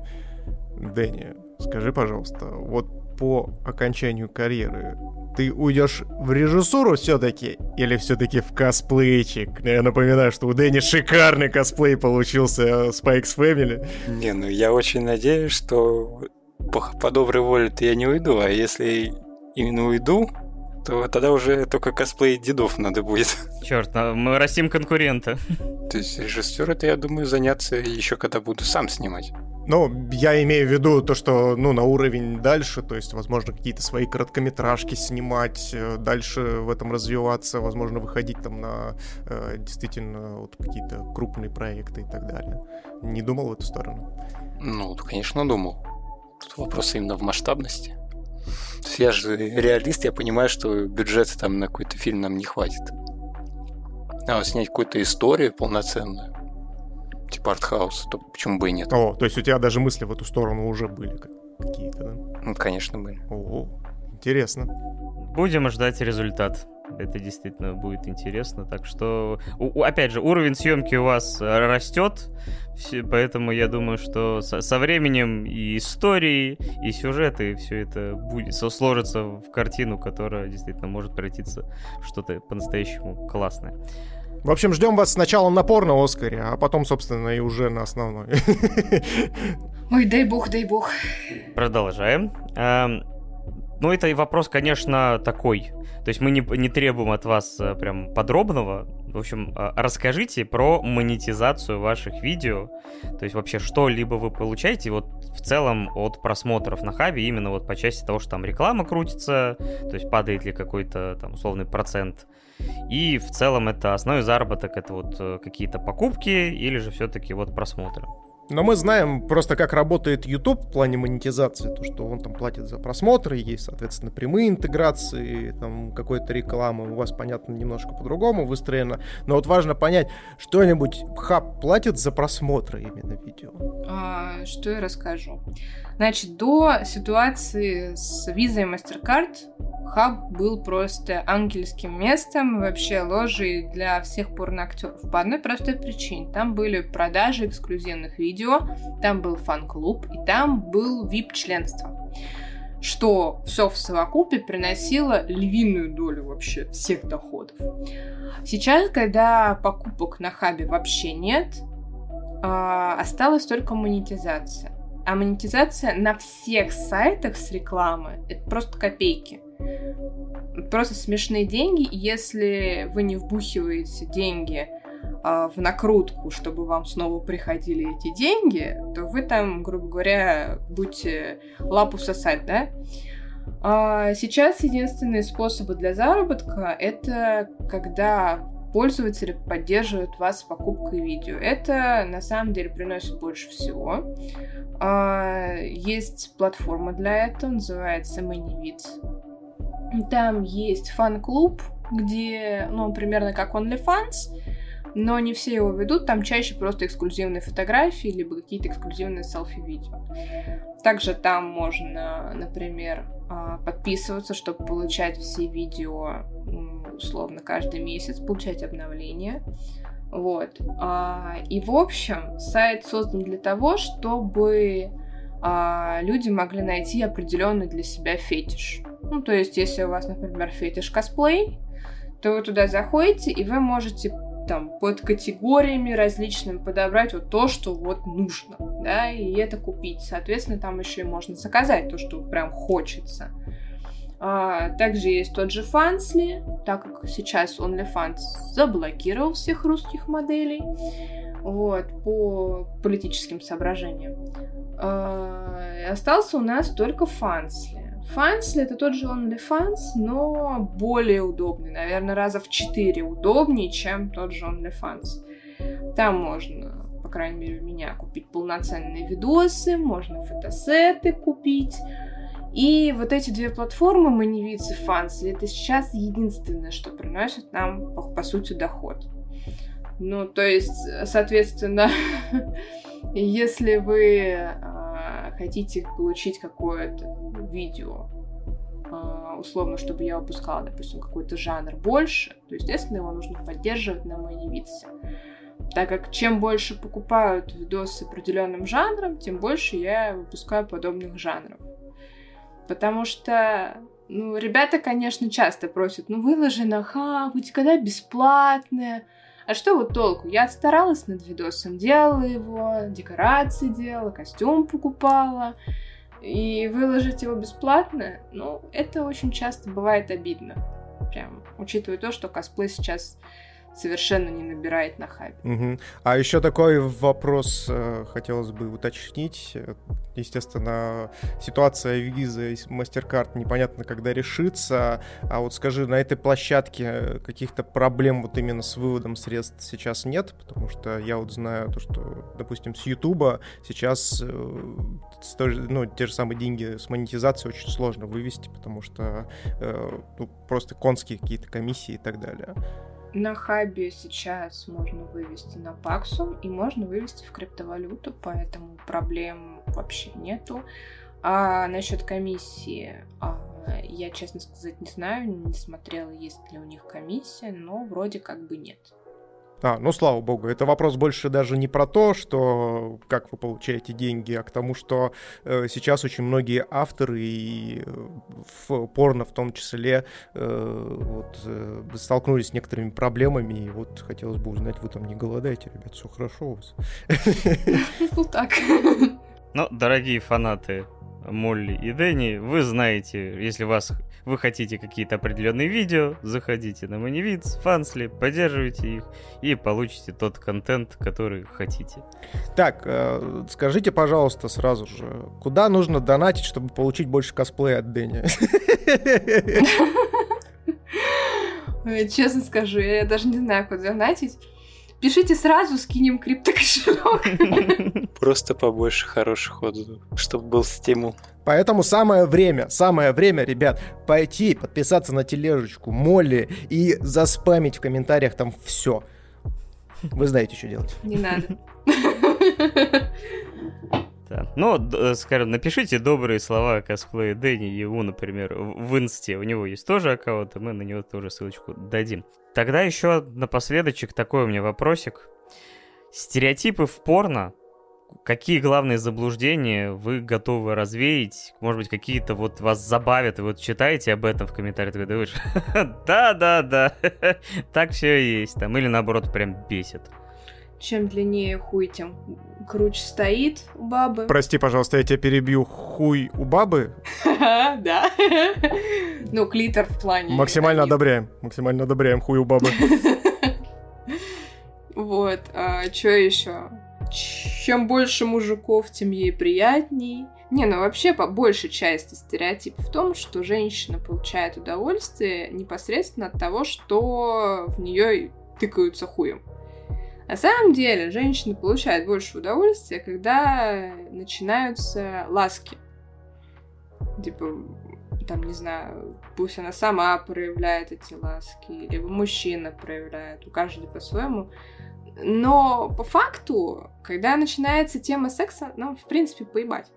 Дэнни, скажи, пожалуйста, вот по окончанию карьеры ты уйдешь в режиссуру все-таки или все-таки в косплейчик? Я напоминаю, что у Дэнни шикарный косплей получился Spikes Family. Не, ну я очень надеюсь, что по, по доброй воле-то я не уйду, а если именно уйду, то тогда уже только косплей дедов надо будет. Черт, а мы растим конкурента. То есть режиссер это, я думаю, заняться еще когда буду сам снимать. Ну, я имею в виду то, что, ну, на уровень дальше, то есть, возможно, какие-то свои короткометражки снимать, э, дальше в этом развиваться, возможно, выходить там на э, действительно вот какие-то крупные проекты и так далее. Не думал в эту сторону? Ну, конечно, думал. Тут вопрос именно в масштабности. То есть я же реалист, я понимаю, что бюджета там на какой-то фильм нам не хватит. Вот снять какую-то историю полноценную, типа артхаус, то почему бы и нет? О, то есть у тебя даже мысли в эту сторону уже были какие-то, да? Ну, конечно, были. О, интересно. Будем ждать результат. Это действительно будет интересно. Так что, опять же, уровень съемки у вас растет, все, поэтому я думаю, что со, со временем и истории, и сюжеты, и все это будет сложится в картину, которая действительно может превратиться в что-то по-настоящему классное. В общем, ждем вас сначала на порно Оскаре, а потом, собственно, и уже на основной. Ой, дай бог, дай бог. Продолжаем. Ну, это и вопрос, конечно, такой. То есть мы не, не требуем от вас э, прям подробного. В общем, э, расскажите про монетизацию ваших видео. То есть вообще что-либо вы получаете вот в целом от просмотров на хабе, именно вот по части того, что там реклама крутится, то есть падает ли какой-то там условный процент и в целом это основной заработок, это вот э, какие-то покупки или же все-таки вот просмотры. Но мы знаем просто, как работает YouTube в плане монетизации, то, что он там платит за просмотры, есть, соответственно, прямые интеграции, там какой-то рекламы, у вас, понятно, немножко по-другому выстроено, но вот важно понять, что-нибудь хаб платит за просмотры именно видео? А, что я расскажу? Значит, до ситуации с визой MasterCard хаб был просто ангельским местом, вообще ложей для всех порноактеров. По одной простой причине. Там были продажи эксклюзивных видео, там был фан-клуб, и там был VIP-членство. Что все в совокупе приносило львиную долю вообще всех доходов. Сейчас, когда покупок на хабе вообще нет, а, осталась только монетизация. А монетизация на всех сайтах с рекламы — это просто копейки. Просто смешные деньги. Если вы не вбухиваете деньги в накрутку, чтобы вам снова приходили эти деньги, то вы там, грубо говоря, будете лапу сосать, да? А сейчас единственные способы для заработка — это когда пользователи поддерживают вас покупкой видео. Это на самом деле приносит больше всего. А, есть платформа для этого, называется ManyVids. Там есть фан-клуб, где, ну, примерно как OnlyFans, но не все его ведут, там чаще просто эксклюзивные фотографии, либо какие-то эксклюзивные селфи-видео. Также там можно, например, а, подписываться, чтобы получать все видео условно каждый месяц, получать обновления. Вот. А, и в общем, сайт создан для того, чтобы а, люди могли найти определенный для себя фетиш. Ну, то есть, если у вас, например, фетиш косплей, то вы туда заходите, и вы можете там под категориями различными подобрать вот то, что вот нужно, да, и это купить. Соответственно, там еще и можно заказать то, что прям хочется. А, также есть тот же Фансли, так как сейчас OnlyFans заблокировал всех русских моделей, вот, по политическим соображениям. А, остался у нас только Фансли. Фансли это тот же OnlyFans, но более удобный. Наверное, раза в четыре удобнее, чем тот же OnlyFans. Там можно, по крайней мере, у меня купить полноценные видосы, можно фотосеты купить. И вот эти две платформы, Маневиц и Фансли, это сейчас единственное, что приносит нам, по, по сути, доход. Ну, то есть, соответственно, если вы э, хотите получить какое-то видео, э, условно, чтобы я выпускала, допустим, какой-то жанр больше, то, естественно, его нужно поддерживать на Маневице. Так как чем больше покупают видосы определенным жанром, тем больше я выпускаю подобных жанров. Потому что, ну, ребята, конечно, часто просят, ну, выложи на хаб, у тебя бесплатное. А что вот толку? Я отстаралась над видосом, делала его, декорации делала, костюм покупала. И выложить его бесплатно, ну, это очень часто бывает обидно. Прям, учитывая то, что косплей сейчас совершенно не набирает на хабе. Угу. А еще такой вопрос э, хотелось бы уточнить. Естественно, ситуация визы MasterCard непонятно, когда решится. А вот скажи, на этой площадке каких-то проблем вот именно с выводом средств сейчас нет? Потому что я вот знаю то, что, допустим, с Ютуба сейчас э, ну, те же самые деньги с монетизацией очень сложно вывести, потому что э, ну, просто конские какие-то комиссии и так далее. На хабе сейчас можно вывести на Паксум и можно вывести в криптовалюту, поэтому проблем вообще нету. А насчет комиссии, а, я, честно сказать, не знаю, не смотрела, есть ли у них комиссия, но вроде как бы нет. А, ну слава богу, это вопрос больше даже не про то, что как вы получаете деньги, а к тому, что э, сейчас очень многие авторы и э, в порно в том числе э, вот, э, столкнулись с некоторыми проблемами, и вот хотелось бы узнать, вы там не голодаете, ребят, все хорошо у вас? Ну так. Ну, дорогие фанаты Молли и Дэнни, вы знаете, если вас вы хотите какие-то определенные видео, заходите на Манивидс, Фансли, поддерживайте их и получите тот контент, который хотите. Так, э, скажите, пожалуйста, сразу же, куда нужно донатить, чтобы получить больше косплея от Дэнни? Честно скажу, я даже не знаю, куда донатить. Пишите сразу, скинем криптокошелек. Просто побольше хороших отзывов, чтобы был стимул. Поэтому самое время, самое время, ребят, пойти подписаться на тележечку Молли и заспамить в комментариях там все. Вы знаете, что делать. Не надо. Да. Ну, э, скажем, напишите добрые слова о косплее Дэнни ему, например, в инсте. У него есть тоже аккаунт, и мы на него тоже ссылочку дадим. Тогда еще напоследочек такой у меня вопросик. Стереотипы в порно какие главные заблуждения вы готовы развеять? Может быть, какие-то вот вас забавят, и вот читаете об этом в комментариях, ты думаешь, да-да-да, так все и есть, там, или наоборот, прям бесит. Чем длиннее хуй, тем круче стоит у бабы. Прости, пожалуйста, я тебя перебью. Хуй у бабы? Да. Ну, клитор в плане... Максимально одобряем. Максимально одобряем хуй у бабы. Вот. А что еще? Чем больше мужиков, тем ей приятней. Не, ну вообще по большей части стереотип в том, что женщина получает удовольствие непосредственно от того, что в нее тыкаются хуем. На самом деле, женщина получает больше удовольствия, когда начинаются ласки. Типа, там, не знаю, пусть она сама проявляет эти ласки, либо мужчина проявляет, у каждого по-своему. Но по факту, когда начинается тема секса, нам, в принципе, поебать.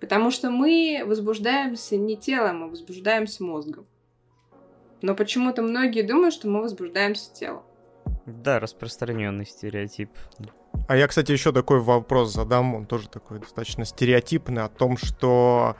Потому что мы возбуждаемся не телом, мы возбуждаемся мозгом. Но почему-то многие думают, что мы возбуждаемся телом. Да, распространенный стереотип. А я, кстати, еще такой вопрос задам, он тоже такой достаточно стереотипный, о том, что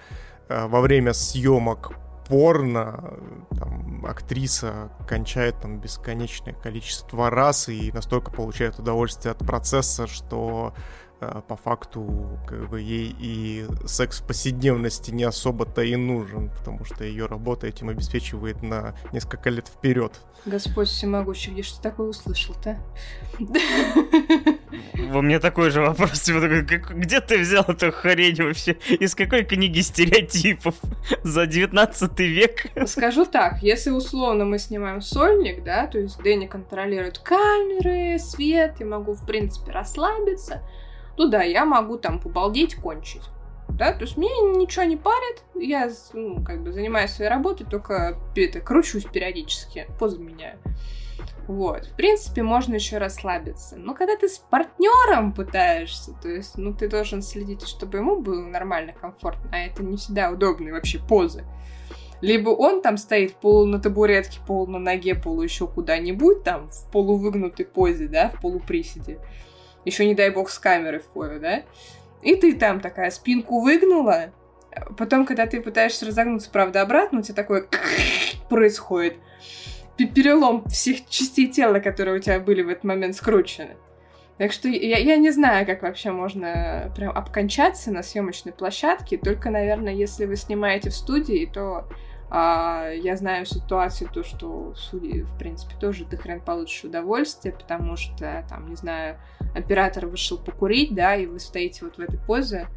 э, во время съемок порно там, актриса кончает там бесконечное количество раз и настолько получает удовольствие от процесса, что Э, по факту как бы ей и секс в повседневности не особо-то и нужен, потому что ее работа этим обеспечивает на несколько лет вперед. Господь всемогущий, где что такое услышал-то? Во мне такой же вопрос, типа где ты взял эту хрень вообще? Из какой книги стереотипов? За 19 век? Скажу так, если условно мы снимаем сольник, да, то есть Дэнни контролирует камеры, свет, я могу, в принципе, расслабиться, ну да, я могу там побалдеть, кончить. Да, то есть мне ничего не парит, я, ну, как бы занимаюсь своей работой, только это, кручусь периодически, позу меняю. Вот, в принципе, можно еще расслабиться. Но когда ты с партнером пытаешься, то есть, ну, ты должен следить, чтобы ему было нормально, комфортно, а это не всегда удобные вообще позы. Либо он там стоит полу на табуретке, полу на ноге, полу еще куда-нибудь, там, в полувыгнутой позе, да, в полуприседе. Еще не дай бог с камеры в поле, да? И ты там такая спинку выгнула, потом, когда ты пытаешься разогнуться, правда, обратно, у тебя такое происходит. Перелом всех частей тела, которые у тебя были в этот момент скручены. Так что я, я не знаю, как вообще можно прям обкончаться на съемочной площадке. Только, наверное, если вы снимаете в студии, то а, я знаю ситуацию, то, что судьи, в принципе, тоже ты хрен получишь удовольствие, потому что, там, не знаю, оператор вышел покурить, да, и вы стоите вот в этой позе,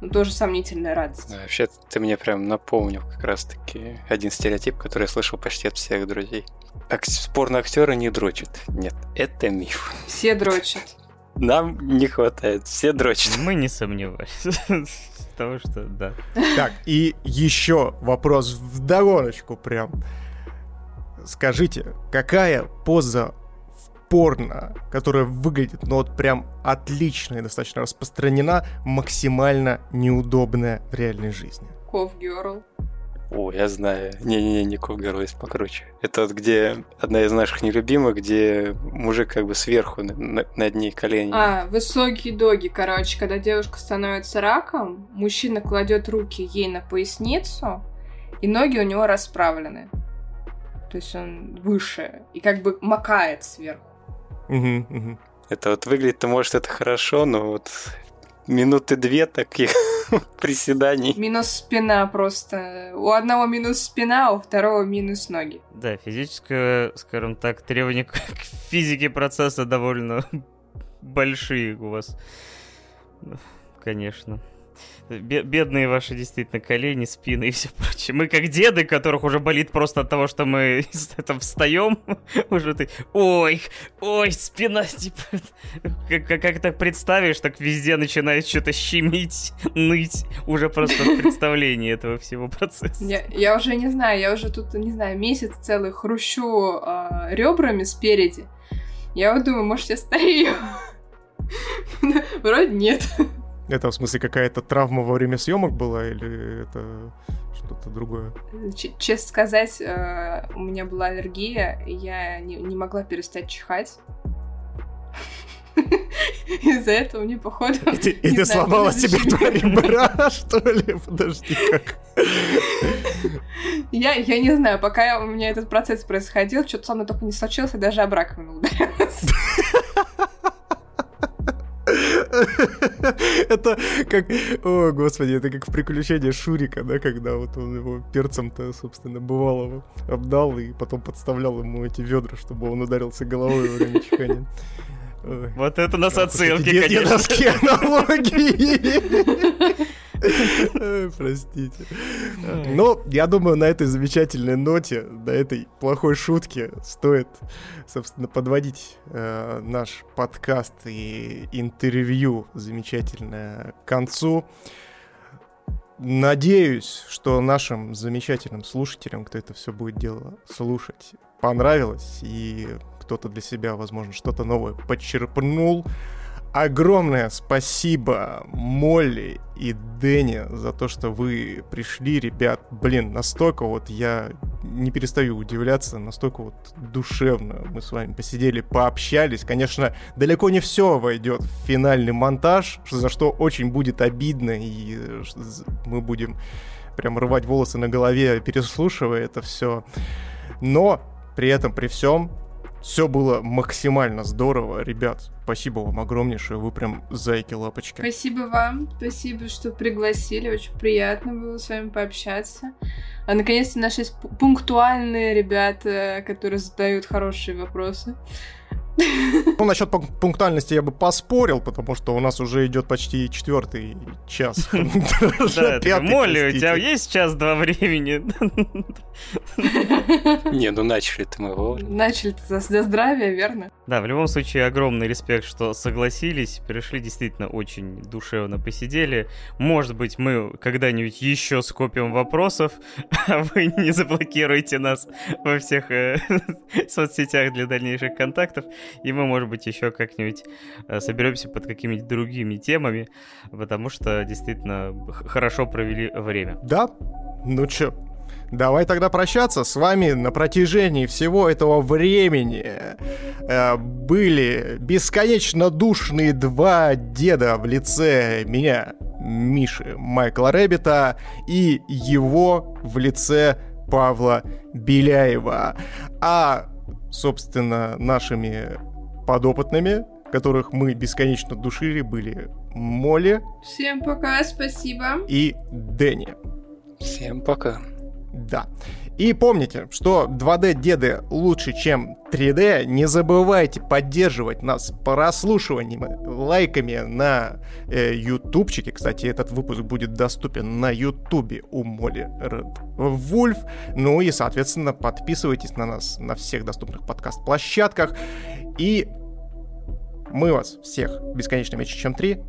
ну, тоже сомнительная радость. Да, вообще, ты мне прям напомнил как раз-таки один стереотип, который я слышал почти от всех друзей. Ак- порно-актеры не дрочат. Нет, это миф. Все дрочат. Нам не хватает, все дрочат. Мы не сомневаемся того, что да. Так, и еще вопрос в догоночку прям. Скажите, какая поза в порно, которая выглядит, ну вот прям отлично и достаточно распространена, максимально неудобная в реальной жизни? Ков Girl. О, я знаю. Не-не-не, не Ковгар есть покруче. Это вот где одна из наших нелюбимых, где мужик как бы сверху на, на, над ней колени. А, высокие доги, короче, когда девушка становится раком, мужчина кладет руки ей на поясницу, и ноги у него расправлены. То есть он выше и как бы макает сверху. Угу, угу. Это вот выглядит-то, может, это хорошо, но вот минуты две таких приседаний. Минус спина просто. У одного минус спина, а у второго минус ноги. Да, физическое, скажем так, требования к физике процесса довольно большие у вас. Конечно. Бедные ваши действительно колени, спины и все прочее. Мы как деды, которых уже болит просто от того, что мы это встаем. Уже ты, ой, ой, спина, типа, как, как, как так представишь, так везде начинает что-то щемить, ныть. Уже просто представление этого всего процесса. Я, я уже не знаю, я уже тут, не знаю, месяц целый хрущу э, ребрами спереди. Я вот думаю, может, я старею. Вроде нет. Это в смысле какая-то травма во время съемок была или это что-то другое? Ч- честно сказать, э, у меня была аллергия, и я не, не могла перестать чихать. Из-за этого мне, походу... И ты, и ты сломала себе два ребра, что ли? Подожди, как? Я, я не знаю, пока у меня этот процесс происходил, что-то со мной только не случилось, я даже об раковину ударилась. Это как... О, господи, это как в приключении Шурика, да, когда вот он его перцем-то, собственно, бывалого обдал и потом подставлял ему эти ведра, чтобы он ударился головой во время чихания. Вот это нас отсылки, конечно. аналогии. Простите. Но я думаю, на этой замечательной ноте, на этой плохой шутке стоит, собственно, подводить э, наш подкаст и интервью замечательное к концу. Надеюсь, что нашим замечательным слушателям, кто это все будет дело слушать, понравилось, и кто-то для себя, возможно, что-то новое подчерпнул. Огромное спасибо Молли и Дэнни за то, что вы пришли, ребят. Блин, настолько вот я не перестаю удивляться, настолько вот душевно мы с вами посидели, пообщались. Конечно, далеко не все войдет в финальный монтаж, за что очень будет обидно, и мы будем прям рвать волосы на голове, переслушивая это все. Но при этом, при всем, все было максимально здорово, ребят. Спасибо вам огромнейшее, вы прям зайки-лапочки. Спасибо вам, спасибо, что пригласили, очень приятно было с вами пообщаться. А наконец-то наши пунктуальные ребята, которые задают хорошие вопросы. Ну, насчет пунктуальности я бы поспорил, потому что у нас уже идет почти четвертый час. Да, Молли, у тебя есть час-два времени? Не, ну начали-то мы вовремя. Начали-то за здравие, верно? Да, в любом случае, огромный респект, что согласились, пришли, действительно очень душевно посидели. Может быть, мы когда-нибудь еще скопим вопросов, а вы не заблокируете нас во всех э, соцсетях для дальнейших контактов и мы, может быть, еще как-нибудь э, соберемся под какими-нибудь другими темами, потому что действительно хорошо провели время. Да? Ну чё, Давай тогда прощаться. С вами на протяжении всего этого времени э, были бесконечно душные два деда в лице меня, Миши Майкла Рэббита, и его в лице Павла Беляева. А, собственно, нашими подопытными, которых мы бесконечно душили, были Молли. Всем пока, спасибо. И Дэнни. Всем пока. Да. И помните, что 2D-деды лучше, чем 3D. Не забывайте поддерживать нас прослушиванием, лайками на э, ютубчике. Кстати, этот выпуск будет доступен на ютубе у Молли Ред Вульф. Ну и, соответственно, подписывайтесь на нас на всех доступных подкаст-площадках. И мы вас всех бесконечно меньше, чем три.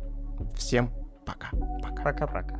Всем пока. Пока-пока.